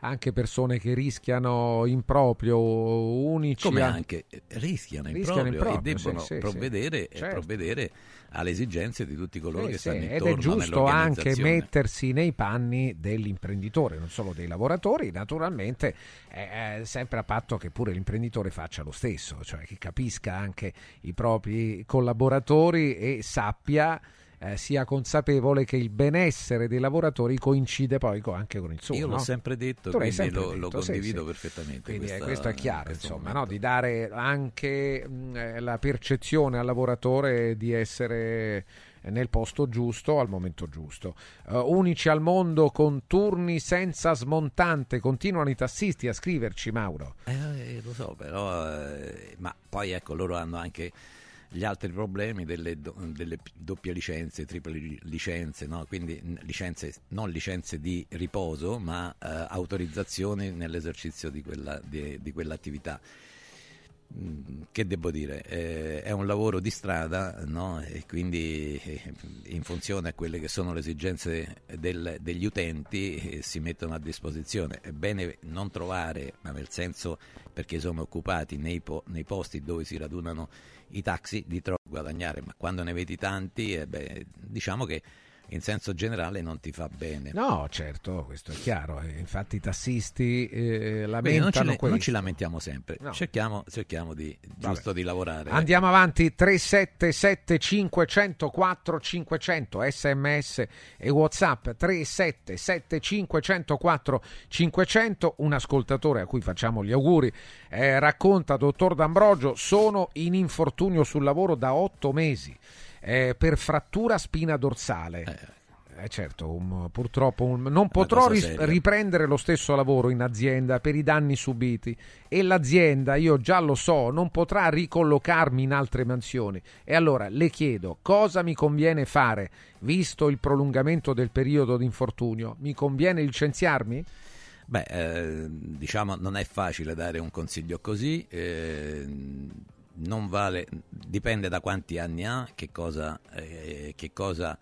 anche persone che rischiano in proprio, unici Come a- anche eh, rischiano in Rischiano in proprio, proprio, e debbono sì, sì, provvedere, eh, Certo. provvedere alle esigenze di tutti coloro Sì, che stanno ed intorno è giusto anche mettersi nei panni dell'imprenditore, non solo dei lavoratori, naturalmente è, è sempre a patto che pure l'imprenditore faccia lo stesso, cioè che capisca anche i propri collaboratori e sappia eh, sia consapevole che il benessere dei lavoratori coincide poi co- anche con il suo. Io l'ho no? sempre detto, Tu quindi sempre lo, lo detto, sì, condivido sì. perfettamente. Quindi eh, questa- questo è chiaro, questo insomma, no? di dare anche mh, eh, la percezione al lavoratore di essere nel posto giusto al momento giusto. Eh, unici al mondo con turni senza smontante, continuano i tassisti a scriverci, Mauro. Eh, lo so, però, eh, ma poi ecco, loro hanno anche gli altri problemi delle, do- delle doppie licenze, triple li- licenze, no? quindi licenze, non licenze di riposo, ma eh, autorizzazioni nell'esercizio di, quella, di, di quell'attività. Mm, Che devo dire? Eh, è un lavoro di strada no? e quindi eh, in funzione a quelle che sono le esigenze del- degli utenti eh, si mettono a disposizione. È bene non trovare, ma nel senso perché sono occupati nei, po- nei posti dove si radunano i taxi, di troppo guadagnare, ma quando ne vedi tanti, eh, beh, diciamo che in senso generale non ti fa bene. No, certo, questo è chiaro. e Infatti i tassisti eh, Beh, non, ci, lamentano non questo. ci lamentiamo sempre, No. cerchiamo, cerchiamo di, giusto di lavorare. Andiamo avanti 377 504 500 sms e whatsapp 377 504 500 un ascoltatore a cui facciamo gli auguri eh, racconta dottor D'Ambrogio sono in infortunio sul lavoro da otto mesi eh, per frattura spina dorsale eh, certo, un- purtroppo un- non potrò ris- riprendere lo stesso lavoro in azienda per i danni subiti e l'azienda, io già lo so, non potrà ricollocarmi in altre mansioni. E allora le chiedo cosa mi conviene fare, visto il prolungamento del periodo di infortunio? Mi conviene licenziarmi? Beh, eh, diciamo non è facile dare un consiglio così, eh, non vale, dipende da quanti anni ha, che cosa, eh, che cosa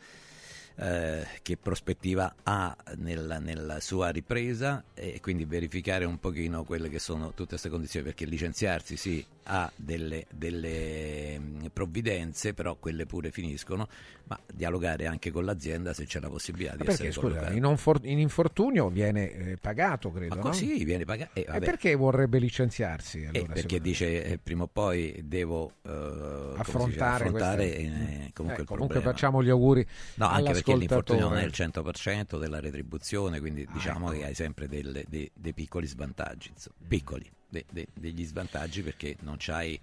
eh, che prospettiva ha nella, nella sua ripresa e quindi verificare un pochino quelle che sono tutte queste condizioni perché licenziarsi sì ha delle, delle mm, provvidenze però quelle pure finiscono ma dialogare anche con l'azienda se c'è la possibilità di perché essere scusa, collocato. in, onfor- in infortunio viene eh, pagato, credo. Ma no? così viene pagato. Eh, E perché vorrebbe licenziarsi? Eh, Allora, perché secondo dice eh, prima o poi devo eh, affrontare, affrontare questa- eh, comunque Eh, comunque facciamo gli auguri No, anche perché l'infortunio non è il 100% della retribuzione, quindi diciamo ecco. che hai sempre delle- dei, dei piccoli svantaggi, insomma. piccoli, de- de- degli svantaggi perché non c'hai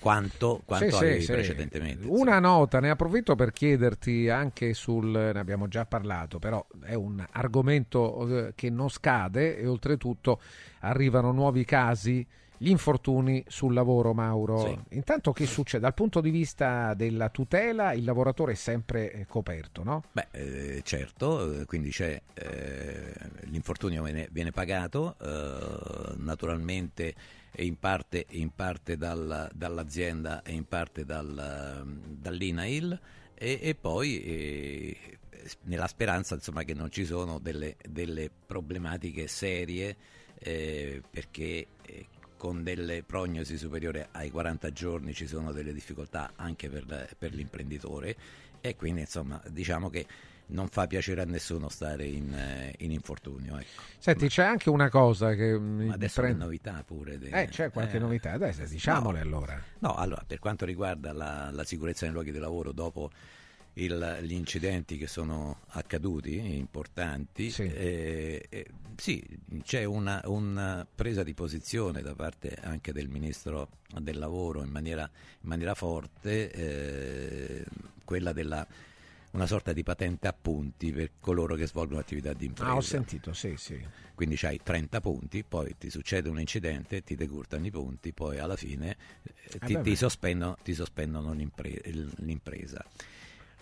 quanto, quanto Sì, sì, avevi sì. precedentemente. Una nota, ne approfitto per chiederti anche sul, ne abbiamo già parlato, però è un argomento eh, che non scade e oltretutto arrivano nuovi casi, gli infortuni sul lavoro, Mauro. Sì. Intanto che succede? Dal punto di vista della tutela il lavoratore è sempre eh, coperto, no? Beh, eh, certo, eh, quindi c'è eh, l'infortunio viene, viene pagato eh, naturalmente in parte, in parte dal- dall'azienda e in parte dal, dall'INAIL e, e poi eh, nella speranza insomma, che non ci sono delle, delle problematiche serie perché con delle prognosi superiori ai 40 giorni ci sono delle difficoltà anche per, per l'imprenditore e quindi insomma diciamo che non fa piacere a nessuno stare in, eh, in infortunio. Ecco. Senti, c'è anche una cosa che mi Ma adesso le novità pure. de- Eh, c'è qualche eh, novità? Adesso diciamole no. allora. No, allora, per quanto riguarda la, la sicurezza nei luoghi di lavoro dopo il- gli incidenti che sono accaduti, importanti, eh, eh, sì, c'è una, una presa di posizione da parte anche del Ministro del Lavoro in maniera, in maniera forte, eh, quella della una sorta di patente a punti per coloro che svolgono attività di impresa. Ah, ho sentito, sì, sì. Quindi c'hai 30 punti, poi ti succede un incidente, ti decurtano i punti, poi alla fine eh, ti, Eh beh, ti beh. sospendono, ti sospendono l'impresa.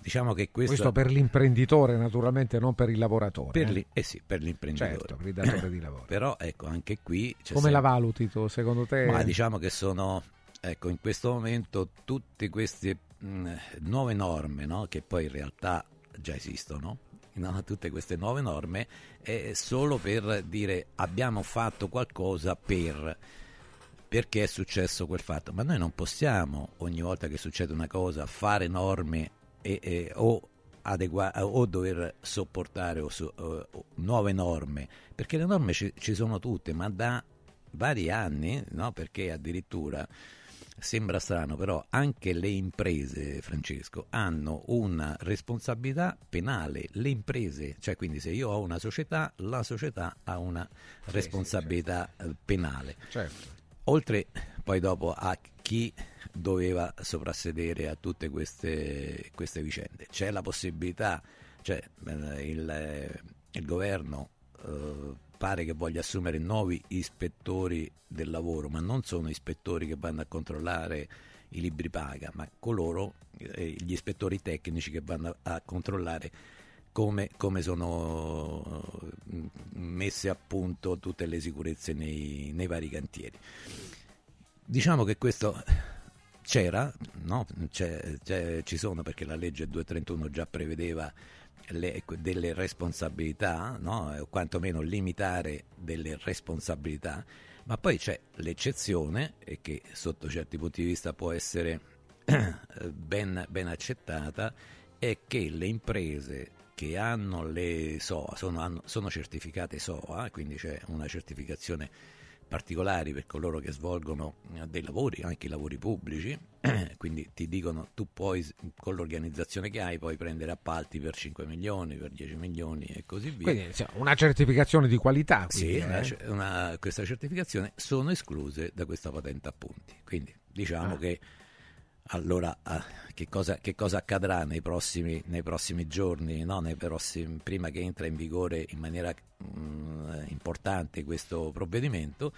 Diciamo che questo, Questo per l'imprenditore, naturalmente, non per il lavoratore. per eh. li- eh sì, per l'imprenditore. Certo, per il datore di lavoro. Però ecco, anche qui Come la sempre- valuti tu, secondo te? Ma diciamo che sono, ecco, in questo momento tutte queste mh, nuove norme, no, che poi in realtà già esistono, no? tutte queste nuove norme è solo per dire abbiamo fatto qualcosa per perché è successo quel fatto, ma noi non possiamo ogni volta che succede una cosa fare norme e, e, o, adegua- o dover sopportare o so- o nuove norme, perché le norme ci, ci sono tutte, ma da vari anni, no? perché addirittura sembra strano, però anche le imprese, Francesco, hanno una responsabilità penale. Le imprese, cioè quindi se io ho una società, la società ha una responsabilità sì, sì, certo. penale. Certo. Oltre poi dopo a chi doveva soprassedere a tutte queste, queste vicende. C'è la possibilità, cioè eh, il, il governo eh, pare che voglia assumere nuovi ispettori del lavoro, ma non sono ispettori che vanno a controllare i libri paga, ma coloro, eh, gli ispettori tecnici che vanno a, a controllare come, come, sono mm, messe a punto tutte le sicurezze nei, nei vari cantieri. Diciamo che questo c'era, no? c'è, c'è, ci sono perché la legge 231 già prevedeva le, delle responsabilità, no? o quantomeno limitare delle responsabilità, ma poi c'è l'eccezione e che sotto certi punti di vista può essere ben, ben accettata, è che le imprese che hanno le SOA, sono, hanno, sono certificate SOA, quindi c'è una certificazione particolare per coloro che svolgono eh, dei lavori, anche i lavori pubblici, quindi ti dicono tu puoi con l'organizzazione che hai puoi prendere appalti per 5 milioni, per 10 milioni e così via. Quindi insomma, una certificazione di qualità. Quindi, sì, eh? una, una, questa certificazione sono escluse da questa patente a punti. Quindi diciamo ah. che allora, ah, che, cosa, che, cosa, accadrà nei prossimi, nei prossimi giorni, no? nei prossimi, prima che entra in vigore in maniera mh, mm, importante questo provvedimento?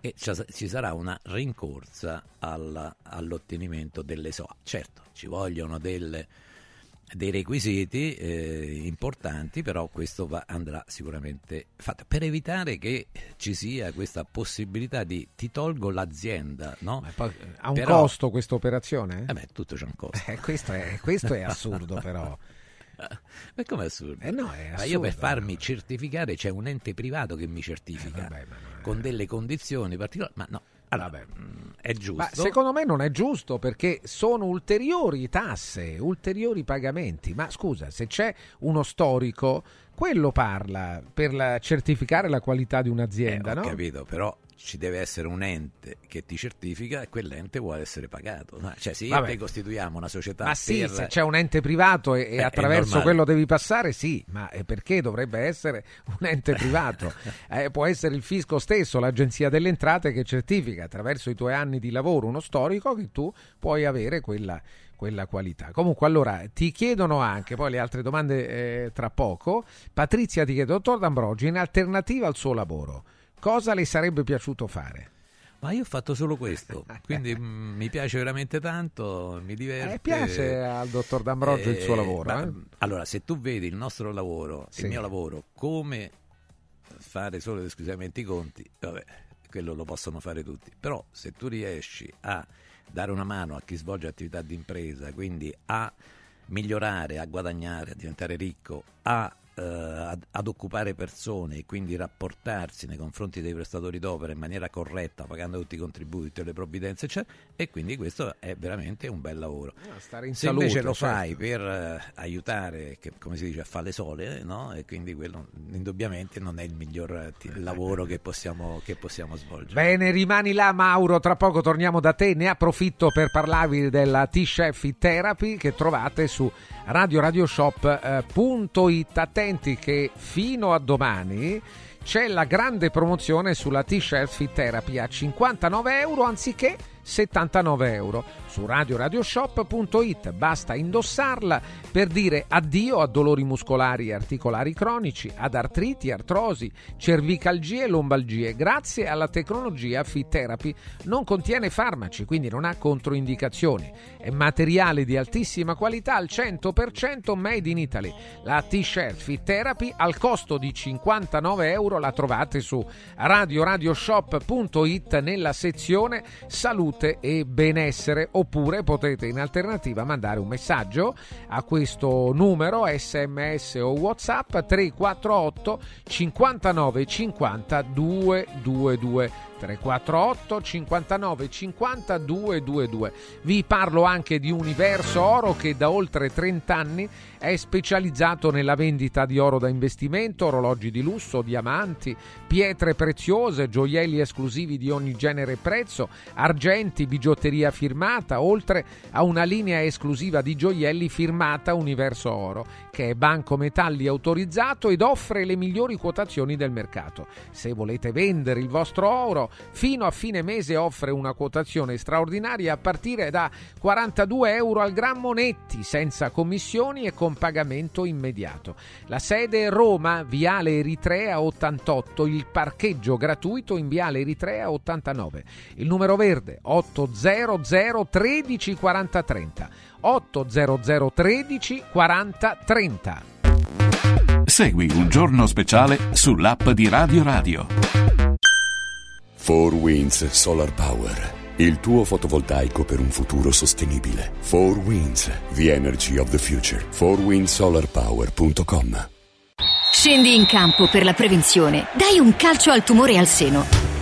E ci sarà una rincorsa alla, all'ottenimento delle SOA. Certo, ci vogliono delle dei requisiti eh, importanti, però questo va, andrà sicuramente fatto per evitare che ci sia questa possibilità di ti tolgo l'azienda. No? Poi, eh, ha un però, costo questa operazione? Eh beh, tutto c'è un costo. Eh, questo, è, questo, è, assurdo, però. Ma come assurdo? Eh no, assurdo. Ma io per farmi certificare c'è un ente privato che mi certifica eh, vabbè, con delle condizioni particolari, ma no, allora, Vabbè, mm, è giusto. Ma secondo me non è giusto perché sono ulteriori tasse, ulteriori pagamenti. Ma scusa, se c'è uno storico, quello parla per la, certificare la qualità di un'azienda. Eh, ho no? capito, però ci deve essere un ente che ti certifica e quell'ente vuole essere pagato. Cioè, se io e costituiamo una società. Ma sì, per... se c'è un ente privato e, e attraverso quello devi passare, sì, ma perché dovrebbe essere un ente privato? eh, può essere il fisco stesso, l'agenzia delle entrate che certifica attraverso i tuoi anni di lavoro uno storico che tu puoi avere quella quella qualità. Comunque, allora ti chiedono anche poi le altre domande eh, tra poco. Patrizia ti chiede, dottor D'Ambrogio, in alternativa al suo lavoro, Cosa le sarebbe piaciuto fare? Ma io ho fatto solo questo, quindi mm, mi piace veramente tanto, mi diverte. Eh, piace al dottor D'Ambrogio eh, il suo lavoro? Ma, eh? Allora, se tu vedi il nostro lavoro, sì. il mio lavoro, come fare solo ed esclusivamente i conti, vabbè, quello lo possono fare tutti. Però se tu riesci a dare una mano a chi svolge attività di impresa, quindi a migliorare, a guadagnare, a diventare ricco, a eh, ad, ad, occupare persone e quindi rapportarsi nei confronti dei prestatori d'opera in maniera corretta, pagando tutti i contributi, le provvidenze, eccetera, e quindi questo è veramente un bel lavoro. Ah, Se salute, invece lo certo. fai per uh, aiutare, che, come si dice, a fare le sole, no? e quindi quello indubbiamente non è il miglior t- lavoro che possiamo, che possiamo svolgere. Bene, rimani là Mauro, tra poco torniamo da te, ne approfitto per parlarvi della T-Chef Therapy che trovate su radioradioshop.it. Attenti che fino a domani c'è la grande promozione sulla T-shirt Fit Therapy a 59 euro anziché 79 euro su radioradioshop.it. Basta indossarla per dire addio a dolori muscolari e articolari cronici, ad artriti, artrosi, cervicalgie e lombalgie. Grazie alla tecnologia Fit Therapy non contiene farmaci, quindi non ha controindicazioni. È materiale di altissima qualità al 100% made in Italy. La t-shirt Fit Therapy al costo di 59 euro la trovate su radioradioshop.it nella sezione salute salute e benessere oppure potete in alternativa mandare un messaggio a questo numero sms o whatsapp 348 59 50 222 348 59 50 222. Vi parlo anche di Universo Oro che da oltre 30 anni è specializzato nella vendita di oro da investimento, orologi di lusso, diamanti, pietre preziose, gioielli esclusivi di ogni genere e prezzo, argenti, bigiotteria firmata, oltre a una linea esclusiva di gioielli firmata Universo Oro, che è banco metalli autorizzato ed offre le migliori quotazioni del mercato. Se volete vendere il vostro oro, fino a fine mese offre una quotazione straordinaria a partire da 42 euro al grammo netti, senza commissioni e con pagamento immediato. La sede è Roma, Viale Eritrea 88, il parcheggio gratuito in Viale Eritrea 89. Il numero verde 800 13 40 30. 800 13 40 30. Segui un giorno speciale sull'app di Radio Radio. 4 Winds Solar Power. Il tuo fotovoltaico per un futuro sostenibile. 4 Winds, the energy of the future. 4windsolarpower.com Scendi in campo per la prevenzione. Dai un calcio al tumore al seno.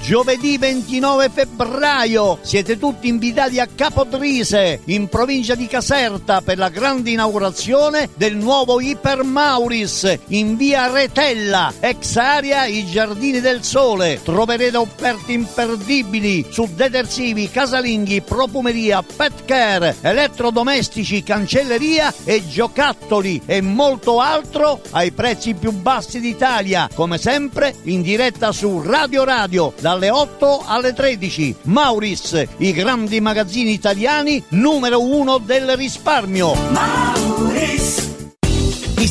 Giovedì 29 febbraio siete tutti invitati a Capodrise, in provincia di Caserta, per la grande inaugurazione del nuovo Iper Mauris in via Retella, ex area I Giardini del Sole. Troverete offerte imperdibili su detersivi, casalinghi, profumeria, pet care, elettrodomestici, cancelleria e giocattoli e molto altro ai prezzi più bassi d'Italia. Come sempre in diretta su Radio Radio dalle 8 alle 13. Mauris, i grandi magazzini italiani numero uno del risparmio. Mauris.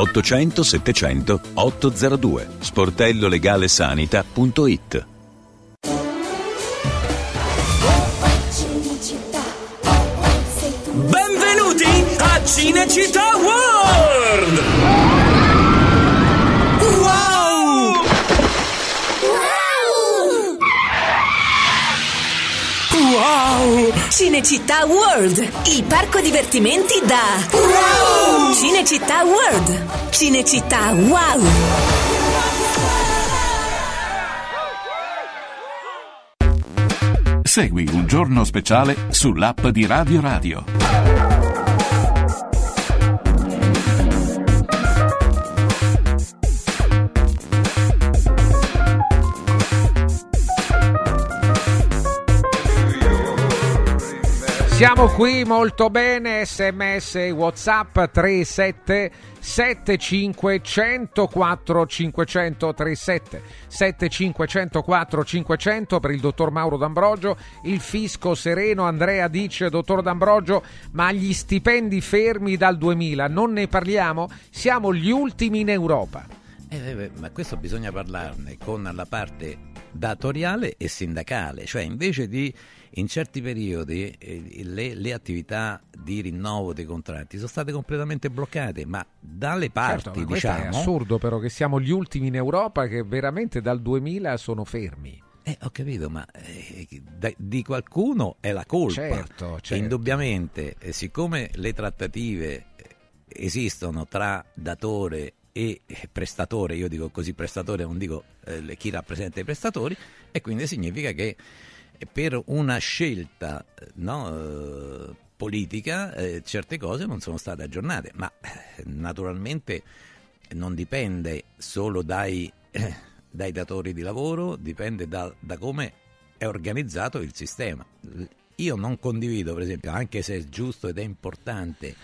800 700 802 sportellolegalesanita.it Benvenuti a Cinecittà World! Wow! Cinecittà World, il parco divertimenti da Wow! Cinecittà World, Cinecittà Wow! Segui un giorno speciale sull'app di Radio Radio. Siamo qui molto bene, sms whatsapp 37 75 104 500 37 75 104 500 per il dottor Mauro D'Ambrogio il fisco sereno Andrea dice dottor D'Ambrogio ma gli stipendi fermi dal 2000 non ne parliamo? Siamo gli ultimi in Europa. Eh, eh, ma questo bisogna parlarne con la parte datoriale e sindacale, cioè invece di in certi periodi eh, le, le attività di rinnovo dei contratti sono state completamente bloccate, ma dalle parti Certo, ma questo è diciamo assurdo però che siamo gli ultimi in Europa che veramente dal 2000 sono fermi Eh, ho capito, ma eh, da- di qualcuno è la colpa. Certo, certo. indubbiamente, eh, siccome le trattative eh, esistono tra datore e prestatore, io dico così prestatore, non dico eh, chi rappresenta i prestatori, e quindi significa che per una scelta no, eh, politica eh, certe cose non sono state aggiornate, ma eh, naturalmente non dipende solo dai, eh, dai datori di lavoro, dipende da, da come è organizzato il sistema. Io non condivido, per esempio, anche se è giusto ed è importante,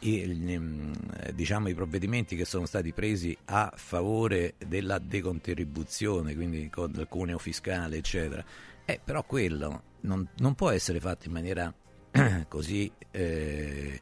i, ehm, diciamo, i provvedimenti che sono stati presi a favore della decontribuzione, quindi il cuneo fiscale, eccetera. Eh, però quello non, non può essere fatto in maniera così eh,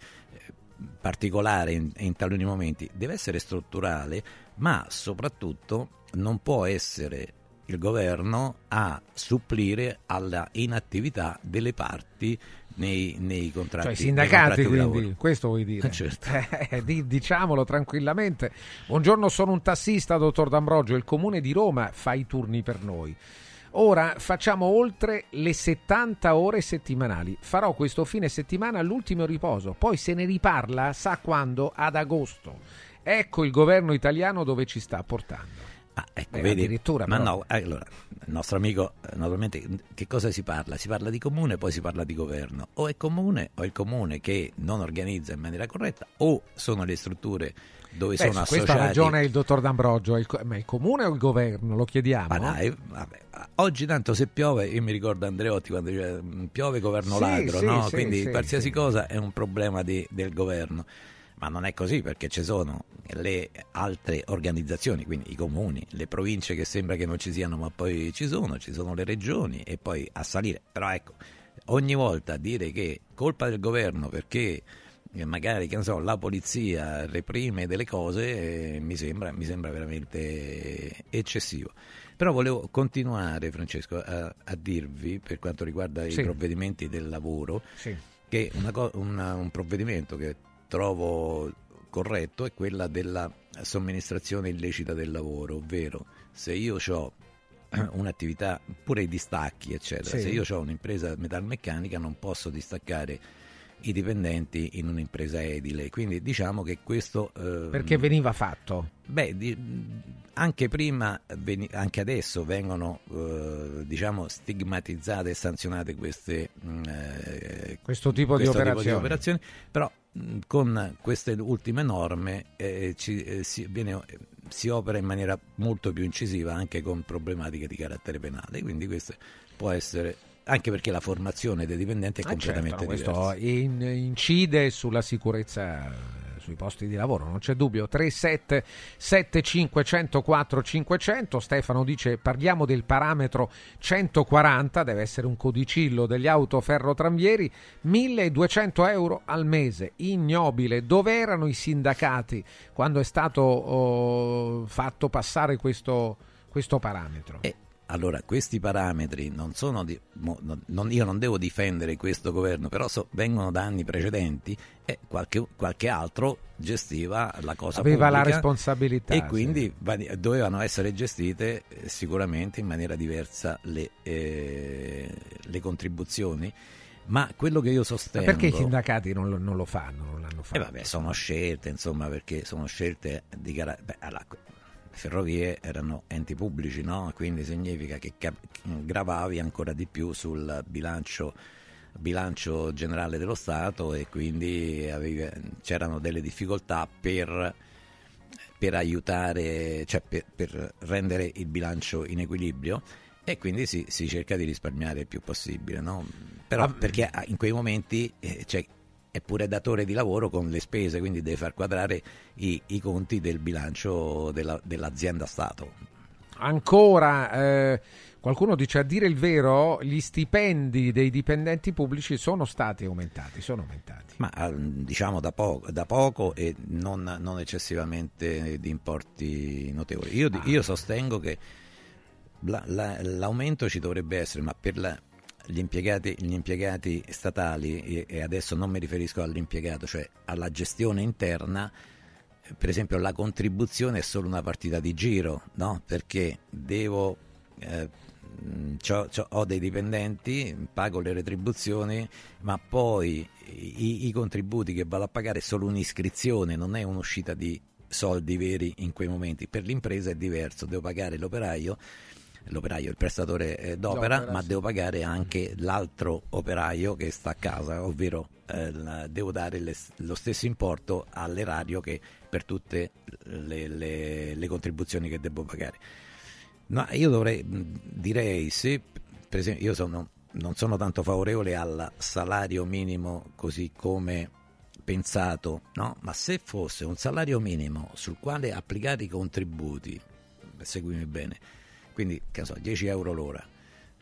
particolare in, in taluni momenti, deve essere strutturale, ma soprattutto non può essere il governo a supplire alla inattività delle parti nei, nei contratti. Cioè i sindacati, quindi, questo vuoi dire? Eh, certo. Eh, di- diciamolo tranquillamente. Buongiorno, sono un tassista, dottor D'Ambrogio. Il comune di Roma fa i turni per noi. Ora facciamo oltre le 70 ore settimanali. Farò questo fine settimana l'ultimo riposo, poi se ne riparla, sa quando? Ad agosto. Ecco il governo italiano dove ci sta portando. Ecco, Eh, vedi? addirittura, ma però. no, allora, il nostro amico, eh, naturalmente, che cosa si parla? Si parla di comune, poi si parla di governo. O è comune, o è il comune che non organizza in maniera corretta, o sono le strutture dove Beh, sono su questa associati. ragione il dottor D'Ambrogio, è il ma il comune o il governo? Lo chiediamo? Ma dai, vabbè, oggi tanto se piove, io mi ricordo Andreotti quando diceva "Mm, piove governo Sì, ladro, sì, no? sì, quindi qualsiasi cosa è un problema di- del governo. Ma non è così perché ci sono le altre organizzazioni, quindi i comuni, le province che sembra che non ci siano, ma poi ci sono, ci sono le regioni e poi a salire. Però ecco, ogni volta dire che colpa del governo perché magari so, la polizia reprime delle cose eh, mi, sembra, mi sembra veramente eccessivo. Però volevo continuare, Francesco, a, a dirvi per quanto riguarda Sì. i provvedimenti del lavoro Sì. che una una- un provvedimento che trovo corretto è quella della somministrazione illecita del lavoro, ovvero se io ho un'attività, pure i distacchi, eccetera, Sì. se io ho un'impresa metalmeccanica non posso distaccare i dipendenti in un'impresa edile. Quindi diciamo che questo... Eh, Perché veniva fatto? Beh, di, anche prima, anche adesso vengono eh, diciamo stigmatizzate e sanzionate queste, eh, questo tipo, questo di, tipo operazioni. di operazioni, però mh, con queste ultime norme eh, ci, eh, si, viene, si opera in maniera molto più incisiva anche con problematiche di carattere penale, quindi questo può essere anche perché la formazione dei dipendenti è Ah, completamente certo, diversa. questo in- incide sulla sicurezza eh, sui posti di lavoro, non c'è dubbio. 3775 104 500 Stefano dice parliamo del parametro 140, deve essere un codicillo degli autoferrotramvieri, 1200 euro al mese, ignobile. Dove erano i sindacati quando è stato oh, fatto passare questo, questo parametro? Eh, allora, questi parametri non sono di, mo, non- io non devo difendere questo governo, però so- vengono da anni precedenti e qualche, qualche altro gestiva la cosa Aveva la pubblica responsabilità, e quindi va- dovevano essere gestite eh, sicuramente in maniera diversa le, eh, le contribuzioni. Ma quello che io Ma sostengo perché i sindacati non lo, non lo fanno? Non l'hanno eh fatto? vabbè, sono scelte, insomma, perché sono scelte di carattere... ferrovie erano enti pubblici, no? Quindi significa che gravavi ancora di più sul bilancio, bilancio generale dello Stato e quindi avevi- c'erano delle difficoltà per, per aiutare, cioè per, per rendere il bilancio in equilibrio e quindi si, si cerca di risparmiare il più possibile, no? Però Ah, perché in quei momenti eh, c'è è pure datore di lavoro con le spese, quindi deve far quadrare i, i conti del bilancio della- dell'azienda Stato. Ancora, eh, qualcuno dice a dire il vero, gli stipendi dei dipendenti pubblici sono stati aumentati, sono aumentati. Ma eh, diciamo da poco, da poco e non, non eccessivamente di importi notevoli. Io, Ah. io sostengo che la- la- l'aumento ci dovrebbe essere, ma per la- gli, impiegati, gli impiegati statali, e, adesso non mi riferisco all'impiegato, cioè alla gestione interna, per esempio la contribuzione è solo una partita di giro, no? Perché devo... eh, c'ho- c'ho- ho dei dipendenti, pago le retribuzioni, ma poi i, i contributi che vado a pagare è solo un'iscrizione, non è un'uscita di soldi veri in quei momenti. Per l'impresa è diverso, devo pagare l'operaio, l'operaio, il prestatore eh, d'opera, D'opera, ma sì. devo pagare anche l'altro operaio che sta a casa, ovvero eh, devo dare le- lo stesso importo all'erario che per tutte le, le- le contribuzioni che devo pagare. No, io dovrei, direi, se per esempio io sono, non sono tanto favorevole al salario minimo così come pensato, no? ma se fosse un salario minimo sul quale applicare i contributi, seguimi bene, quindi che so, 10 euro l'ora,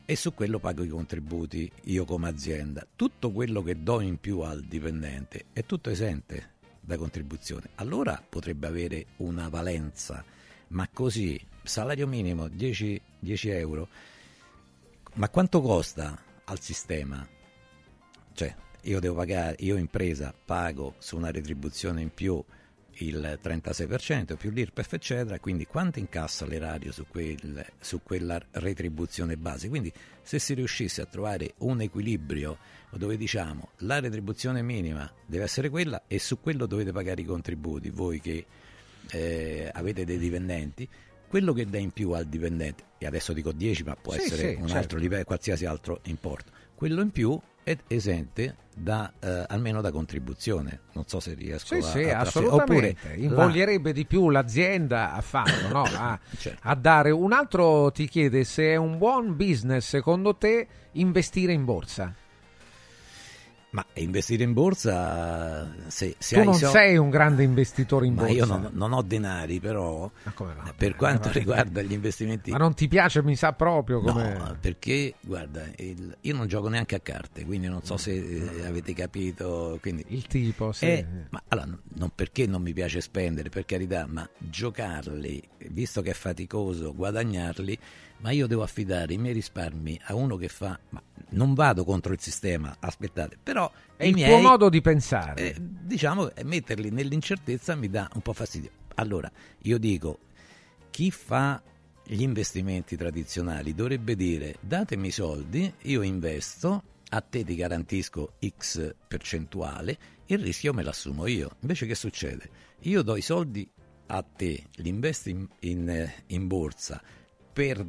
e su quello pago i contributi io come azienda, tutto quello che do in più al dipendente è tutto esente da contribuzione, allora potrebbe avere una valenza, ma così, salario minimo 10, 10 euro, ma quanto costa al sistema? Cioè, io devo pagare, io impresa pago su una retribuzione in più il 36% più l'IRPEF eccetera, quindi quanto incassa l'erario su, quel- su quella retribuzione base? Quindi se si riuscisse a trovare un equilibrio dove diciamo la retribuzione minima deve essere quella e su quello dovete pagare i contributi, voi che eh, avete dei dipendenti, quello che dà in più al dipendente, e adesso dico 10 ma può Sì, essere sì, un certo. altro livello, qualsiasi altro importo, quello in più è esente da, eh, almeno da contribuzione. Non so se riesco Sì, a, sì, a assolutamente. Oppure Invoglierebbe di più l'azienda a farlo, no? a, Certo. a dare. Un altro ti chiede se è un buon business secondo te investire in borsa. Ma investire in borsa, se, se tu non so- sei un grande investitore in Ma borsa. io non, non ho denari, però no? per quanto Eh, riguarda gli investimenti... Ma non ti piace, mi sa proprio come. No, perché guarda, il- io non gioco neanche a carte, quindi non so se eh, avete capito. Quindi, il tipo, sì. Eh, ma allora, non perché non mi piace spendere, per carità, ma giocarli, visto che è faticoso guadagnarli, ma io devo affidare i miei risparmi a uno che fa. Ma non vado contro il sistema, aspettate, però È il miei, tuo modo di pensare. eh, diciamo, eh, metterli nell'incertezza mi dà un po' fastidio. Allora, io dico, chi fa gli investimenti tradizionali dovrebbe dire datemi i soldi, io investo, a te ti garantisco X percentuale, il rischio me l'assumo io. Invece che succede? Io do i soldi a te, li investi in, in, in borsa, per,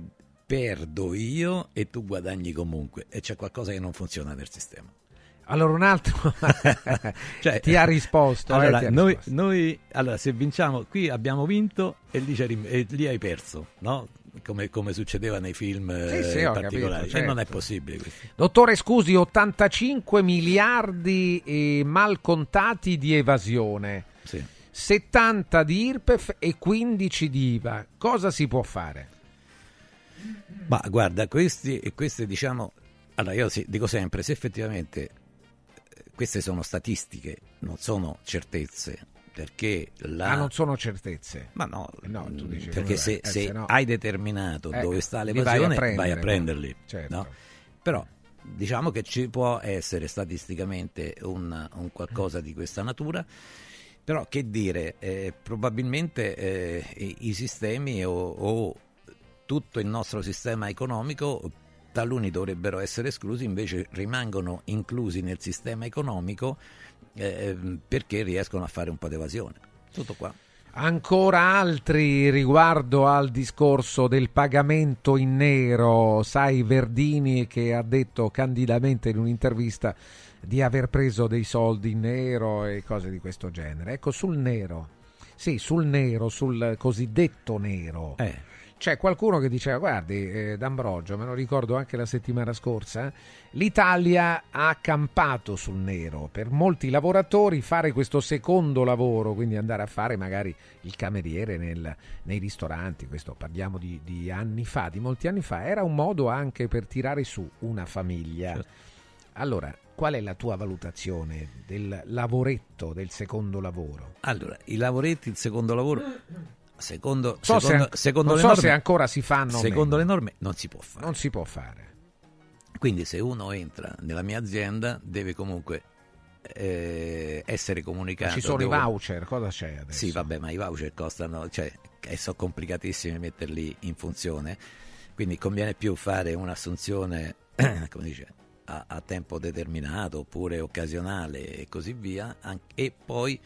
perdo io e tu guadagni comunque e c'è qualcosa che non funziona nel sistema. Allora un altro cioè, ti ha risposto. eh, Allora, ti ha noi, risposto. noi- allora, se vinciamo, qui abbiamo vinto e lì, e lì hai perso, no? Come, come succedeva nei film Sì, eh, sì, particolari. capito, E non è certo. possibile questo. Dottore, scusi, 85 miliardi eh, mal contati di evasione, 70 di IRPEF e 15 di IVA. Cosa si può fare? Ma guarda, questi, e queste diciamo, allora io dico sempre, se effettivamente eh, queste sono statistiche, non sono certezze, perché la... Ah, non sono certezze. Ma no, no tu dici, perché se, eh, se se no- hai determinato Eh, dove sta li vai a l'evasione vai a no? prenderli Certo. no? però diciamo che ci può essere statisticamente un, un qualcosa di questa natura però che dire eh, probabilmente eh, i, i sistemi o, o tutto il nostro sistema economico taluni dovrebbero essere esclusi invece rimangono inclusi nel sistema economico eh, perché riescono a fare un po' di evasione tutto qua Ancora altri riguardo al discorso del pagamento in nero, sai Verdini che ha detto candidamente in un'intervista di aver preso dei soldi in nero e cose di questo genere. Ecco, sul nero, sì, sul nero, sul cosiddetto nero. Eh. C'è qualcuno che diceva, guardi, eh, D'Ambrogio, me lo ricordo anche la settimana scorsa, l'Italia ha campato sul nero. Per molti lavoratori fare questo secondo lavoro, quindi andare a fare magari il cameriere nel- nei ristoranti, questo parliamo di, di anni fa, di molti anni fa, era un modo anche per tirare su una famiglia. Allora, qual è la tua valutazione del lavoretto, del secondo lavoro? Allora, i lavoretti, il secondo lavoro, secondo, So se secondo, an- secondo non le so norme, se ancora si fanno Secondo meno. le norme non si può fare. Non si può fare. Quindi se uno entra nella mia azienda deve comunque eh, essere comunicato. Ci sono i devo- voucher, cosa c'è adesso? Sì, vabbè, ma i voucher costano, cioè, e sono complicatissimi metterli in funzione, quindi conviene più fare un'assunzione, come dice, a, a tempo determinato oppure occasionale e così via, an- e poi,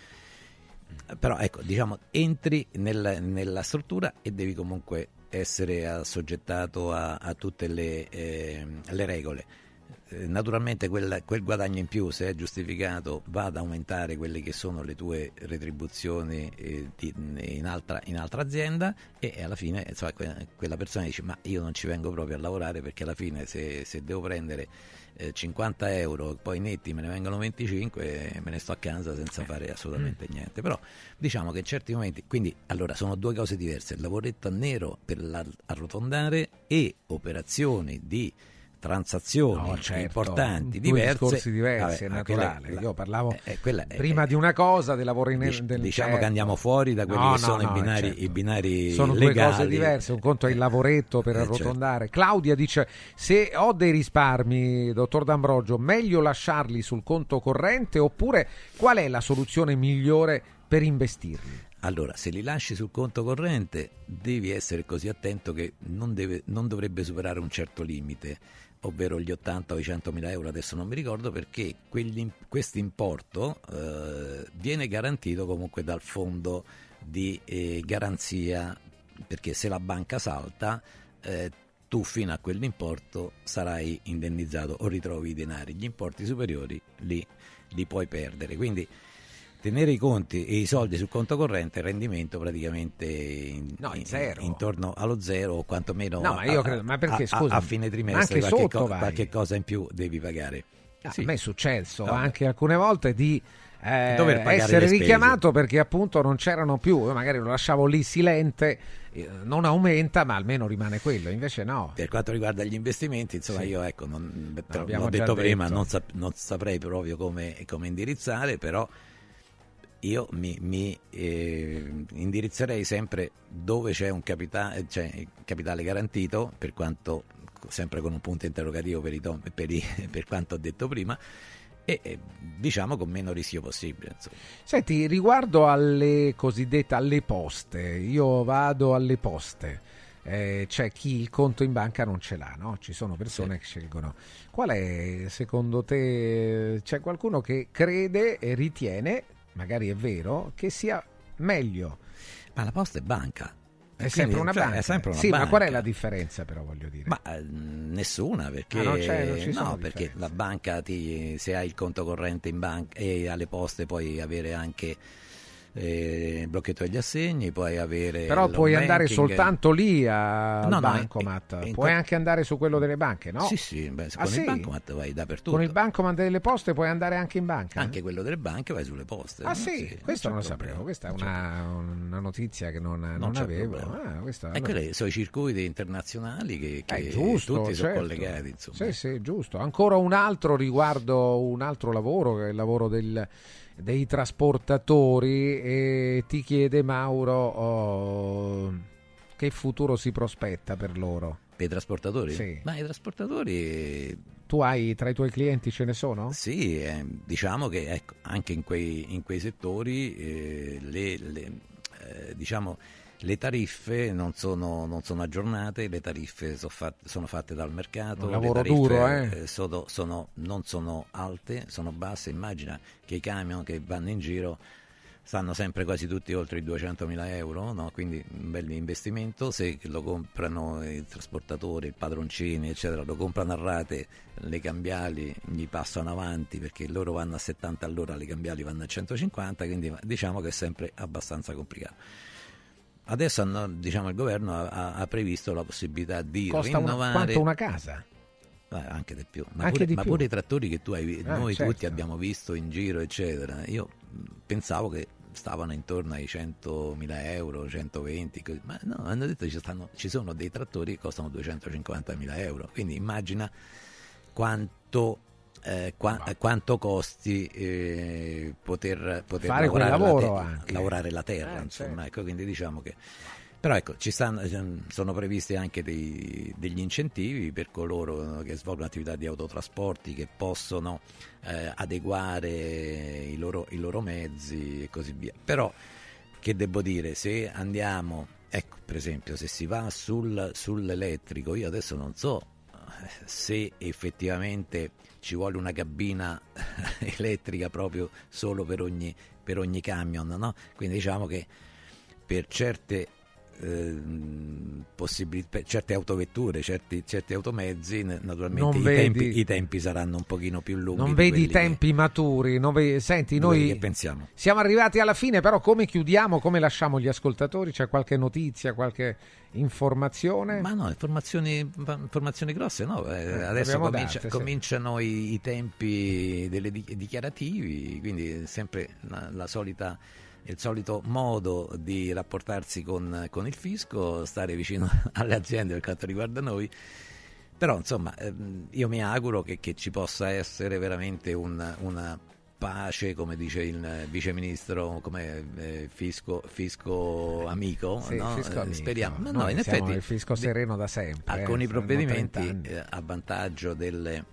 però ecco, diciamo, entri nel- nella struttura e devi comunque essere assoggettato a, a tutte le, eh, le regole. Eh, Naturalmente quel, quel guadagno in più, se è giustificato, va ad aumentare quelle che sono le tue retribuzioni eh, di- in, altra, in altra azienda e, alla fine insomma, que- quella persona dice ma io non ci vengo proprio a lavorare perché alla fine se, se devo prendere eh, 50 euro e poi netti me ne vengono 25 e me ne sto a casa senza fare assolutamente niente. Però diciamo che in certi momenti, quindi allora sono due cose diverse, il lavoretto a nero per arrotondare e operazioni di transazioni No, certo, importanti, due diverse. discorsi diversi, Vabbè, è naturale. quella- Io parlavo eh, eh, quella prima di una cosa, del lavoro in. Dic- del diciamo certo. che andiamo fuori da quelli No, che no, sono no, i, binari, certo. i binari Sono legali. due cose diverse, un conto è il lavoretto per Eh, certo. arrotondare. Claudia dice: Se ho dei risparmi, dottor D'Ambrogio, meglio lasciarli sul conto corrente oppure qual è la soluzione migliore per investirli? Allora, se li lasci sul conto corrente, devi essere così attento che non, deve- non dovrebbe superare un certo limite, ovvero gli 80 o i 100 mila euro, adesso non mi ricordo, perché questo importo eh, viene garantito comunque dal fondo di eh, garanzia, perché se la banca salta, eh, tu fino a quell'importo sarai indennizzato o ritrovi i denari, gli importi superiori li, li puoi perdere. Quindi tenere i conti e i soldi sul conto corrente, il rendimento praticamente in- No, in in- zero. intorno allo zero o quantomeno No, ma a- io a- credo- ma perché, a- scusa, a, fine ma trimestre qualche, sotto co- qualche cosa in più devi pagare. Ah, Sì. A me è successo Vabbè. anche alcune volte di eh, Dover essere richiamato perché appunto non c'erano più, io magari lo lasciavo lì silente, eh, non aumenta ma almeno rimane quello, invece no. Per quanto riguarda gli investimenti, insomma, Sì. io ecco, non, l'ho già detto prima, detto. non, sap- non saprei proprio come, come indirizzare, però io mi, mi, eh, indirizzerei sempre dove c'è un capitale, cioè, capitale garantito, per quanto sempre con un punto interrogativo per, i tom- per i- per quanto ho detto prima, e, e diciamo con meno rischio possibile. insomma. Senti, riguardo alle cosiddette alle poste, io vado alle poste. eh, c'è chi il conto in banca non ce l'ha, no? Ci sono persone che scelgono. Qual è, secondo te, c'è qualcuno che crede e ritiene, magari è vero, che sia meglio? Ma la posta è banca. È sempre quindi, una cioè, banca. È sempre una sì, banca. ma qual è la differenza però, voglio dire? Ma eh, nessuna, perché, Ah, non non no, perché la banca, ti, se hai il conto corrente in banca e alle poste puoi avere anche eh, blocchetto degli assegni, puoi avere... Però puoi andare banking. soltanto lì al No, no, bancomat, in- in- puoi in- anche andare su quello delle banche, no? Sì, sì, beh, Ah, con sì? il bancomat vai dappertutto. Con il bancomat delle poste puoi andare anche in banca? Anche quello delle banche vai sulle poste. Ah no? sì, questo non lo c'è sapevo, problema. questa è una, una notizia che non, non c'è avevo. problema. Ah, questa- E allora- quelli sono i circuiti internazionali che, che Eh, giusto, tutti sono certo. collegati. Insomma. Sì, sì, giusto. Ancora un altro riguardo un altro lavoro, che è il lavoro del- dei trasportatori, e ti chiede Mauro oh, che futuro si prospetta per loro. Per i trasportatori? Sì. Ma i trasportatori Tu hai tra i tuoi clienti ce ne sono? Sì, eh, diciamo che ecco, anche in quei, in quei settori eh, le, le, eh, diciamo, le tariffe non sono, non sono aggiornate, le tariffe so fat- sono fatte dal mercato, Un le lavoro tariffe, duro, eh. sono- sono- non sono alte, sono basse. Immagina che i camion che vanno in giro stanno sempre quasi tutti oltre i 200.000 euro, no? quindi un bel investimento, se lo comprano i trasportatori, i padroncini, eccetera, lo comprano a rate, le cambiali gli passano avanti perché loro vanno a 70 all'ora, le cambiali vanno a 150, quindi diciamo che è sempre abbastanza complicato. Adesso diciamo, il governo ha- ha, previsto la possibilità di Costa una, rinnovare... quanto una casa? Eh, anche di più, ma, Anche pure, ma più. pure i trattori che tu hai, Ah, noi certo. tutti abbiamo visto in giro, eccetera. Io pensavo che stavano intorno ai 100.000 euro, 120, così. ma no, hanno detto che ci, stanno- ci sono dei trattori che costano 250.000 euro. Quindi immagina quanto, eh, qua- quanto costi eh, poter, poter Fare quel lavorare, lavoro la, te- lavorare la terra. Eh, insomma, certo. ecco, quindi diciamo che però ecco, ci stanno, sono previsti anche dei- degli incentivi per coloro che svolgono attività di autotrasporti, che possono eh, adeguare i loro, i loro mezzi e così via. Però, che devo dire, se andiamo, ecco, per esempio, se si va sul- sull'elettrico, io adesso non so eh, se effettivamente ci vuole una cabina elettrica proprio solo per ogni, per ogni camion, no? Quindi diciamo che per certe possibili- per certe autovetture, certi, certi automezzi, naturalmente i vedi- tempi, i tempi saranno un pochino più lunghi. Non di vedi i quelli che- tempi maturi, non vedi- senti, noi siamo arrivati alla fine, però come chiudiamo, come lasciamo gli ascoltatori? C'è qualche notizia, qualche informazione? Ma no, informazioni, informazioni grosse no, eh, Eh, adesso comincia- date, sì. cominciano i, i tempi delle di- dichiarativi, quindi sempre la, la solita, il solito modo di rapportarsi con, con il fisco, stare vicino alle aziende per quanto riguarda noi. Però insomma ehm, io mi auguro che, che ci possa essere veramente un- una pace, come dice il vice ministro, come eh, fisco, fisco amico, Sì, no? fisco Eh, amico. speriamo. Ma Noi no, in effetti il fisco sereno da sempre, eh, alcuni saranno provvedimenti 30 anni. eh, a vantaggio delle,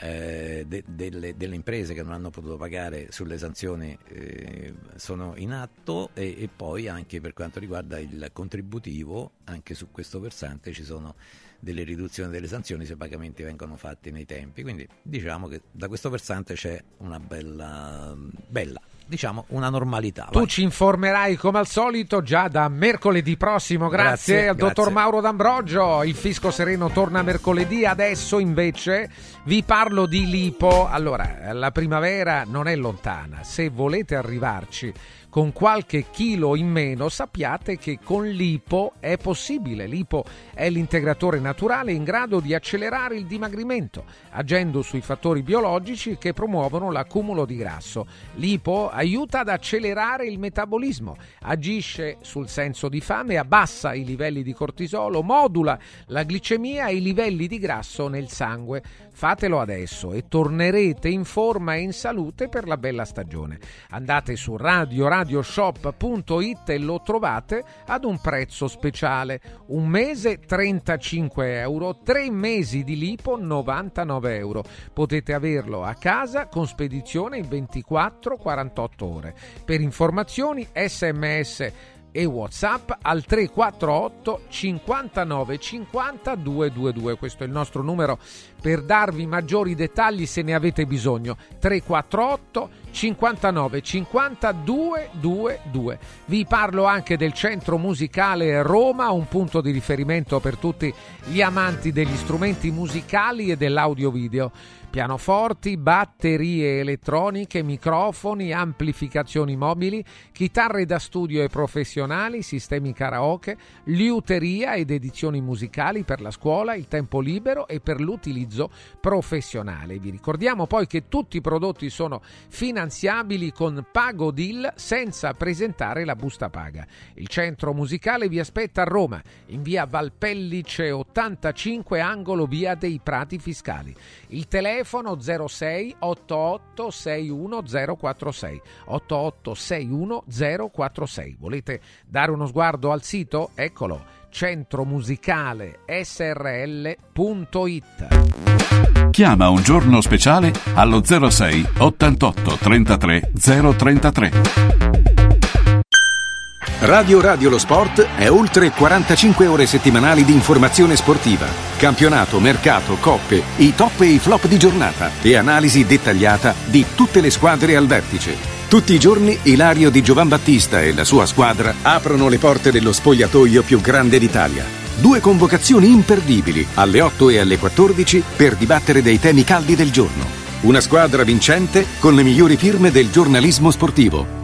eh, de- delle, delle imprese che non hanno potuto pagare sulle sanzioni eh, sono in atto e, e poi anche per quanto riguarda il contributivo, anche su questo versante ci sono delle riduzioni delle sanzioni se i pagamenti vengono fatti nei tempi. Quindi diciamo che da questo versante c'è una bella, bella diciamo una normalità. Tu vai. ci informerai come al solito già da mercoledì prossimo. Grazie, Grazie, al dottor grazie. Mauro D'Ambrogio. Il fisco sereno torna mercoledì. Adesso invece vi parlo di Lipo. Allora, la primavera non è lontana. Se volete arrivarci con qualche chilo in meno, sappiate che con l'IPO è possibile. L'IPO è l'integratore naturale in grado di accelerare il dimagrimento, agendo sui fattori biologici che promuovono l'accumulo di grasso. L'IPO aiuta ad accelerare il metabolismo, agisce sul senso di fame, abbassa i livelli di cortisolo, modula la glicemia e i livelli di grasso nel sangue. Fatelo adesso e tornerete in forma e in salute per la bella stagione. Andate su radioradioshop.it e lo trovate ad un prezzo speciale. Un mese 35 euro, tre mesi di lipo 99 euro. Potete averlo a casa con spedizione in 24-48 ore. Per informazioni sms e WhatsApp al 348 59 50 222. Questo è il nostro numero per darvi maggiori dettagli se ne avete bisogno. 348 59 50 222. Vi parlo anche del Centro Musicale Roma, un punto di riferimento per tutti gli amanti degli strumenti musicali e dell'audio video pianoforti, batterie elettroniche, microfoni, amplificazioni mobili, chitarre da studio e professionali, sistemi karaoke, liuteria ed edizioni musicali per la scuola, il tempo libero e per l'utilizzo professionale. Vi ricordiamo poi che tutti i prodotti sono finanziabili con Pago Deal senza presentare la busta paga. Il centro musicale vi aspetta a Roma, in via Valpellice 85, angolo via dei Prati Fiscali. Il telefono telefono 06 88 61 046 88 61 046. Volete dare uno sguardo al sito? Eccolo centromusicale srl.it. Chiama un giorno speciale allo 06 88 33 033. Radio Radio Lo Sport è oltre 45 ore settimanali di informazione sportiva, campionato, mercato, coppe, i top e i flop di giornata e analisi dettagliata di tutte le squadre al vertice. Tutti i giorni Ilario di Giovan Battista e la sua squadra aprono le porte dello spogliatoio più grande d'Italia. Due convocazioni imperdibili alle 8 e alle 14 per dibattere dei temi caldi del giorno. Una squadra vincente con le migliori firme del giornalismo sportivo.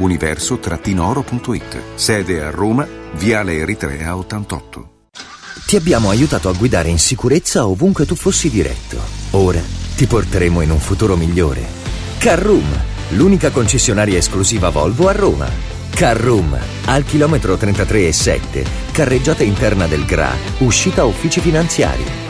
Universo-oro.it. Sede a Roma, Viale Eritrea 88. Ti abbiamo aiutato a guidare in sicurezza ovunque tu fossi diretto. Ora ti porteremo in un futuro migliore. Carroom, l'unica concessionaria esclusiva Volvo a Roma. Carroom, al chilometro 33 e 7, carreggiata interna del GRA, uscita uffici finanziari.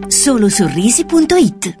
solosorrisi.it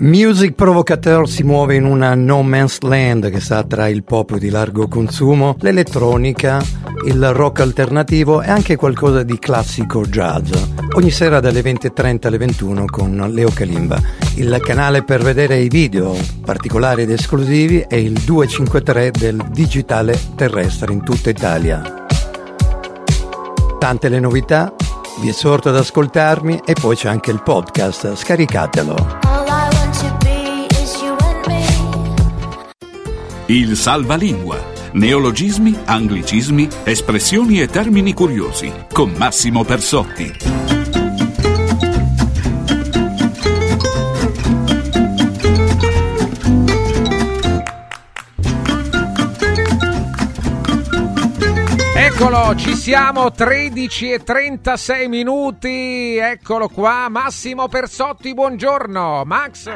Music Provocateur si muove in una no man's land che sta tra il pop di largo consumo, l'elettronica, il rock alternativo e anche qualcosa di classico jazz. Ogni sera dalle 20.30 alle 21 con Leo Kalimba. Il canale per vedere i video particolari ed esclusivi è il 253 del digitale terrestre in tutta Italia. Tante le novità, vi esorto ad ascoltarmi e poi c'è anche il podcast, scaricatelo. Il Salvalingua. Neologismi, anglicismi, espressioni e termini curiosi. Con Massimo Persotti. Eccolo, ci siamo, 13 e 36 minuti, eccolo qua, Massimo Persotti, buongiorno, Max.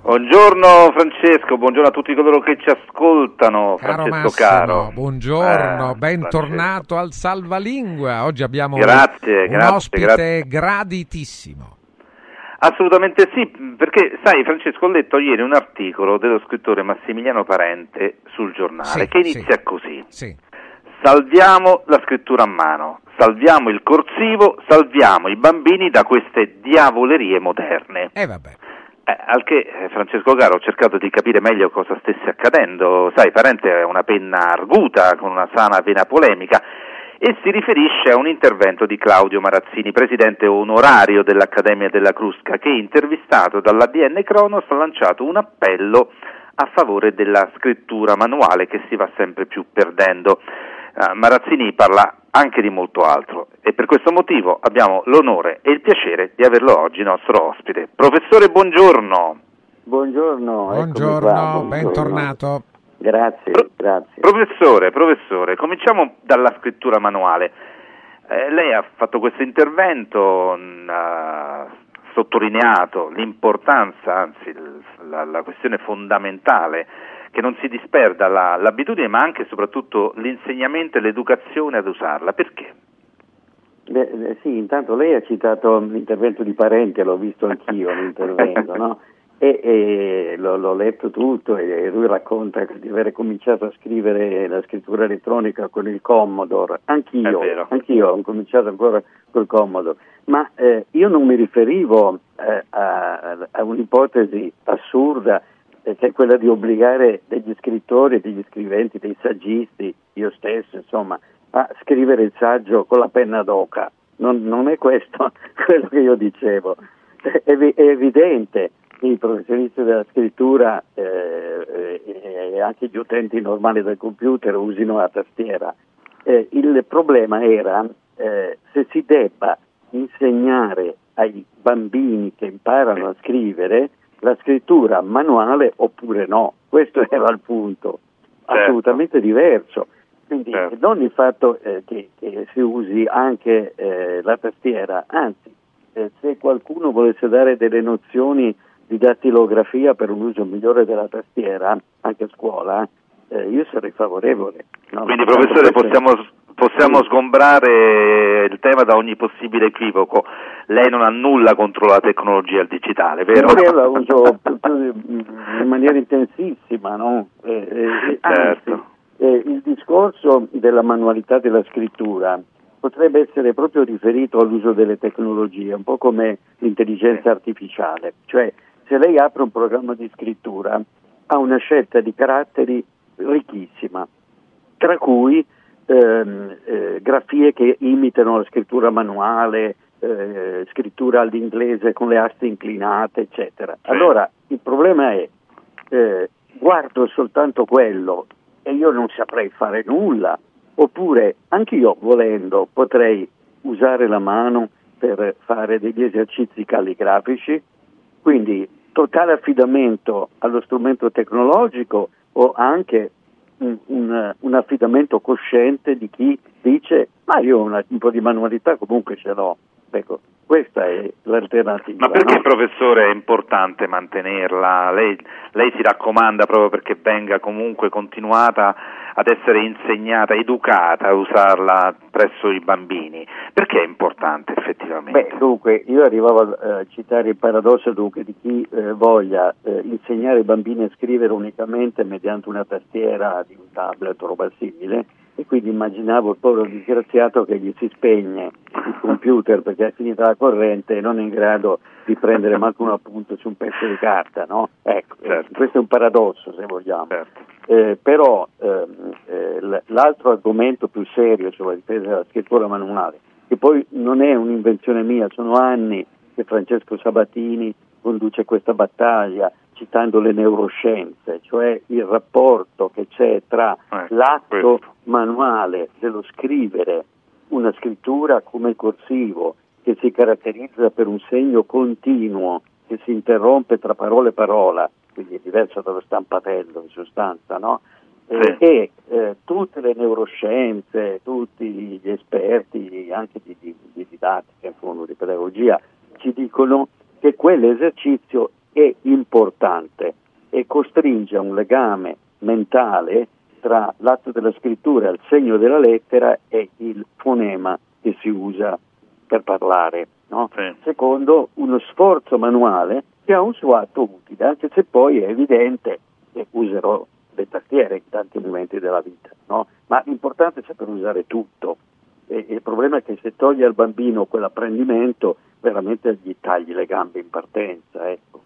Buongiorno Francesco, buongiorno a tutti coloro che ci ascoltano, Caro Francesco Massimo, caro. buongiorno, Eh, bentornato al Salvalingua. Oggi abbiamo Grazie, un grazie, ospite grazie. graditissimo. Assolutamente sì, perché sai Francesco ho letto ieri un articolo dello scrittore Massimiliano Parente sul giornale Sì, che inizia sì. così. Sì. Salviamo la scrittura a mano, salviamo il corsivo, salviamo i bambini da queste diavolerie moderne. E vabbè. Eh, al che eh, Francesco Caro ho cercato di capire meglio cosa stesse accadendo. Sai, Parente è una penna arguta con una sana vena polemica e si riferisce a un intervento di Claudio Marazzini, presidente onorario dell'Accademia della Crusca, che intervistato dall'ADN Cronos ha lanciato un appello a favore della scrittura manuale che si va sempre più perdendo. Eh, Marazzini parla anche di molto altro e per questo motivo abbiamo l'onore e il piacere di averlo oggi nostro ospite. Professore, buongiorno. Buongiorno, Buongiorno, qua, buongiorno. bentornato. Grazie, grazie. Professore, professore, cominciamo dalla scrittura manuale. Eh, lei ha fatto questo intervento, mh, ha sottolineato l'importanza, anzi la, la questione fondamentale, che non si disperda la- l'abitudine, ma anche e soprattutto l'insegnamento e l'educazione ad usarla. Perché? Beh, eh, sì, intanto lei ha citato l'intervento di Parente, l'ho visto anch'io l'intervento, no? E, e l'ho, l'ho letto tutto e lui racconta di aver cominciato a scrivere la scrittura elettronica con il Commodore, anch'io, anch'io ho cominciato ancora col Commodore, ma eh, io non mi riferivo eh, a, a un'ipotesi assurda che è quella di obbligare degli scrittori, degli scriventi, dei saggisti, io stesso, insomma, a scrivere il saggio con la penna d'oca. Non, non è questo quello che io dicevo. È, è evidente che i professionisti della scrittura eh, eh, e anche gli utenti normali del computer usino la tastiera. Eh, il problema era eh, se si debba insegnare ai bambini che imparano a scrivere la scrittura manuale oppure no. Questo era il punto, assolutamente diverso. Quindi non il fatto eh, che, che si usi anche eh, la tastiera, anzi, eh, se qualcuno volesse dare delle nozioni di dattilografia per un uso migliore della tastiera, anche a scuola, eh, io sarei favorevole. no? Quindi, professore, possiamo, possiamo sgombrare il tema da ogni possibile equivoco. Lei non ha nulla contro la tecnologia digitale, vero? Io la uso in maniera intensissima, no? Eh, eh, anzi, Certo. eh, il discorso della manualità della scrittura potrebbe essere proprio riferito all'uso delle tecnologie, un po' come l'intelligenza artificiale, cioè se lei apre un programma di scrittura ha una scelta di caratteri ricchissima, tra cui ehm, eh, grafie che imitano la scrittura manuale, eh, scrittura all'inglese con le aste inclinate, eccetera. Allora il problema è eh, guardo soltanto quello e io non saprei fare nulla, oppure anch'io volendo potrei usare la mano per fare degli esercizi calligrafici. Quindi totale affidamento allo strumento tecnologico o anche un, un, un affidamento cosciente di chi dice ma io una, un po' di manualità comunque ce l'ho. Ecco, questa è l'alternativa. Ma perché, no? professore, è importante mantenerla? Lei, lei, si raccomanda proprio perché venga comunque continuata ad essere insegnata, educata a usarla presso i bambini. Perché è importante effettivamente? Beh, dunque, io arrivavo a eh, citare il paradosso dunque, di chi eh, voglia eh, insegnare ai bambini a scrivere unicamente mediante una tastiera di un tablet o roba simile e quindi immaginavo il povero disgraziato che gli si spegne il computer perché è finita la corrente e non è in grado di prendere manco un appunto su un pezzo di carta, no? Ecco, certo. questo è un paradosso se vogliamo. Certo. Eh, però ehm, eh, l'altro argomento più serio sulla difesa della scrittura manuale, che poi non è un'invenzione mia, sono anni che Francesco Sabatini conduce questa battaglia citando le neuroscienze, cioè il rapporto che c'è tra eh, l'atto manuale dello scrivere una scrittura come il corsivo, che si caratterizza per un segno continuo che si interrompe tra parola e parola, quindi è diverso dallo stampatello in sostanza, no? Eh, e eh, tutte le neuroscienze, tutti gli esperti, anche di, di, di didattica, in fondo, di pedagogia, ci dicono che quell'esercizio è importante e costringe a un legame mentale tra l'atto della scrittura, il segno della lettera e il fonema che si usa per parlare. No? Sì. Secondo, uno sforzo manuale che ha un suo atto utile, anche se poi è evidente che userò le tastiere in tanti momenti della vita, no? ma l'importante è saper usare tutto. E, e il problema è che se togli al bambino quell'apprendimento, veramente gli tagli le gambe in partenza. Ecco.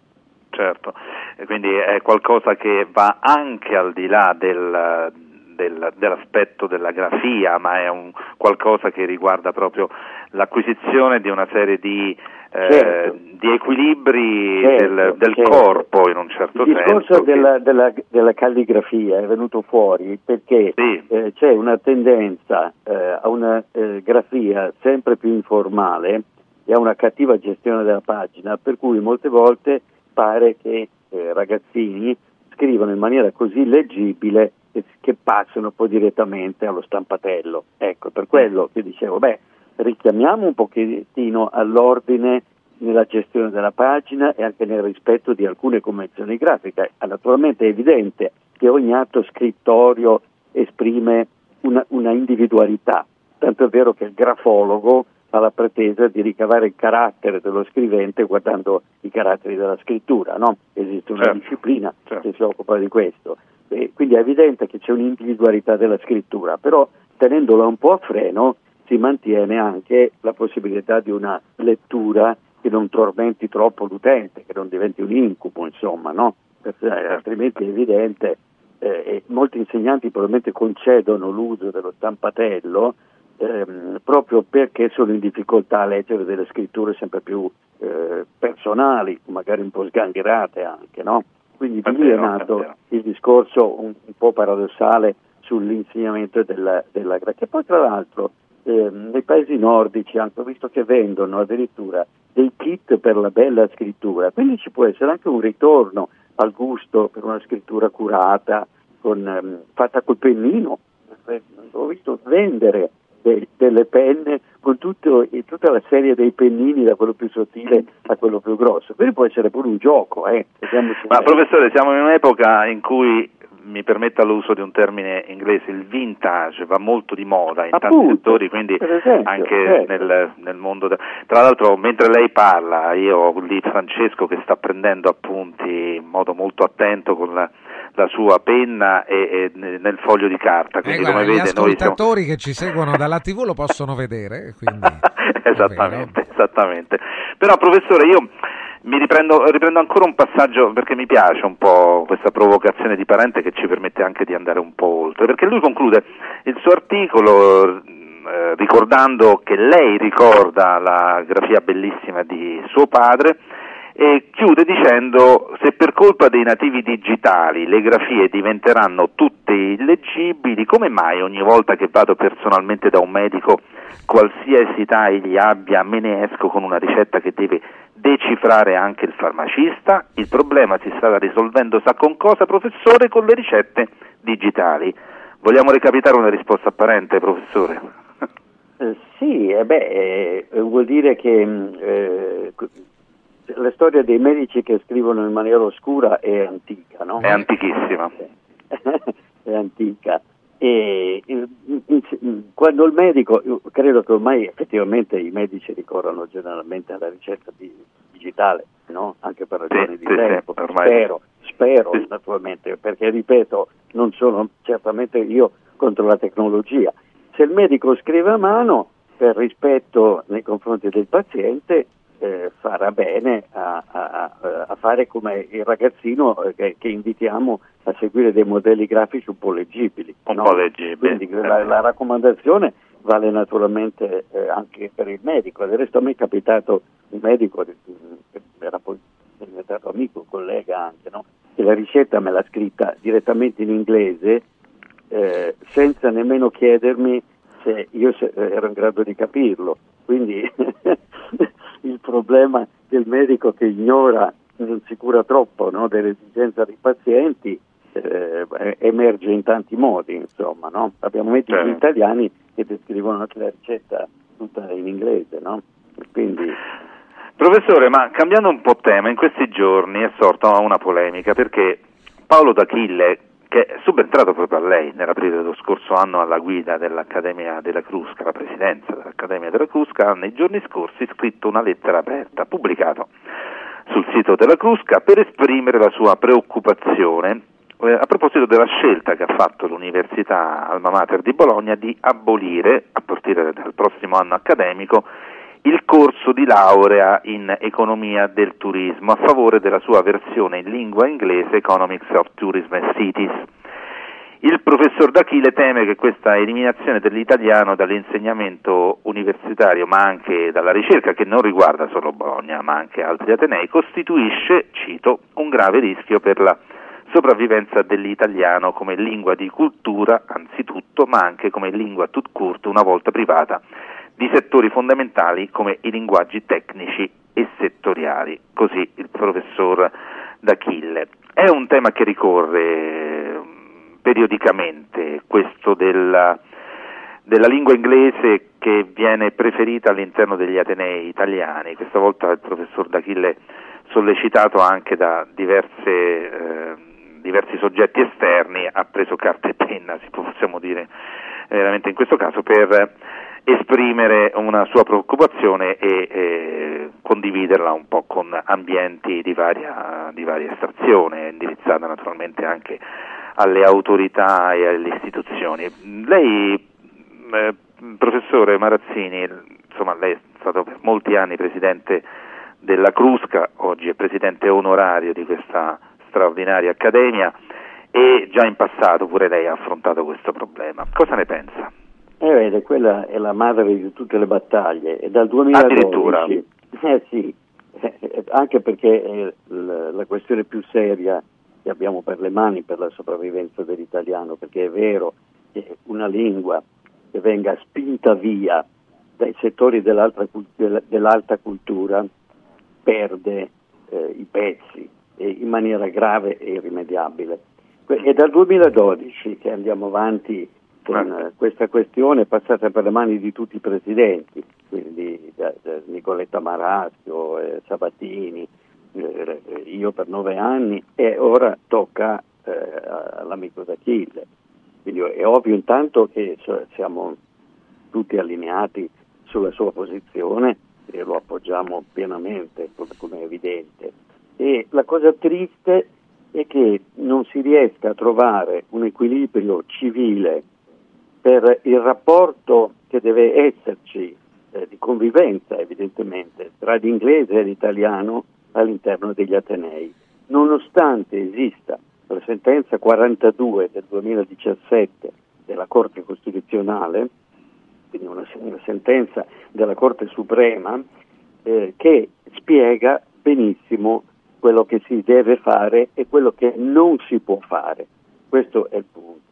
Certo, e quindi è qualcosa che va anche al di là del, del, dell'aspetto della grafia, ma è un qualcosa che riguarda proprio l'acquisizione di una serie di, eh, Certo. di equilibri Certo, del, del certo. corpo in un certo Il discorso senso. che- della, della- della calligrafia è venuto fuori perché eh, c'è una tendenza eh, a una eh, grafia sempre più informale e a una cattiva gestione della pagina, per cui molte volte pare che eh, ragazzini scrivano in maniera così leggibile che, che passano poi direttamente allo stampatello. Ecco, per quello che dicevo, beh, richiamiamo un pochettino all'ordine nella gestione della pagina e anche nel rispetto di alcune convenzioni grafiche. Ah, Naturalmente è evidente che ogni atto scrittorio esprime una, una individualità, tanto è vero che il grafologo ha la pretesa di ricavare il carattere dello scrivente guardando i caratteri della scrittura, no? Esiste una Certo. disciplina che si occupa di questo. E quindi è evidente che c'è un'individualità della scrittura, però tenendola un po' a freno si mantiene anche la possibilità di una lettura che non tormenti troppo l'utente, che non diventi un incubo, insomma, no? Perché, eh, altrimenti è evidente, eh, e molti insegnanti probabilmente concedono l'uso dello stampatello ehm, proprio perché sono in difficoltà a leggere delle scritture sempre più eh, personali, magari un po' sgangherate anche, no? Quindi di lì è nato il discorso un, un po' paradossale sull'insegnamento della, della che poi tra l'altro ehm, nei paesi nordici ho visto che vendono addirittura dei kit per la bella scrittura, quindi ci può essere anche un ritorno al gusto per una scrittura curata, con, ehm, fatta col pennino. Eh, Ho visto vendere de- delle penne con tutto- e tutta la serie dei pennini da quello più sottile a quello più grosso. Quindi può essere pure un gioco, eh. Ma professore, siamo in un'epoca in cui mi permetta l'uso di un termine inglese, il vintage va molto di moda in tanti Appunto, settori, quindi esempio, anche certo. nel, nel mondo. de- Tra l'altro, mentre lei parla, io ho lì Francesco che sta prendendo appunti in modo molto attento con la, la sua penna e, e nel foglio di carta. Eh, Quindi, guarda, come gli vede, noi siamo. ascoltatori che ci seguono dalla TV lo possono vedere, quindi esattamente, esattamente. Però professore, io mi riprendo, riprendo ancora un passaggio perché mi piace un po' questa provocazione di Parente che ci permette anche di andare un po' oltre, perché lui conclude il suo articolo eh, ricordando che lei ricorda la grafia bellissima di suo padre e chiude dicendo se per colpa dei nativi digitali le grafie diventeranno tutte illeggibili, come mai ogni volta che vado personalmente da un medico qualsiasi età egli abbia me ne esco con una ricetta che deve decifrare anche il farmacista, il problema si sta risolvendo, sa con cosa professore? Con le ricette digitali. Vogliamo recapitare una risposta apparente, professore? Eh, sì, eh beh, eh, vuol dire che mh, eh, la storia dei medici che scrivono in maniera oscura è antica, no? È antichissima. è antica. E, quando il medico, credo che ormai effettivamente i medici ricorrono generalmente alla ricetta di- digitale, no? anche per ragioni Sì, di sì, sì, tempo. ormai- Spero, spero naturalmente, perché ripeto, non sono certamente io contro la tecnologia. Se il medico scrive a mano, per rispetto nei confronti del paziente, eh, farà bene a, a- a- fare come il ragazzino eh, che, che invitiamo a seguire dei modelli grafici un po' leggibili. Un no? po' leggibili. Quindi la, la raccomandazione vale naturalmente eh, anche per il medico. Del resto a me è capitato un medico eh, che era poi diventato amico, collega anche, no? che la ricetta me l'ha scritta direttamente in inglese eh, senza nemmeno chiedermi se io se- eh, ero in grado di capirlo. Quindi il problema del medico che ignora, non si cura troppo no, dell'esigenza dei pazienti eh, emerge in tanti modi, insomma. No? Abbiamo medici Certo. italiani che descrivono anche la ricetta tutta in inglese, no? Quindi Professore, ma cambiando un po' tema, in questi giorni è sorta una polemica perché Paolo D'Achille, che è subentrato proprio a lei nell'aprile dello scorso anno alla guida dell'Accademia della Crusca, la presidenza dell'Accademia della Crusca, ha nei giorni scorsi scritto una lettera aperta, pubblicato sul sito della Crusca, per esprimere la sua preoccupazione eh, a proposito della scelta che ha fatto l'Università Alma Mater di Bologna di abolire, a partire dal prossimo anno accademico, il corso di laurea in economia del turismo a favore della sua versione in lingua inglese Economics of Tourism and Cities. Il professor D'Achille teme che questa eliminazione dell'italiano dall'insegnamento universitario, ma anche dalla ricerca, che non riguarda solo Bologna, ma anche altri atenei, costituisce, cito, un grave rischio per la sopravvivenza dell'italiano come lingua di cultura, anzitutto, ma anche come lingua tout court, una volta privata di settori fondamentali come i linguaggi tecnici e settoriali. Così il professor D'Achille. È un tema che ricorre eh, periodicamente, questo della, della lingua inglese che viene preferita all'interno degli atenei italiani. Questa volta il professor D'Achille, sollecitato anche da diverse, eh, diversi soggetti esterni, ha preso carta e penna, si possiamo dire veramente in questo caso, per esprimere una sua preoccupazione e eh, condividerla un po' con ambienti di varia, di varia estrazione, indirizzata naturalmente anche alle autorità e alle istituzioni. Lei, eh, professore Marazzini, insomma, lei è stato per molti anni presidente della Crusca, oggi è presidente onorario di questa straordinaria accademia e già in passato pure lei ha affrontato questo problema. Cosa ne pensa? Eh, vede, quella è la madre di tutte le battaglie e dal 2012 Addirittura? eh sì, eh, anche perché è l- la questione più seria che abbiamo per le mani per la sopravvivenza dell'italiano, perché è vero che una lingua che venga spinta via dai settori dell'alta cultura perde eh, i pezzi e in maniera grave e irrimediabile. È dal 2012 che andiamo avanti con eh, questa questione passata per le mani di tutti i presidenti, quindi da, da Nicoletta Marasio, eh, Sabatini, eh, io per nove anni e ora tocca eh, all'amico d'Achille. Quindi è ovvio intanto che siamo tutti allineati sulla sua posizione e lo appoggiamo pienamente, come è evidente. E la cosa triste è che non si riesca a trovare un equilibrio civile per il rapporto che deve esserci eh, di convivenza evidentemente tra l'inglese e l'italiano all'interno degli Atenei, nonostante esista la sentenza 42 del 2017 della Corte Costituzionale, quindi una, una sentenza della Corte Suprema eh, che spiega benissimo quello che si deve fare e quello che non si può fare. Questo è il punto.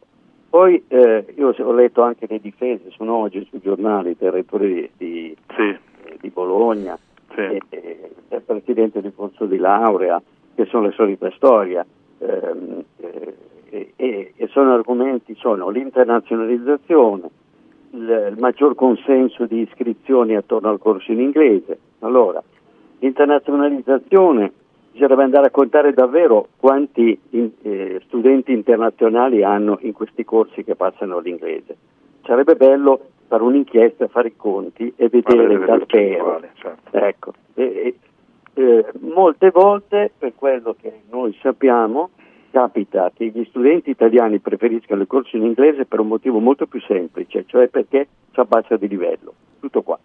Poi eh, io ho letto anche le difese, sono oggi sui giornali del rettore di, di, eh, di Bologna, e, e, è presidente di corso di laurea, che sono le solite storie. Ehm, eh, e, e, sono argomenti, sono l'internazionalizzazione, il, il maggior consenso di iscrizioni attorno al corso in inglese. Allora, l'internazionalizzazione bisognerebbe andare a contare davvero quanti in, eh, studenti internazionali hanno in questi corsi che passano l'inglese. Sarebbe bello fare un'inchiesta, fare i conti e vedere davvero. Certo. Ecco. E, eh, molte volte, per quello che noi sappiamo, capita che gli studenti italiani preferiscano il corso in inglese per un motivo molto più semplice, cioè perché si abbassa di livello. Tutto qua.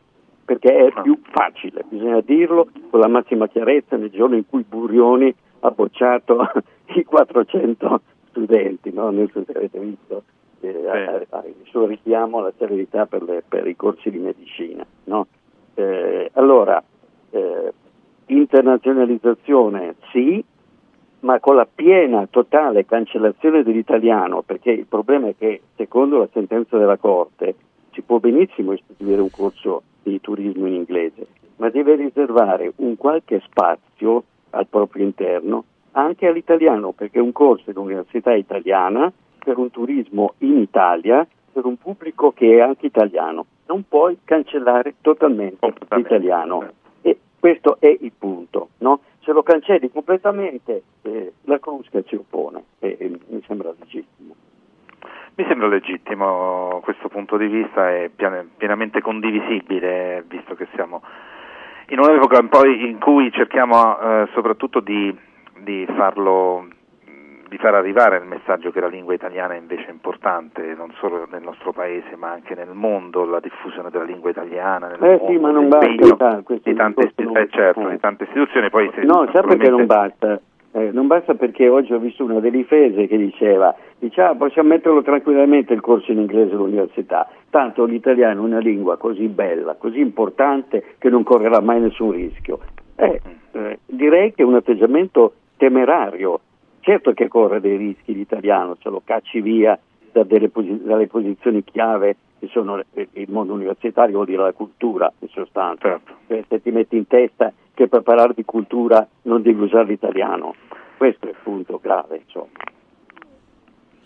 Perché è più facile, bisogna dirlo con la massima chiarezza nel giorno in cui Burioni ha bocciato i 400 studenti, no? se avete visto eh, il suo richiamo alla severità per, le, per i corsi di medicina. No? Eh, allora, eh, internazionalizzazione sì, ma con la piena, totale cancellazione dell'italiano, perché il problema è che secondo la sentenza della Corte si può benissimo istituire un corso di turismo in inglese, ma deve riservare un qualche spazio al proprio interno anche all'italiano, perché un corso in università italiana per un turismo in Italia, per un pubblico che è anche italiano. Non puoi cancellare totalmente l'italiano. E questo è il punto, no? Se lo cancelli completamente, eh, la Crusca ci oppone e, e mi sembra legittimo. Mi sembra legittimo questo punto di vista e pienamente condivisibile, visto che siamo in un'epoca in cui cerchiamo eh, soprattutto di, di farlo di far arrivare il messaggio che la lingua italiana è invece importante, non solo nel nostro paese ma anche nel mondo, la diffusione della lingua italiana, nel eh mondo, sì, ma non basta di tante, eh, certo, di tante istituzioni. Poi se, no, sa perché non basta? Eh, non basta perché oggi ho visto una delle difese che diceva, diceva ah, possiamo metterlo tranquillamente il corso in inglese all'università, tanto l'italiano è una lingua così bella, così importante che non correrà mai nessun rischio. Eh, eh, direi che è un atteggiamento temerario Certo che corre dei rischi l'italiano, se lo cacci via da posi- dalle posizioni chiave che sono il mondo universitario, vuol dire la cultura in sostanza. Certo. Cioè, se ti metti in testa che per parlare di cultura non devi usare l'italiano, questo è il punto grave. Insomma.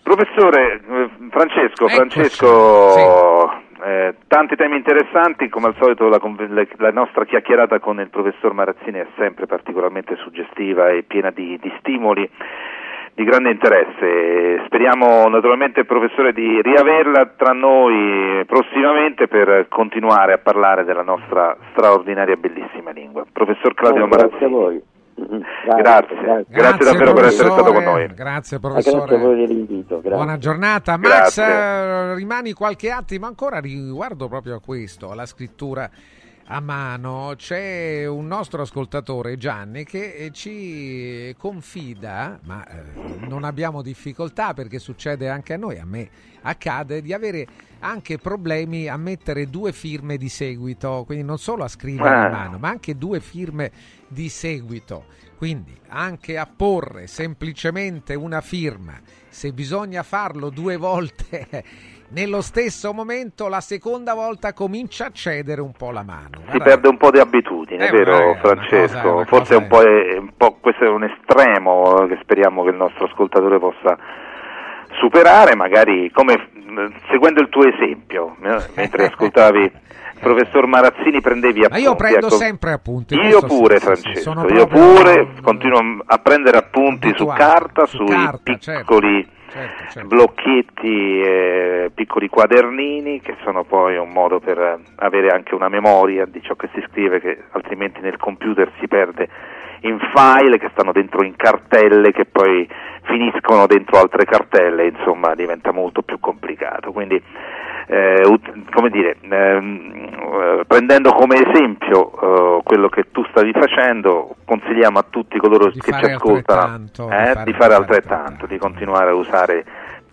Professore eh, Francesco, Francesco sì. eh, tanti temi interessanti, come al solito la, la, nostra chiacchierata con il professor Marazzini è sempre particolarmente suggestiva e piena di, di stimoli di grande interesse. Speriamo naturalmente, professore, di riaverla tra noi prossimamente per continuare a parlare della nostra straordinaria e bellissima lingua. Professor Claudio no, Marazzini. Grazie a voi. Grazie, grazie, grazie, grazie davvero per essere stato con noi. Grazie professore. Grazie a voi dell'invito. Buona giornata. Max, eh, rimani qualche attimo ancora riguardo proprio a questo, alla scrittura a mano c'è un nostro ascoltatore Gianni che eh, ci confida, ma eh, non abbiamo difficoltà perché succede anche a noi, a me accade di avere anche problemi a mettere due firme di seguito, quindi non solo a scrivere a ah. mano, ma anche due firme di seguito. Quindi anche a porre semplicemente una firma, se bisogna farlo due volte nello stesso momento la seconda volta comincia a cedere un po' la mano. Si perde un po' di abitudine, è vero una, Francesco? Una cosa, Forse è un, po', è un po', questo è un estremo che speriamo che il nostro ascoltatore possa superare, magari come seguendo il tuo esempio, mentre ascoltavi il professor Marazzini prendevi appunti. Ma io prendo sempre appunti. Io pure, Francesco, io pure continuo a prendere appunti su carta, su sui carta, certo. piccoli certo certo, certo. blocchetti, eh, piccoli quadernini che sono poi un modo per avere anche una memoria di ciò che si scrive che altrimenti nel computer si perde in file che stanno dentro in cartelle che poi finiscono dentro altre cartelle, insomma diventa molto più complicato. Quindi eh, come dire, ehm, eh, prendendo come esempio eh, quello che tu stavi facendo, consigliamo a tutti coloro di che ci ascoltano di fare, eh, di fare altrettanto, di continuare a usare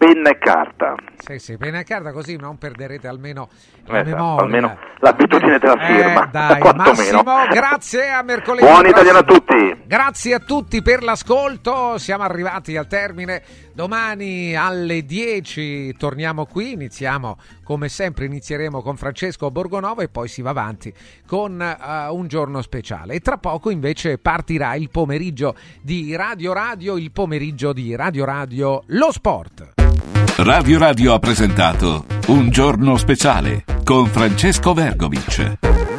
penna e carta. Sì, sì, penna e carta così non perderete almeno la esatto, memoria. Almeno l'abitudine della eh, firma. dai, Massimo, grazie a mercoledì. Buon italiano a tutti. Grazie a tutti per l'ascolto. Siamo arrivati al termine Domani alle 10 torniamo qui, iniziamo come sempre, inizieremo con Francesco Borgonova e poi si va avanti con uh, un giorno speciale. E tra poco invece partirà il pomeriggio di Radio Radio, il pomeriggio di Radio Radio Lo Sport. Radio Radio ha presentato Un giorno speciale con Francesco Vergovic.